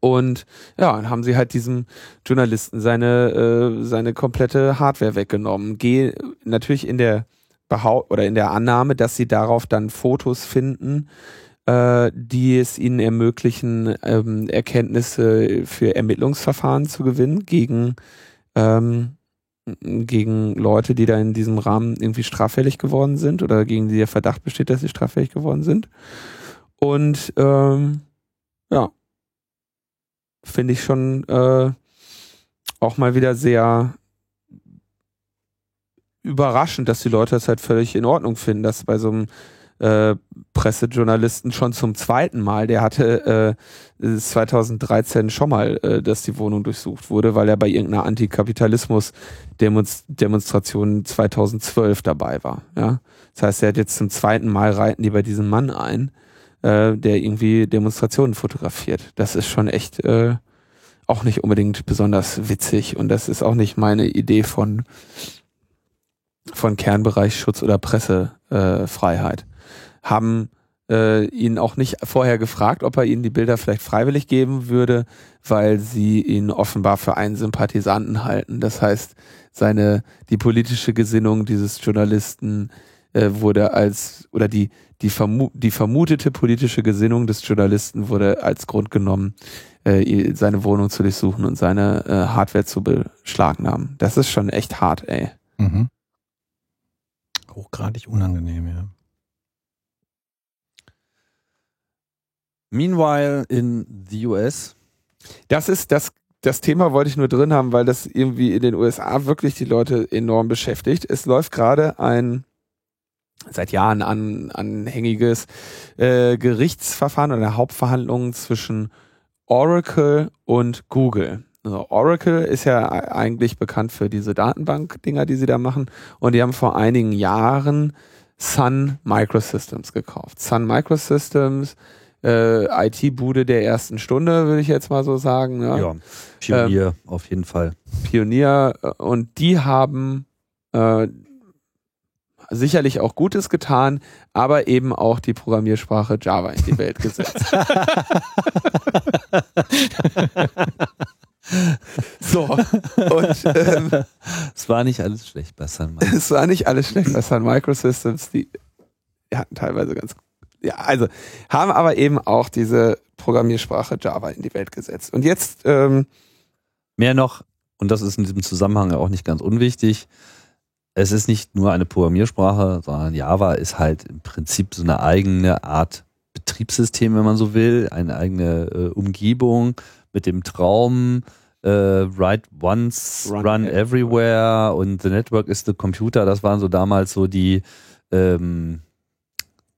Speaker 2: Und ja, dann haben sie halt diesem Journalisten seine, äh, seine komplette Hardware weggenommen. Geh natürlich in der Behaupt oder in der Annahme, dass sie darauf dann Fotos finden, äh, die es ihnen ermöglichen, ähm, Erkenntnisse für Ermittlungsverfahren zu gewinnen gegen, ähm, gegen Leute, die da in diesem Rahmen irgendwie straffällig geworden sind oder gegen die der Verdacht besteht, dass sie straffällig geworden sind. Und ähm, ja, finde ich schon äh, auch mal wieder sehr überraschend, dass die Leute das halt völlig in Ordnung finden, dass bei so einem äh, Pressejournalisten schon zum zweiten Mal, der hatte äh, 2013 schon mal, äh, dass die Wohnung durchsucht wurde, weil er bei irgendeiner Antikapitalismus-Demonstration 2012 dabei war. Ja? Das heißt, er hat jetzt zum zweiten Mal reiten die bei diesem Mann ein, äh, der irgendwie Demonstrationen fotografiert. Das ist schon echt äh, auch nicht unbedingt besonders witzig und das ist auch nicht meine Idee von von Kernbereichsschutz oder Pressefreiheit. Haben äh, ihn auch nicht vorher gefragt, ob er ihnen die Bilder vielleicht freiwillig geben würde, weil sie ihn offenbar für einen Sympathisanten halten. Das heißt, seine die politische Gesinnung dieses Journalisten äh, wurde als oder die die, vermu die vermutete politische Gesinnung des Journalisten wurde als Grund genommen, äh, seine Wohnung zu durchsuchen und seine äh, Hardware zu beschlagnahmen. Das ist schon echt hart, ey.
Speaker 3: Mhm. Hochgradig unangenehm, ja.
Speaker 1: Meanwhile in the US.
Speaker 2: Das ist das, das Thema wollte ich nur drin haben, weil das irgendwie in den USA wirklich die Leute enorm beschäftigt. Es läuft gerade ein seit Jahren an, anhängiges äh, Gerichtsverfahren oder Hauptverhandlungen zwischen Oracle und Google. Also Oracle ist ja eigentlich bekannt für diese Datenbank-Dinger, die sie da machen. Und die haben vor einigen Jahren Sun Microsystems gekauft. Sun Microsystems, äh, IT-Bude der ersten Stunde, würde ich jetzt mal so sagen. Ja,
Speaker 1: Ja, Pionier auf jeden Fall.
Speaker 2: Pionier. äh, Und die haben äh, sicherlich auch Gutes getan, aber eben auch die Programmiersprache Java in die Welt gesetzt. so, und ähm,
Speaker 1: Es war nicht alles schlecht bei Sun Micro.
Speaker 2: es war nicht alles schlecht bei Sun Microsystems, die hatten teilweise ganz, ja, also haben aber eben auch diese Programmiersprache Java in die Welt gesetzt. Und jetzt, ähm,
Speaker 1: Mehr noch, und das ist in diesem Zusammenhang auch nicht ganz unwichtig, es ist nicht nur eine Programmiersprache, sondern Java ist halt im Prinzip so eine eigene Art Betriebssystem, wenn man so will, eine eigene äh, Umgebung mit dem Traum, äh, write once,
Speaker 2: Run
Speaker 1: run,
Speaker 2: everywhere.
Speaker 1: und the network is the computer. Das waren so damals so die, ähm,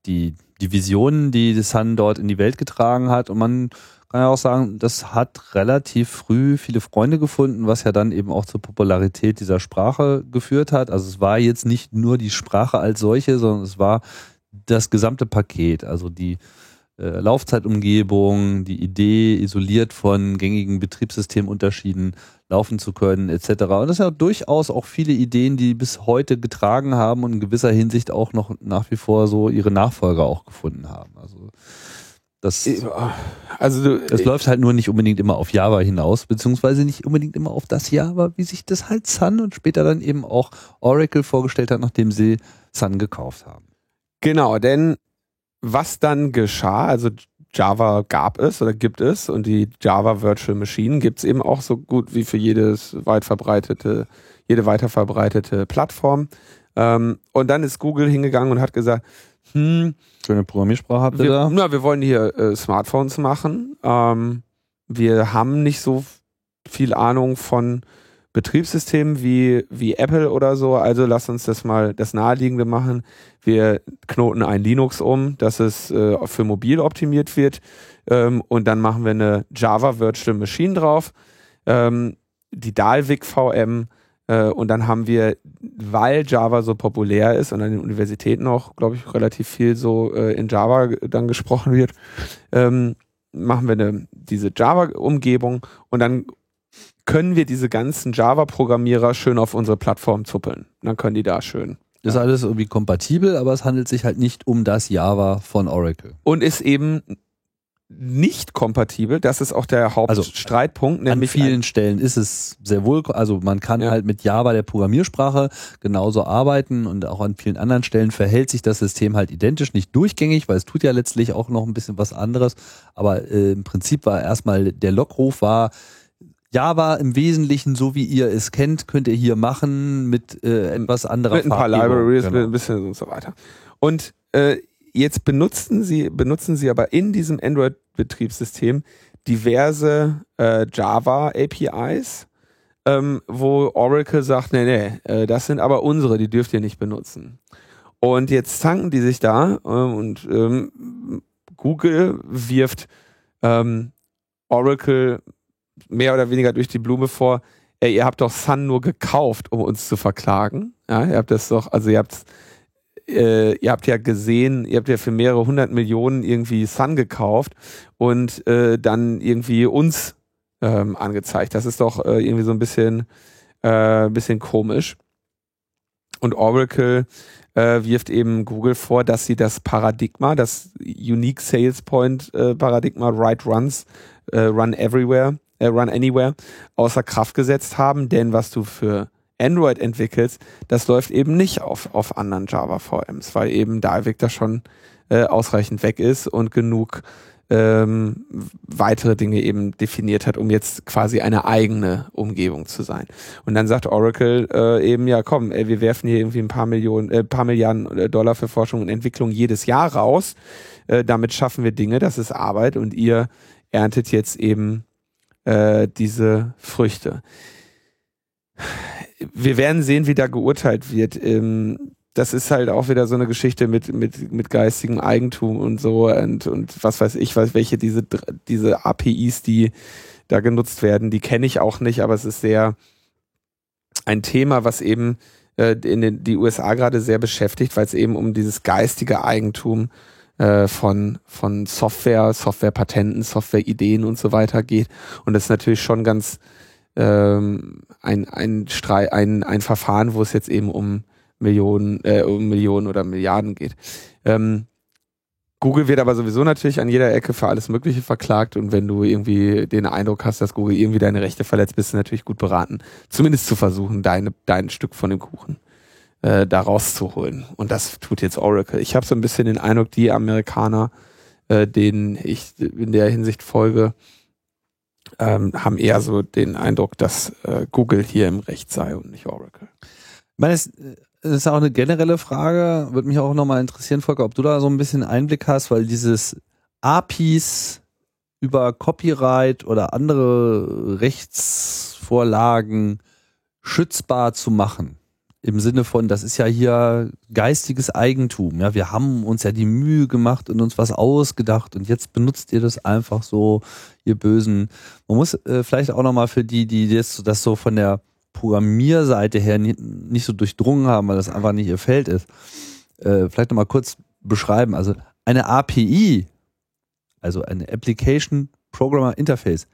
Speaker 1: die, die Visionen, die Sun dort in die Welt getragen hat. Und man kann ja auch sagen, das hat relativ früh viele Freunde gefunden, was ja dann eben auch zur Popularität dieser Sprache geführt hat. Also es war jetzt nicht nur die Sprache als solche, sondern es war das gesamte Paket. Also die äh, Laufzeitumgebung, die Idee, isoliert von gängigen Betriebssystemunterschieden laufen zu können, etc. Und das sind ja durchaus auch viele Ideen, die bis heute getragen haben und in gewisser Hinsicht auch noch nach wie vor so ihre Nachfolger auch gefunden haben. Also das,
Speaker 2: also du,
Speaker 1: das läuft halt nur nicht unbedingt immer auf Java hinaus, beziehungsweise nicht unbedingt immer auf das Java, wie sich das halt Sun und später dann eben auch Oracle vorgestellt hat, nachdem sie Sun gekauft haben.
Speaker 2: Genau, denn was dann geschah, also Java gab es oder gibt es und die Java Virtual Machine gibt es eben auch so gut wie für jedes weit verbreitete, jede weiter verbreitete Plattform. Ähm, und dann ist Google hingegangen und hat gesagt, hm,
Speaker 1: Schöne Programmiersprache habt ihr
Speaker 2: wir,
Speaker 1: da?
Speaker 2: na, wir wollen hier äh, Smartphones machen. Ähm, wir haben nicht so viel Ahnung von Betriebssystemen wie, wie Apple oder so, also lass uns das mal das Naheliegende machen. Wir knoten ein Linux um, dass es äh, für mobil optimiert wird ähm, und dann machen wir eine Java Virtual Machine drauf, ähm, die Dalvik VM äh, und dann haben wir, weil Java so populär ist und an den Universitäten auch, glaube ich, relativ viel so äh, in Java dann gesprochen wird, ähm, machen wir eine, diese Java-Umgebung und dann können wir diese ganzen Java-Programmierer schön auf unsere Plattform zuppeln. Dann können die da schön.
Speaker 1: Ist alles irgendwie kompatibel, aber es handelt sich halt nicht um das Java von Oracle.
Speaker 2: Und ist eben nicht kompatibel, das ist auch der
Speaker 1: Also,
Speaker 2: Hauptstreitpunkt,
Speaker 1: An
Speaker 2: nämlich
Speaker 1: vielen Stellen ist es sehr wohl, also man kann
Speaker 2: Ja.
Speaker 1: halt mit Java der Programmiersprache genauso arbeiten und auch an vielen anderen Stellen verhält sich das System halt identisch, nicht durchgängig, weil es tut ja letztlich auch noch ein bisschen was anderes, aber äh, im Prinzip war erstmal der Lockruf war Java im Wesentlichen, so wie ihr es kennt, könnt ihr hier machen mit äh, etwas anderer
Speaker 2: mit ein paar. Libraries,
Speaker 1: Genau.
Speaker 2: mit ein bisschen und so weiter. Und äh, jetzt benutzen sie, benutzen sie aber in diesem Android-Betriebssystem diverse äh, Java-APIs, ähm, wo Oracle sagt, nee, nee, äh, das sind aber unsere, die dürft ihr nicht benutzen. Und jetzt zanken die sich da äh, und ähm, Google wirft ähm, Oracle mehr oder weniger durch die Blume vor, ey, ihr habt doch Sun nur gekauft, um uns zu verklagen. Ja, ihr habt das doch, also ihr habt, äh, ihr habt ja gesehen, ihr habt ja für mehrere hundert Millionen irgendwie Sun gekauft und äh, dann irgendwie uns ähm, angezeigt. Das ist doch äh, irgendwie so ein bisschen, äh, bisschen komisch. Und Oracle äh, wirft eben Google vor, dass sie das Paradigma, das Unique Sales Point äh, Paradigma Write Runs, äh, Run Everywhere, äh, Run Anywhere, außer Kraft gesetzt haben, denn was du für Android entwickelst, das läuft eben nicht auf, auf anderen Java VMs, weil eben Dalvik da schon äh, ausreichend weg ist und genug ähm, weitere Dinge eben definiert hat, um jetzt quasi eine eigene Umgebung zu sein. Und dann sagt Oracle äh, eben, ja komm, ey, wir werfen hier irgendwie ein paar Millionen, äh, paar Milliarden äh, Dollar für Forschung und Entwicklung jedes Jahr raus. Äh, damit schaffen wir Dinge, das ist Arbeit und ihr erntet jetzt eben äh, diese Früchte. Wir werden sehen, wie da geurteilt wird. Ähm, das ist halt auch wieder so eine Geschichte mit, mit, mit geistigem Eigentum und so und, und was weiß ich, was, welche diese, diese APIs, die da genutzt werden, die kenne ich auch nicht, aber es ist sehr ein Thema, was eben äh, in den, die USA gerade sehr beschäftigt, weil es eben um dieses geistige Eigentum äh, von, von Software, Softwarepatenten, Softwareideen und so weiter geht. Und das ist natürlich schon ganz ähm, ein, ein, Streit, ein, ein Verfahren, wo es jetzt eben um Millionen, äh, um Millionen oder Milliarden geht. Ähm, Google wird aber sowieso natürlich an jeder Ecke für alles Mögliche verklagt und wenn du irgendwie den Eindruck hast, dass Google irgendwie deine Rechte verletzt, bist du natürlich gut beraten, zumindest zu versuchen, deine, dein Stück von dem Kuchen äh, da rauszuholen. Und das tut jetzt Oracle. Ich habe so ein bisschen den Eindruck, die Amerikaner, äh, denen ich in der Hinsicht folge, ähm, haben eher so den Eindruck, dass äh, Google hier im Recht sei und nicht Oracle.
Speaker 1: Ich meine, es das ist auch eine generelle Frage. Würde mich auch nochmal interessieren, Volker, ob du da so ein bisschen Einblick hast, weil dieses APIs über Copyright oder andere Rechtsvorlagen schützbar zu machen. Im Sinne von, das ist ja hier geistiges Eigentum. Ja, wir haben uns ja die Mühe gemacht und uns was ausgedacht und jetzt benutzt ihr das einfach so, ihr Bösen. Man muss äh, vielleicht auch nochmal für die, die das, das so von der Programmierseite her nicht, so durchdrungen haben, weil das einfach nicht ihr Feld ist, äh, vielleicht nochmal kurz beschreiben. Also eine API, also eine Application Programmer Interface,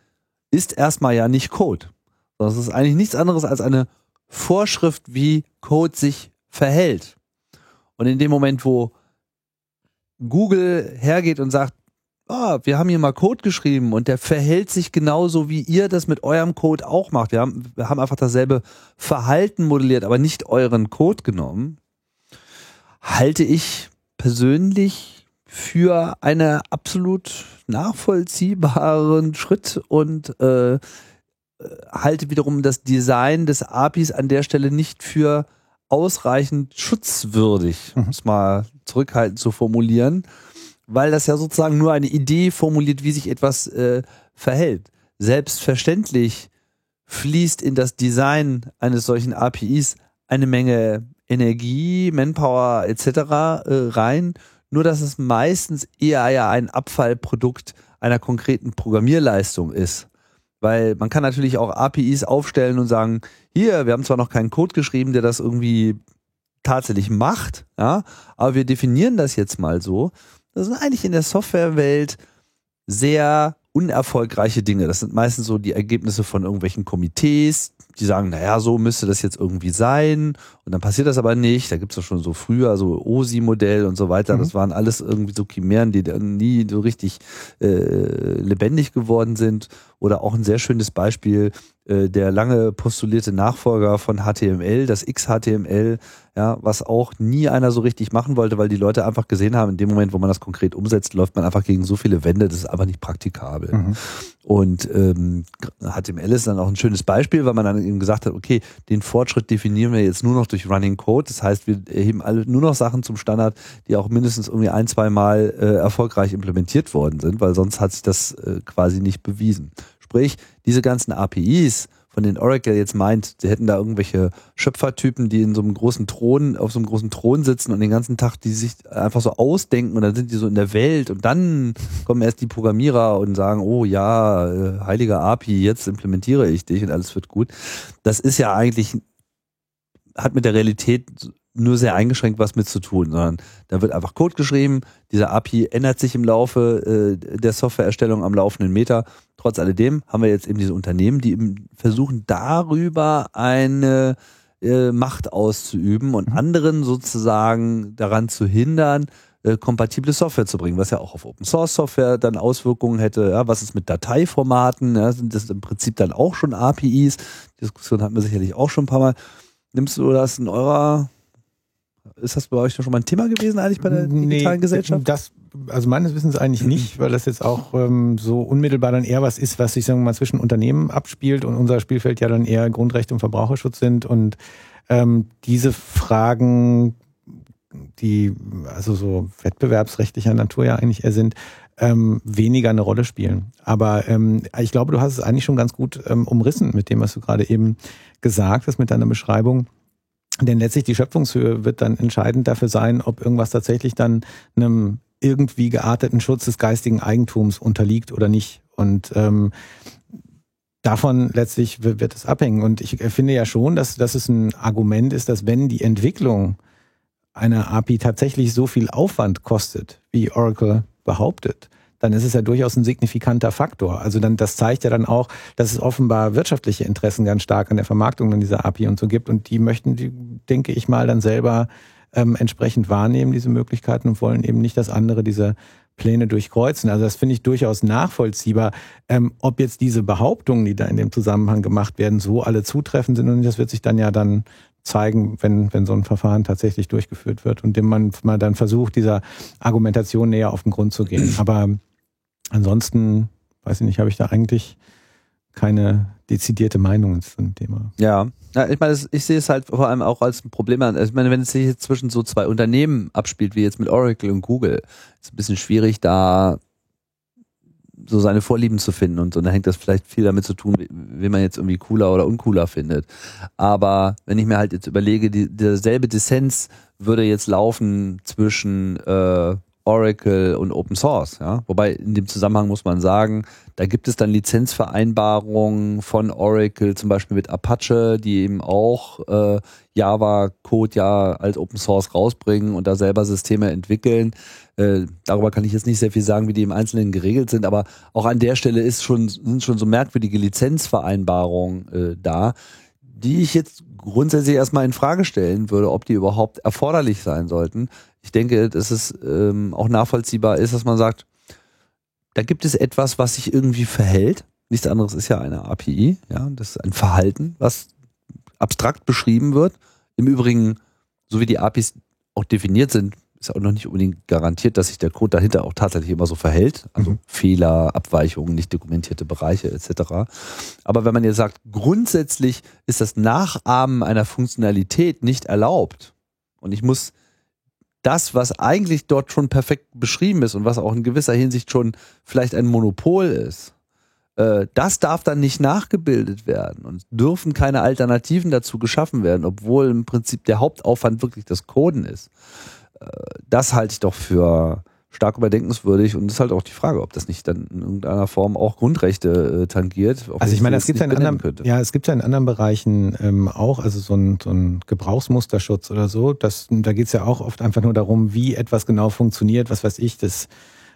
Speaker 1: ist erstmal ja nicht Code. Es ist eigentlich nichts anderes als eine Vorschrift, wie Code sich verhält. Und in dem Moment, wo Google hergeht und sagt, ah, wir haben hier mal Code geschrieben und der verhält sich genauso, wie ihr das mit eurem Code auch macht. Wir haben, wir haben einfach dasselbe Verhalten modelliert, aber nicht euren Code genommen. Halte ich persönlich für einen absolut nachvollziehbaren Schritt und äh, halte wiederum das Design des APIs an der Stelle nicht für ausreichend schutzwürdig, um es mal zurückhaltend zu formulieren weil das ja sozusagen nur eine Idee formuliert, wie sich etwas äh, verhält. Selbstverständlich fließt in das Design eines solchen APIs eine Menge Energie, Manpower etc. Äh, rein, nur dass es meistens eher ja ein Abfallprodukt einer konkreten Programmierleistung ist. Weil man kann natürlich auch APIs aufstellen und sagen, hier, wir haben zwar noch keinen Code geschrieben, der das irgendwie tatsächlich macht, ja, aber wir definieren das jetzt mal so. Das sind eigentlich in der Softwarewelt sehr unerfolgreiche Dinge. Das sind meistens so die Ergebnisse von irgendwelchen Komitees, die sagen, naja, so müsste das jetzt irgendwie sein. Und dann passiert das aber nicht. Da gibt es ja schon so früher, so OSI-Modell und so weiter. Mhm. Das waren alles irgendwie so Chimären, die dann nie so richtig äh, lebendig geworden sind. Oder auch ein sehr schönes Beispiel, äh, der lange postulierte Nachfolger von HTML, das XHTML, ja, was auch nie einer so richtig machen wollte, weil die Leute einfach gesehen haben, in dem Moment, wo man das konkret umsetzt, läuft man einfach gegen so viele Wände, das ist einfach nicht praktikabel. Mhm. Und ähm, HTML ist dann auch ein schönes Beispiel, weil man dann eben gesagt hat, okay, den Fortschritt definieren wir jetzt nur noch durch Running Code. Das heißt, wir erheben alle nur noch Sachen zum Standard, die auch mindestens irgendwie ein, zwei Mal äh, erfolgreich implementiert worden sind, weil sonst hat sich das äh, quasi nicht bewiesen. Sprich, diese ganzen APIs, von denen Oracle jetzt meint, sie hätten da irgendwelche Schöpfertypen, die in so einem großen Thron, auf so einem großen Thron sitzen und den ganzen Tag die sich einfach so ausdenken und dann sind die so in der Welt und dann kommen erst die Programmierer und sagen, oh ja, äh, heiliger API, jetzt implementiere ich dich und alles wird gut. Das ist ja eigentlich, hat mit der Realität nur sehr eingeschränkt was mit zu tun, sondern da wird einfach Code geschrieben, diese API ändert sich im Laufe äh, der Softwareerstellung am laufenden Meter. Trotz alledem haben wir jetzt eben diese Unternehmen, die eben versuchen darüber eine äh, Macht auszuüben und mhm. anderen sozusagen daran zu hindern, äh, kompatible Software zu bringen, was ja auch auf Open Source Software dann Auswirkungen hätte. Ja, was ist mit Dateiformaten? Ja, sind das im Prinzip dann auch schon APIs? Die Diskussion hatten wir sicherlich auch schon ein paar Mal. Nimmst du das in eurer ist das bei euch schon mal ein Thema gewesen eigentlich bei der digitalen nee, Gesellschaft?
Speaker 3: Das, also meines Wissens eigentlich nicht, weil das jetzt auch ähm, so unmittelbar dann eher was ist, was sich sagen wir mal zwischen Unternehmen abspielt und unser Spielfeld ja dann eher Grundrecht und Verbraucherschutz sind und ähm, diese Fragen, die also so wettbewerbsrechtlicher Natur ja eigentlich eher sind, ähm, weniger eine Rolle spielen. Aber ähm, ich glaube, du hast es eigentlich schon ganz gut ähm, umrissen mit dem, was du gerade eben gesagt hast, mit deiner Beschreibung Denn letztlich die Schöpfungshöhe wird dann entscheidend dafür sein, ob irgendwas tatsächlich dann einem irgendwie gearteten Schutz des geistigen Eigentums unterliegt oder nicht. Und ähm, davon letztlich wird es abhängen. Und ich finde ja schon, dass, dass es ein Argument ist, dass wenn die Entwicklung einer API tatsächlich so viel Aufwand kostet, wie Oracle behauptet, dann ist es ja durchaus ein signifikanter Faktor. Also dann, das zeigt ja dann auch, dass es offenbar wirtschaftliche Interessen ganz stark an der Vermarktung an dieser API und so gibt. Und die möchten, die, denke ich mal, dann selber ähm, entsprechend wahrnehmen, diese Möglichkeiten und wollen eben nicht, dass andere diese Pläne durchkreuzen. Also das finde ich durchaus nachvollziehbar. Ähm, ob jetzt diese Behauptungen, die da in dem Zusammenhang gemacht werden, so alle zutreffend sind und das wird sich dann ja dann zeigen, wenn, wenn so ein Verfahren tatsächlich durchgeführt wird und dem man mal dann versucht, dieser Argumentation näher auf den Grund zu gehen. Aber ansonsten, weiß ich nicht, habe ich da eigentlich keine dezidierte Meinung zu dem Thema.
Speaker 1: Ja, ja ich meine, ich sehe es halt vor allem auch als ein Problem an. Ich meine, wenn es sich jetzt zwischen so zwei Unternehmen abspielt, wie jetzt mit Oracle und Google, ist ein bisschen schwierig, da so seine Vorlieben zu finden und so. Da hängt das vielleicht viel damit zu tun, wie man jetzt irgendwie cooler oder uncooler findet. Aber wenn ich mir halt jetzt überlege, die, derselbe Dissens würde jetzt laufen zwischen äh, Oracle und Open Source. Ja? Wobei in dem Zusammenhang muss man sagen, da gibt es dann Lizenzvereinbarungen von Oracle, zum Beispiel mit Apache, die eben auch äh, Java-Code ja als Open Source rausbringen und da selber Systeme entwickeln. Äh, darüber kann ich jetzt nicht sehr viel sagen, wie die im Einzelnen geregelt sind, aber auch an der Stelle ist schon, sind schon so merkwürdige Lizenzvereinbarungen äh, da, die ich jetzt grundsätzlich erstmal in Frage stellen würde, ob die überhaupt erforderlich sein sollten. Ich denke, dass es ähm, auch nachvollziehbar ist, dass man sagt, da gibt es etwas, was sich irgendwie verhält. Nichts anderes ist ja eine API, ja, das ist ein Verhalten, was abstrakt beschrieben wird. Im Übrigen, so wie die APIs auch definiert sind, ist auch noch nicht unbedingt garantiert, dass sich der Code dahinter auch tatsächlich immer so verhält. Also mhm. Fehler, Abweichungen, nicht dokumentierte Bereiche etc. Aber wenn man jetzt sagt, grundsätzlich ist das Nachahmen einer Funktionalität nicht erlaubt und ich muss das, was eigentlich dort schon perfekt beschrieben ist und was auch in gewisser Hinsicht schon vielleicht ein Monopol ist, äh, das darf dann nicht nachgebildet werden und dürfen keine Alternativen dazu geschaffen werden, obwohl im Prinzip der Hauptaufwand wirklich das Coden ist. Äh, das halte ich doch für stark überdenkenswürdig und ist halt auch die Frage, ob das nicht dann in irgendeiner Form auch Grundrechte äh, tangiert.
Speaker 3: Also ich meine, es gibt ja in anderen, könnte. ja, es gibt ja in anderen Bereichen ähm, auch, also so ein, so ein Gebrauchsmusterschutz oder so, das, da geht es ja auch oft einfach nur darum, wie etwas genau funktioniert, was weiß ich, das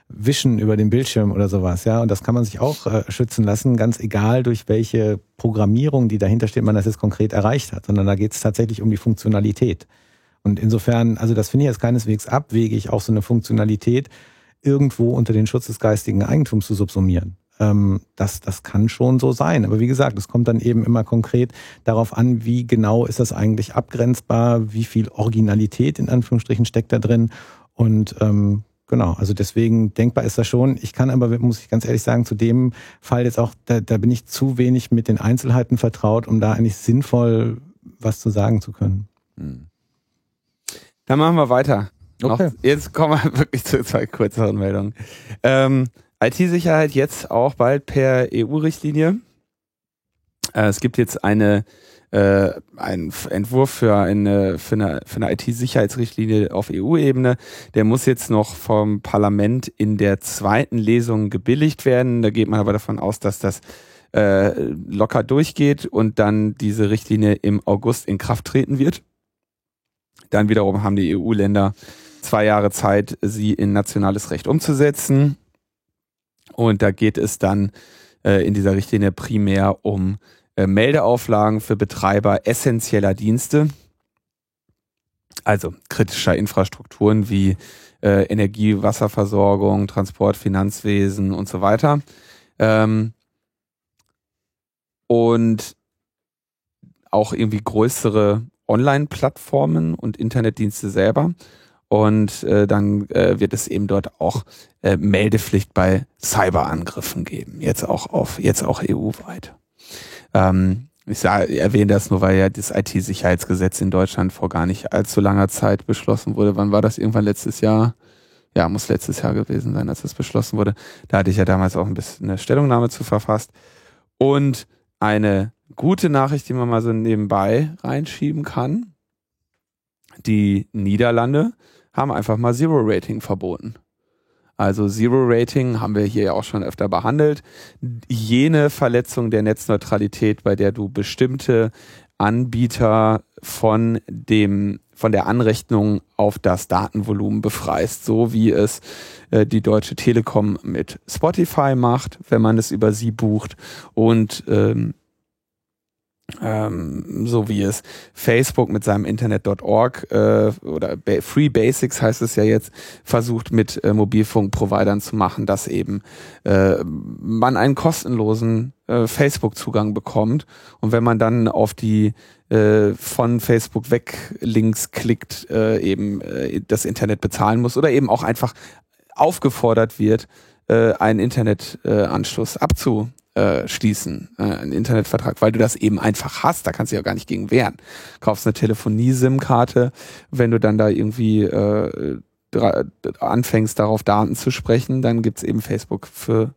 Speaker 3: Wischen über den Bildschirm oder sowas, ja. Und das kann man sich auch äh, schützen lassen, ganz egal durch welche Programmierung, die dahinter steht, man das jetzt konkret erreicht hat, sondern da geht es tatsächlich um die Funktionalität. Und insofern, also das finde ich jetzt keineswegs abwegig, auch so eine Funktionalität irgendwo unter den Schutz des geistigen Eigentums zu subsumieren. Ähm, das, das kann schon so sein. Aber wie gesagt, es kommt dann eben immer konkret darauf an, wie genau ist das eigentlich abgrenzbar, wie viel Originalität in Anführungsstrichen steckt da drin. Und ähm, genau, also deswegen denkbar ist das schon. Ich kann aber, muss ich ganz ehrlich sagen, zu dem Fall jetzt auch, da, da bin ich zu wenig mit den Einzelheiten vertraut, um da eigentlich sinnvoll was zu sagen zu können. Hm.
Speaker 2: Dann machen wir weiter. Okay. Noch, jetzt kommen wir wirklich zu zwei kürzeren Meldungen. Ähm, IT-Sicherheit jetzt auch bald per EU-Richtlinie. Äh, es gibt jetzt eine äh, einen Entwurf für eine, für eine, für eine IT-Sicherheitsrichtlinie auf EU-Ebene. Der muss jetzt noch vom Parlament in der zweiten Lesung gebilligt werden. Da geht man aber davon aus, dass das äh, locker durchgeht und dann diese Richtlinie im August in Kraft treten wird. Dann wiederum haben die EU-Länder zwei Jahre Zeit, sie in nationales Recht umzusetzen. Und da geht es dann äh, in dieser Richtlinie primär um äh, Meldeauflagen für Betreiber essentieller Dienste, also kritischer Infrastrukturen wie äh, Energie, Wasserversorgung, Transport, Finanzwesen und so weiter. Ähm, und auch irgendwie größere Online-Plattformen und Internetdienste selber. Und äh, dann äh, wird es eben dort auch äh, Meldepflicht bei Cyberangriffen geben. Jetzt auch auf, jetzt auch EU-weit. Ähm, ich sage, erwähne das nur, weil ja das IT-Sicherheitsgesetz in Deutschland vor gar nicht allzu langer Zeit beschlossen wurde. Wann war das? Irgendwann letztes Jahr? Ja, muss letztes Jahr gewesen sein, als das beschlossen wurde. Da hatte ich ja damals auch ein bisschen eine Stellungnahme zu verfasst. Und eine gute Nachricht, die man mal so nebenbei reinschieben kann. Die Niederlande haben einfach mal Zero Rating verboten. Also Zero Rating haben wir hier ja auch schon öfter behandelt. Jene Verletzung der Netzneutralität, bei der du bestimmte Anbieter von dem von der Anrechnung auf das Datenvolumen befreist, so wie es äh, die Deutsche Telekom mit Spotify macht, wenn man es über sie bucht und ähm, ähm, so wie es Facebook mit seinem Internet.org äh, oder ba Free Basics heißt es ja jetzt, versucht mit äh, Mobilfunkprovidern zu machen, dass eben äh, man einen kostenlosen äh, Facebook-Zugang bekommt. Und wenn man dann auf die äh, von Facebook weg Links klickt, äh, eben äh, das Internet bezahlen muss oder eben auch einfach aufgefordert wird, äh, einen Internetanschluss abzu äh, schließen, äh, einen Internetvertrag, weil du das eben einfach hast, da kannst du ja gar nicht gegen wehren. Kaufst eine Telefonie-SIM-Karte, wenn du dann da irgendwie äh, anfängst, darauf Daten zu sprechen, dann gibt's eben Facebook für,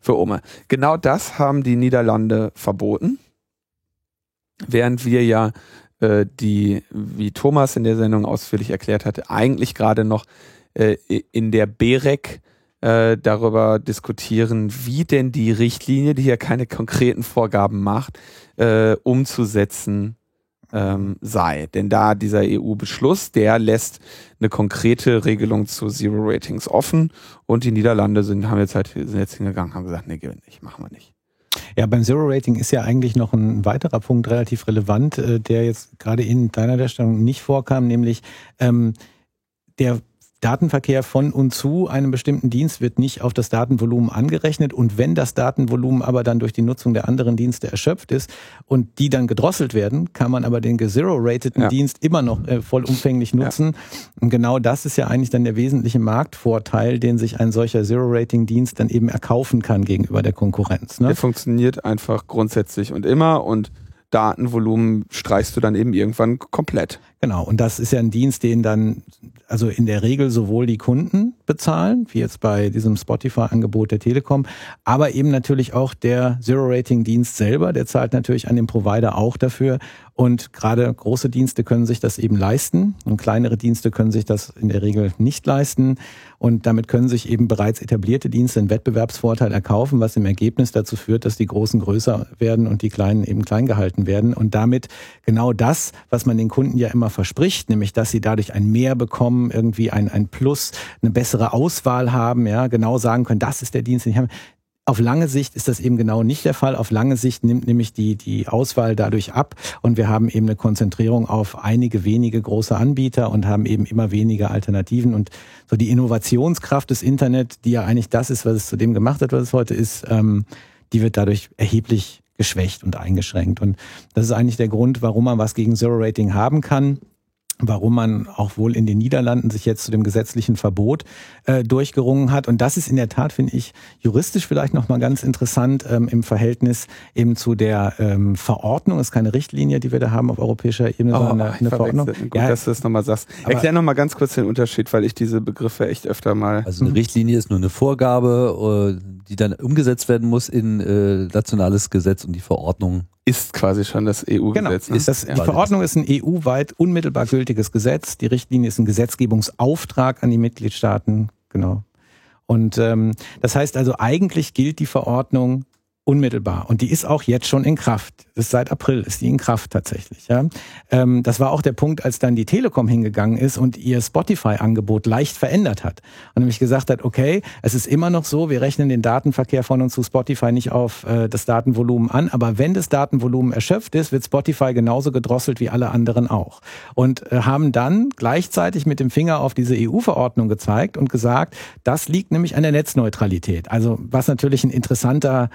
Speaker 2: für Ome. Genau das haben die Niederlande verboten, während wir ja äh, die, wie Thomas in der Sendung ausführlich erklärt hatte, eigentlich gerade noch äh, in der BEREC äh, darüber diskutieren, wie denn die Richtlinie, die ja keine konkreten Vorgaben macht, äh, umzusetzen ähm, sei. Denn da dieser EU-Beschluss, der lässt eine konkrete Regelung zu Zero Ratings offen und die Niederlande sind, haben jetzt halt, sind jetzt hingegangen, haben gesagt, nee, nicht, machen wir nicht.
Speaker 3: Ja, beim Zero Rating ist ja eigentlich noch ein weiterer Punkt relativ relevant, äh, der jetzt gerade in deiner Darstellung nicht vorkam, nämlich ähm, der Datenverkehr von und zu einem bestimmten Dienst wird nicht auf das Datenvolumen angerechnet. Und wenn das Datenvolumen aber dann durch die Nutzung der anderen Dienste erschöpft ist und die dann gedrosselt werden, kann man aber den gezero-rateden ja. Dienst immer noch äh, vollumfänglich nutzen. Ja. Und genau das ist ja eigentlich dann der wesentliche Marktvorteil, den sich ein solcher Zero-Rating-Dienst dann eben erkaufen kann gegenüber der Konkurrenz.
Speaker 2: Ne? Der funktioniert einfach grundsätzlich und immer und Datenvolumen streichst du dann eben irgendwann komplett.
Speaker 3: Genau, und das ist ja ein Dienst, den dann also in der Regel sowohl die Kunden bezahlen, wie jetzt bei diesem Spotify-Angebot der Telekom, aber eben natürlich auch der Zero-Rating-Dienst selber, der zahlt natürlich an den Provider auch dafür. Und gerade große Dienste können sich das eben leisten und kleinere Dienste können sich das in der Regel nicht leisten. Und damit können sich eben bereits etablierte Dienste einen Wettbewerbsvorteil erkaufen, was im Ergebnis dazu führt, dass die Großen größer werden und die Kleinen eben klein gehalten werden. Und damit genau das, was man den Kunden ja immer verspricht, nämlich dass sie dadurch ein Mehr bekommen, irgendwie ein, ein Plus, eine bessere Auswahl haben, ja, genau sagen können, das ist der Dienst, den ich habe. Auf lange Sicht ist das eben genau nicht der Fall. Auf lange Sicht nimmt nämlich die, die Auswahl dadurch ab und wir haben eben eine Konzentrierung auf einige wenige große Anbieter und haben eben immer weniger Alternativen und so die Innovationskraft des Internet, die ja eigentlich das ist, was es zu dem gemacht hat, was es heute ist, ähm, die wird dadurch erheblich geschwächt und eingeschränkt. Und das ist eigentlich der Grund, warum man was gegen Zero Rating haben kann warum man auch wohl in den Niederlanden sich jetzt zu dem gesetzlichen Verbot äh, durchgerungen hat. Und das ist in der Tat, finde ich, juristisch vielleicht nochmal ganz interessant ähm, im Verhältnis eben zu der ähm, Verordnung. Das ist keine Richtlinie, die wir da haben auf europäischer Ebene,
Speaker 2: oh, sondern eine, eine Verordnung. Gut, ja, dass du das nochmal sagst. Erklär nochmal ganz kurz den Unterschied, weil ich diese Begriffe echt öfter mal...
Speaker 1: Also eine Richtlinie ist nur eine Vorgabe, äh, die dann umgesetzt werden muss in äh, nationales Gesetz und die Verordnung
Speaker 2: ist quasi schon das EU-Gesetz. Genau.
Speaker 3: Ne? Ist das, die Verordnung ist ein EU-weit unmittelbar gültiges Gesetz. Die Richtlinie ist ein Gesetzgebungsauftrag an die Mitgliedstaaten. Genau. Und ähm, das heißt also, eigentlich gilt die Verordnung unmittelbar. Und die ist auch jetzt schon in Kraft. Ist seit April ist die in Kraft tatsächlich. Ja. Ähm, das war auch der Punkt, als dann die Telekom hingegangen ist und ihr Spotify-Angebot leicht verändert hat. Und nämlich gesagt hat, okay, es ist immer noch so, wir rechnen den Datenverkehr von uns zu Spotify nicht auf äh, das Datenvolumen an, aber wenn das Datenvolumen erschöpft ist, wird Spotify genauso gedrosselt wie alle anderen auch. Und äh, haben dann gleichzeitig mit dem Finger auf diese EU-Verordnung gezeigt und gesagt, das liegt nämlich an der Netzneutralität. Also was natürlich ein interessanter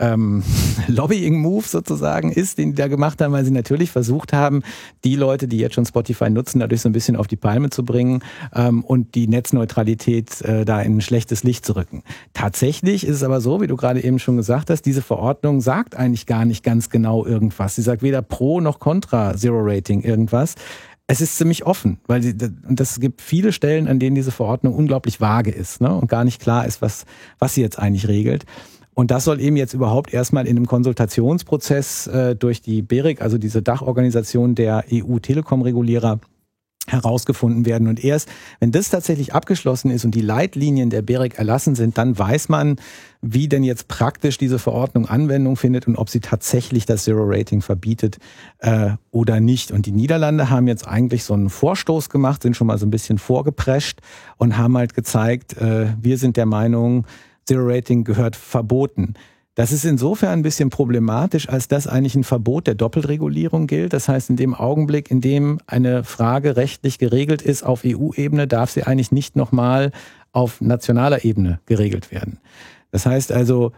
Speaker 3: ähm, Lobbying-Move sozusagen ist, den die da gemacht haben, weil sie natürlich versucht haben, die Leute, die jetzt schon Spotify nutzen, dadurch so ein bisschen auf die Palme zu bringen ähm, und die Netzneutralität äh, da in ein schlechtes Licht zu rücken. Tatsächlich ist es aber so, wie du gerade eben schon gesagt hast, diese Verordnung sagt eigentlich gar nicht ganz genau irgendwas. Sie sagt weder pro noch contra Zero Rating irgendwas es ist ziemlich offen, weil sie, und das gibt viele Stellen, an denen diese Verordnung unglaublich vage ist ne, und gar nicht klar ist, was, was sie jetzt eigentlich regelt. Und das soll eben jetzt überhaupt erstmal in einem Konsultationsprozess äh, durch die BEREC, also diese Dachorganisation der EU-Telekom-Regulierer, herausgefunden werden. Und erst, wenn das tatsächlich abgeschlossen ist und die Leitlinien der BEREC erlassen sind, dann weiß man, wie denn jetzt praktisch diese Verordnung Anwendung findet und ob sie tatsächlich das Zero-Rating verbietet äh, oder nicht. Und die Niederlande haben jetzt eigentlich so einen Vorstoß gemacht, sind schon mal so ein bisschen vorgeprescht und haben halt gezeigt, äh, wir sind der Meinung, Zero-Rating gehört verboten. Das ist insofern ein bisschen problematisch, als dass eigentlich ein Verbot der Doppelregulierung gilt. Das heißt, in dem Augenblick, in dem eine Frage rechtlich geregelt ist auf EU-Ebene, darf sie eigentlich nicht nochmal auf nationaler Ebene geregelt werden. Das heißt also,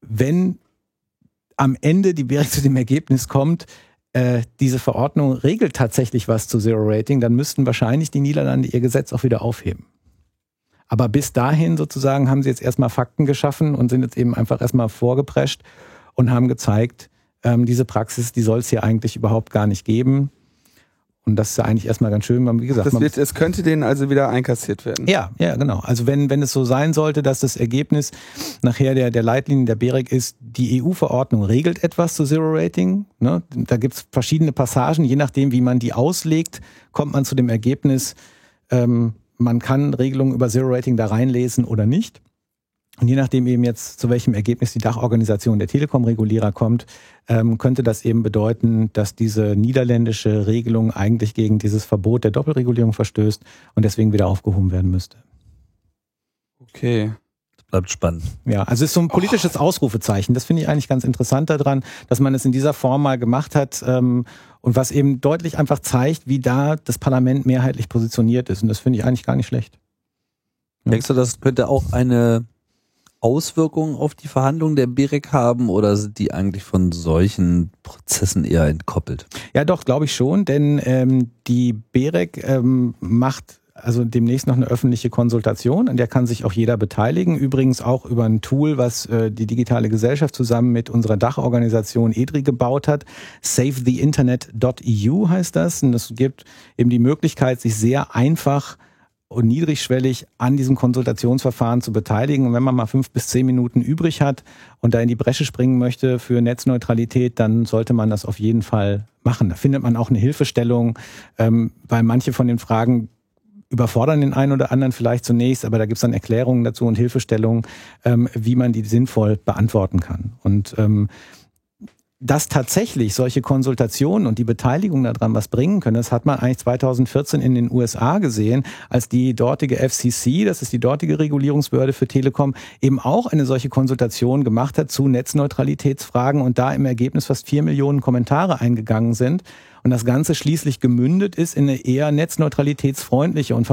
Speaker 3: wenn am Ende die BEREC zu dem Ergebnis kommt, äh, diese Verordnung regelt tatsächlich was zu Zero Rating, dann müssten wahrscheinlich die Niederlande ihr Gesetz auch wieder aufheben. Aber bis dahin sozusagen haben sie jetzt erstmal Fakten geschaffen und sind jetzt eben einfach erstmal vorgeprescht und haben gezeigt, ähm, diese Praxis, die soll es hier eigentlich überhaupt gar nicht geben. Und das ist ja eigentlich erstmal ganz schön, wie gesagt.
Speaker 2: Das wird, es könnte denen also wieder einkassiert werden.
Speaker 3: Ja, ja, genau. Also wenn, wenn es so sein sollte, dass das Ergebnis nachher der, der Leitlinien der BEREC ist, die EU-Verordnung regelt etwas zu Zero Rating. Ne? Da gibt's verschiedene Passagen, je nachdem, wie man die auslegt, kommt man zu dem Ergebnis, ähm, man kann Regelungen über Zero Rating da reinlesen oder nicht. Und je nachdem eben jetzt, zu welchem Ergebnis die Dachorganisation der Telekom-Regulierer kommt, ähm, könnte das eben bedeuten, dass diese niederländische Regelung eigentlich gegen dieses Verbot der Doppelregulierung verstößt und deswegen wieder aufgehoben werden müsste.
Speaker 2: Okay
Speaker 1: bleibt spannend.
Speaker 3: Ja, also es ist so ein politisches oh. Ausrufezeichen. Das finde ich eigentlich ganz interessant daran, dass man es in dieser Form mal gemacht hat ähm, und was eben deutlich einfach zeigt, wie da das Parlament mehrheitlich positioniert ist. Und das finde ich eigentlich gar nicht schlecht.
Speaker 1: Ja. Denkst du, das könnte auch eine Auswirkung auf die Verhandlungen der BEREC haben oder sind die eigentlich von solchen Prozessen eher entkoppelt?
Speaker 3: Ja, doch, glaube ich schon, denn ähm, die BEREC ähm, macht also demnächst noch eine öffentliche Konsultation, an der kann sich auch jeder beteiligen. Übrigens auch über ein Tool, was äh, die digitale Gesellschaft zusammen mit unserer Dachorganisation EDRI gebaut hat. SaveTheInternet.eu heißt das. Und das gibt eben die Möglichkeit, sich sehr einfach und niedrigschwellig an diesem Konsultationsverfahren zu beteiligen. Und wenn man mal fünf bis zehn Minuten übrig hat und da in die Bresche springen möchte für Netzneutralität, dann sollte man das auf jeden Fall machen. Da findet man auch eine Hilfestellung, ähm, weil manche von den Fragen überfordern den einen oder anderen vielleicht zunächst, aber da gibt's dann Erklärungen dazu und Hilfestellungen, ähm, wie man die sinnvoll beantworten kann. Und ähm, dass tatsächlich solche Konsultationen und die Beteiligung daran was bringen können, das hat man eigentlich 2014 in den USA gesehen, als die dortige FCC, das ist die dortige Regulierungsbehörde für Telekom, eben auch eine solche Konsultation gemacht hat zu Netzneutralitätsfragen und da im Ergebnis fast vier Millionen Kommentare eingegangen sind und das Ganze schließlich gemündet ist in eine eher netzneutralitätsfreundliche und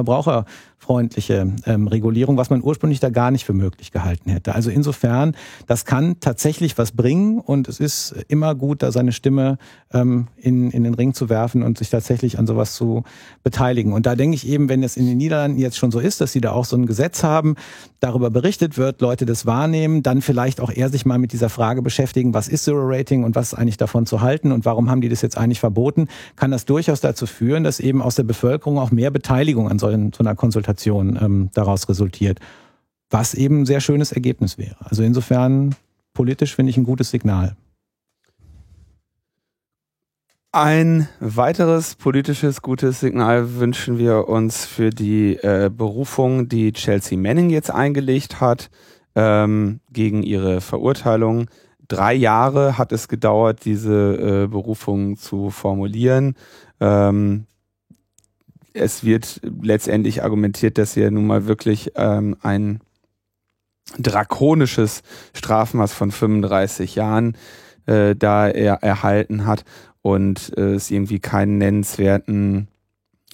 Speaker 3: verbraucherfreundliche ähm, Regulierung, was man ursprünglich da gar nicht für möglich gehalten hätte. Also insofern, das kann tatsächlich was bringen und es ist immer gut, da seine Stimme ähm, in, in den Ring zu werfen und sich tatsächlich an sowas zu beteiligen. Und da denke ich eben, wenn es in den Niederlanden jetzt schon so ist, dass sie da auch so ein Gesetz haben, darüber berichtet wird, Leute das wahrnehmen, dann vielleicht auch eher sich mal mit dieser Frage beschäftigen, was ist Zero Rating und was ist eigentlich davon zu halten und warum haben die das jetzt eigentlich verboten, kann das durchaus dazu führen, dass eben aus der Bevölkerung auch mehr Beteiligung an so, einer Konsultation ähm, daraus resultiert. Was eben ein sehr schönes Ergebnis wäre. Also insofern politisch finde ich ein gutes Signal.
Speaker 2: Ein weiteres politisches gutes Signal wünschen wir uns für die äh, Berufung, die Chelsea Manning jetzt eingelegt hat ähm, gegen ihre Verurteilung. Drei Jahre hat es gedauert, diese äh, Berufung zu formulieren. Ähm, es wird letztendlich argumentiert, dass ja nun mal wirklich ähm, ein drakonisches Strafmaß von 35 Jahren äh, da er erhalten hat und äh, es irgendwie keinen nennenswerten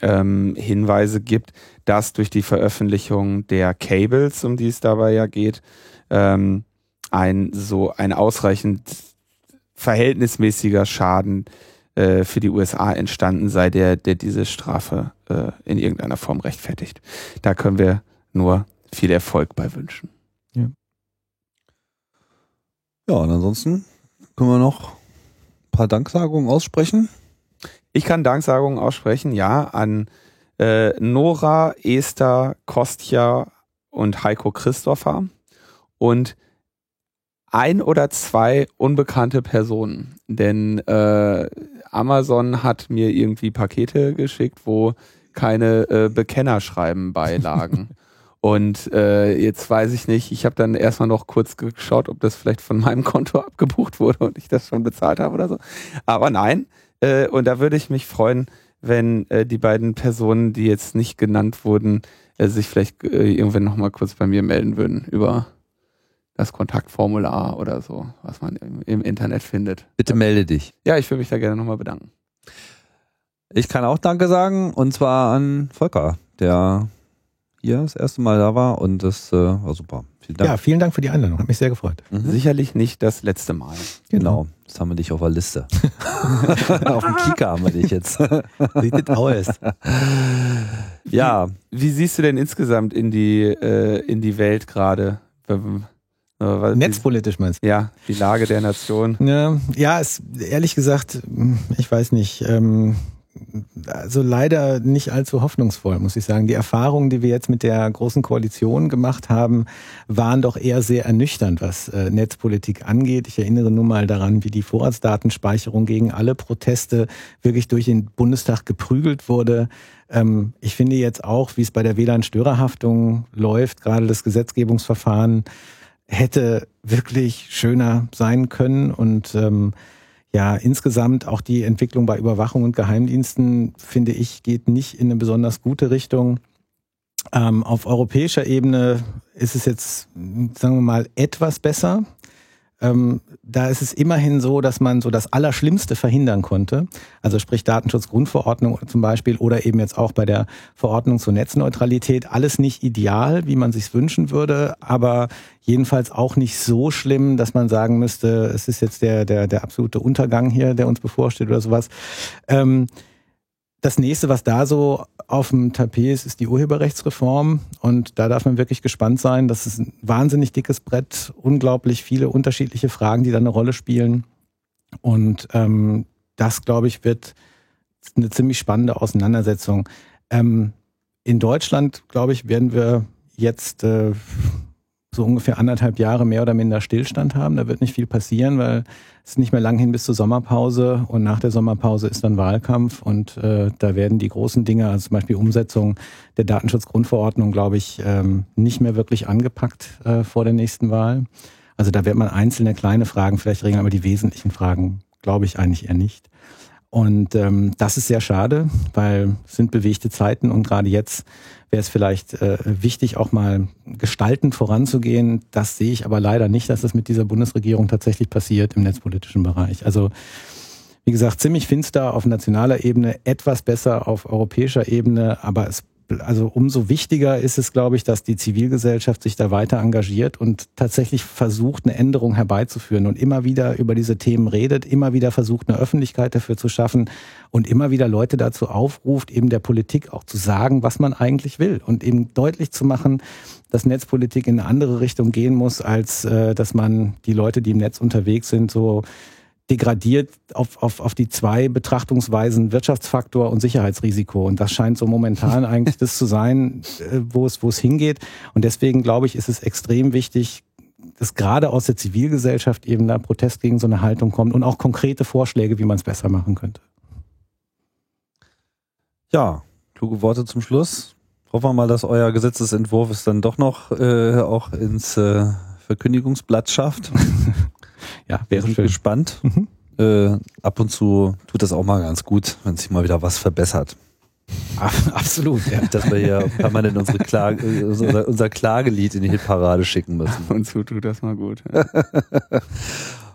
Speaker 2: ähm, Hinweise gibt, dass durch die Veröffentlichung der Cables, um die es dabei ja geht, ähm, ein so ein ausreichend verhältnismäßiger Schaden äh, für die USA entstanden sei, der, der diese Strafe äh, in irgendeiner Form rechtfertigt. Da können wir nur viel Erfolg bei wünschen.
Speaker 1: Ja, ja und ansonsten können wir noch paar Danksagungen aussprechen?
Speaker 2: Ich kann Danksagungen aussprechen, ja, an äh, Nora, Esther, Kostja und Heiko Christopher und ein oder zwei unbekannte Personen. Denn äh, Amazon hat mir irgendwie Pakete geschickt, wo keine äh, Bekennerschreiben beilagen. Und äh, jetzt weiß ich nicht, ich habe dann erstmal noch kurz geschaut, ob das vielleicht von meinem Konto abgebucht wurde und ich das schon bezahlt habe oder so. Aber nein. Äh, und da würde ich mich freuen, wenn äh, die beiden Personen, die jetzt nicht genannt wurden, äh, sich vielleicht äh, irgendwann nochmal kurz bei mir melden würden über das Kontaktformular oder so, was man im, im Internet findet.
Speaker 1: Bitte melde dich.
Speaker 2: Ja, ich würde mich da gerne nochmal bedanken.
Speaker 1: Ich kann auch Danke sagen und zwar an Volker, der hier das erste Mal da war und das äh, war super. Vielen Dank.
Speaker 3: Ja, vielen Dank für die Einladung. Hat mich sehr gefreut.
Speaker 1: Mhm.
Speaker 2: Sicherlich nicht das letzte Mal.
Speaker 1: Genau, jetzt haben wir dich auf der Liste. auf dem Kika haben wir dich jetzt.
Speaker 3: Sieht das aus.
Speaker 1: ja,
Speaker 2: Wie siehst du denn insgesamt in die, äh, in die Welt gerade? Äh,
Speaker 3: Netzpolitisch meinst
Speaker 2: Ja, die Lage der Nation.
Speaker 3: du? Ja, ja, ist ehrlich gesagt, ich weiß nicht. Ähm, also leider nicht allzu hoffnungsvoll, muss ich sagen. Die Erfahrungen, die wir jetzt mit der großen Koalition gemacht haben, waren doch eher sehr ernüchternd, was äh, Netzpolitik angeht. Ich erinnere nur mal daran, wie die Vorratsdatenspeicherung gegen alle Proteste wirklich durch den Bundestag geprügelt wurde. Ähm, ich finde jetzt auch, wie es bei der WLAN-Störerhaftung läuft, gerade das Gesetzgebungsverfahren hätte wirklich schöner sein können und ähm, ja, insgesamt auch die Entwicklung bei Überwachung und Geheimdiensten, finde ich, geht nicht in eine besonders gute Richtung. Ähm, auf europäischer Ebene ist es jetzt, sagen wir mal, etwas besser. Ähm, da ist es immerhin so, dass man so das Allerschlimmste verhindern konnte. Also sprich Datenschutzgrundverordnung zum Beispiel oder eben jetzt auch bei der Verordnung zur Netzneutralität. Alles nicht ideal, wie man sich wünschen würde, aber jedenfalls auch nicht so schlimm, dass man sagen müsste, es ist jetzt der, der, der absolute Untergang hier, der uns bevorsteht oder sowas. Ähm, das nächste, was da so auf dem Tapet ist, ist die Urheberrechtsreform. Und da darf man wirklich gespannt sein. Das ist ein wahnsinnig dickes Brett, unglaublich viele unterschiedliche Fragen, die da eine Rolle spielen. Und ähm, das, glaube ich, wird eine ziemlich spannende Auseinandersetzung. Ähm, in Deutschland, glaube ich, werden wir jetzt äh, so ungefähr anderthalb Jahre mehr oder minder Stillstand haben. Da wird nicht viel passieren, weil es nicht mehr lang hin bis zur Sommerpause und nach der Sommerpause ist dann Wahlkampf und äh, da werden die großen Dinge, also zum Beispiel Umsetzung der Datenschutzgrundverordnung, glaube ich, ähm, nicht mehr wirklich angepackt äh, vor der nächsten Wahl. Also da wird man einzelne kleine Fragen vielleicht regeln, aber die wesentlichen Fragen glaube ich eigentlich eher nicht. Und ähm, das ist sehr schade, weil es sind bewegte Zeiten und gerade jetzt wäre es vielleicht äh, wichtig, auch mal gestaltend voranzugehen. Das sehe ich aber leider nicht, dass das mit dieser Bundesregierung tatsächlich passiert im netzpolitischen Bereich. Also wie gesagt, ziemlich finster auf nationaler Ebene, etwas besser auf europäischer Ebene, aber es also umso wichtiger ist es, glaube ich, dass die Zivilgesellschaft sich da weiter engagiert und tatsächlich versucht, eine Änderung herbeizuführen und immer wieder über diese Themen redet, immer wieder versucht, eine Öffentlichkeit dafür zu schaffen und immer wieder Leute dazu aufruft, eben der Politik auch zu sagen, was man eigentlich will und eben deutlich zu machen, dass Netzpolitik in eine andere Richtung gehen muss, als äh, dass man die Leute, die im Netz unterwegs sind, so degradiert auf, auf, auf die zwei Betrachtungsweisen Wirtschaftsfaktor und Sicherheitsrisiko. Und das scheint so momentan eigentlich das zu sein, äh, wo es, wo es hingeht. Und deswegen glaube ich, ist es extrem wichtig, dass gerade aus der Zivilgesellschaft eben da Protest gegen so eine Haltung kommt und auch konkrete Vorschläge, wie man es besser machen könnte.
Speaker 1: ja, kluge Worte zum Schluss. Hoffen wir mal, dass euer Gesetzesentwurf es dann doch noch äh, auch ins äh, Verkündigungsblatt schafft.
Speaker 3: Ja,
Speaker 1: Wir
Speaker 3: wäre schön.
Speaker 1: gespannt.
Speaker 3: Mhm.
Speaker 1: Äh, ab und zu tut das auch mal ganz gut, wenn sich mal wieder was verbessert.
Speaker 3: Absolut, ja.
Speaker 1: Dass wir hier permanent unsere Klage, unser, unser Klagelied in die Hitparade schicken müssen.
Speaker 2: Und so tut das mal gut. Ja.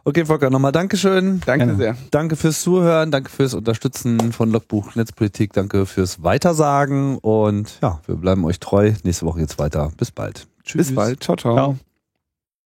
Speaker 1: Okay, Volker, nochmal Dankeschön.
Speaker 2: Danke
Speaker 3: Gerne.
Speaker 2: sehr.
Speaker 1: Danke fürs Zuhören, danke fürs Unterstützen von Logbuch Netzpolitik, danke fürs Weitersagen und ja, wir bleiben euch treu. Nächste Woche geht's weiter. Bis bald. Tschüss.
Speaker 2: Bis bald. Ciao, ciao.
Speaker 3: Ciao.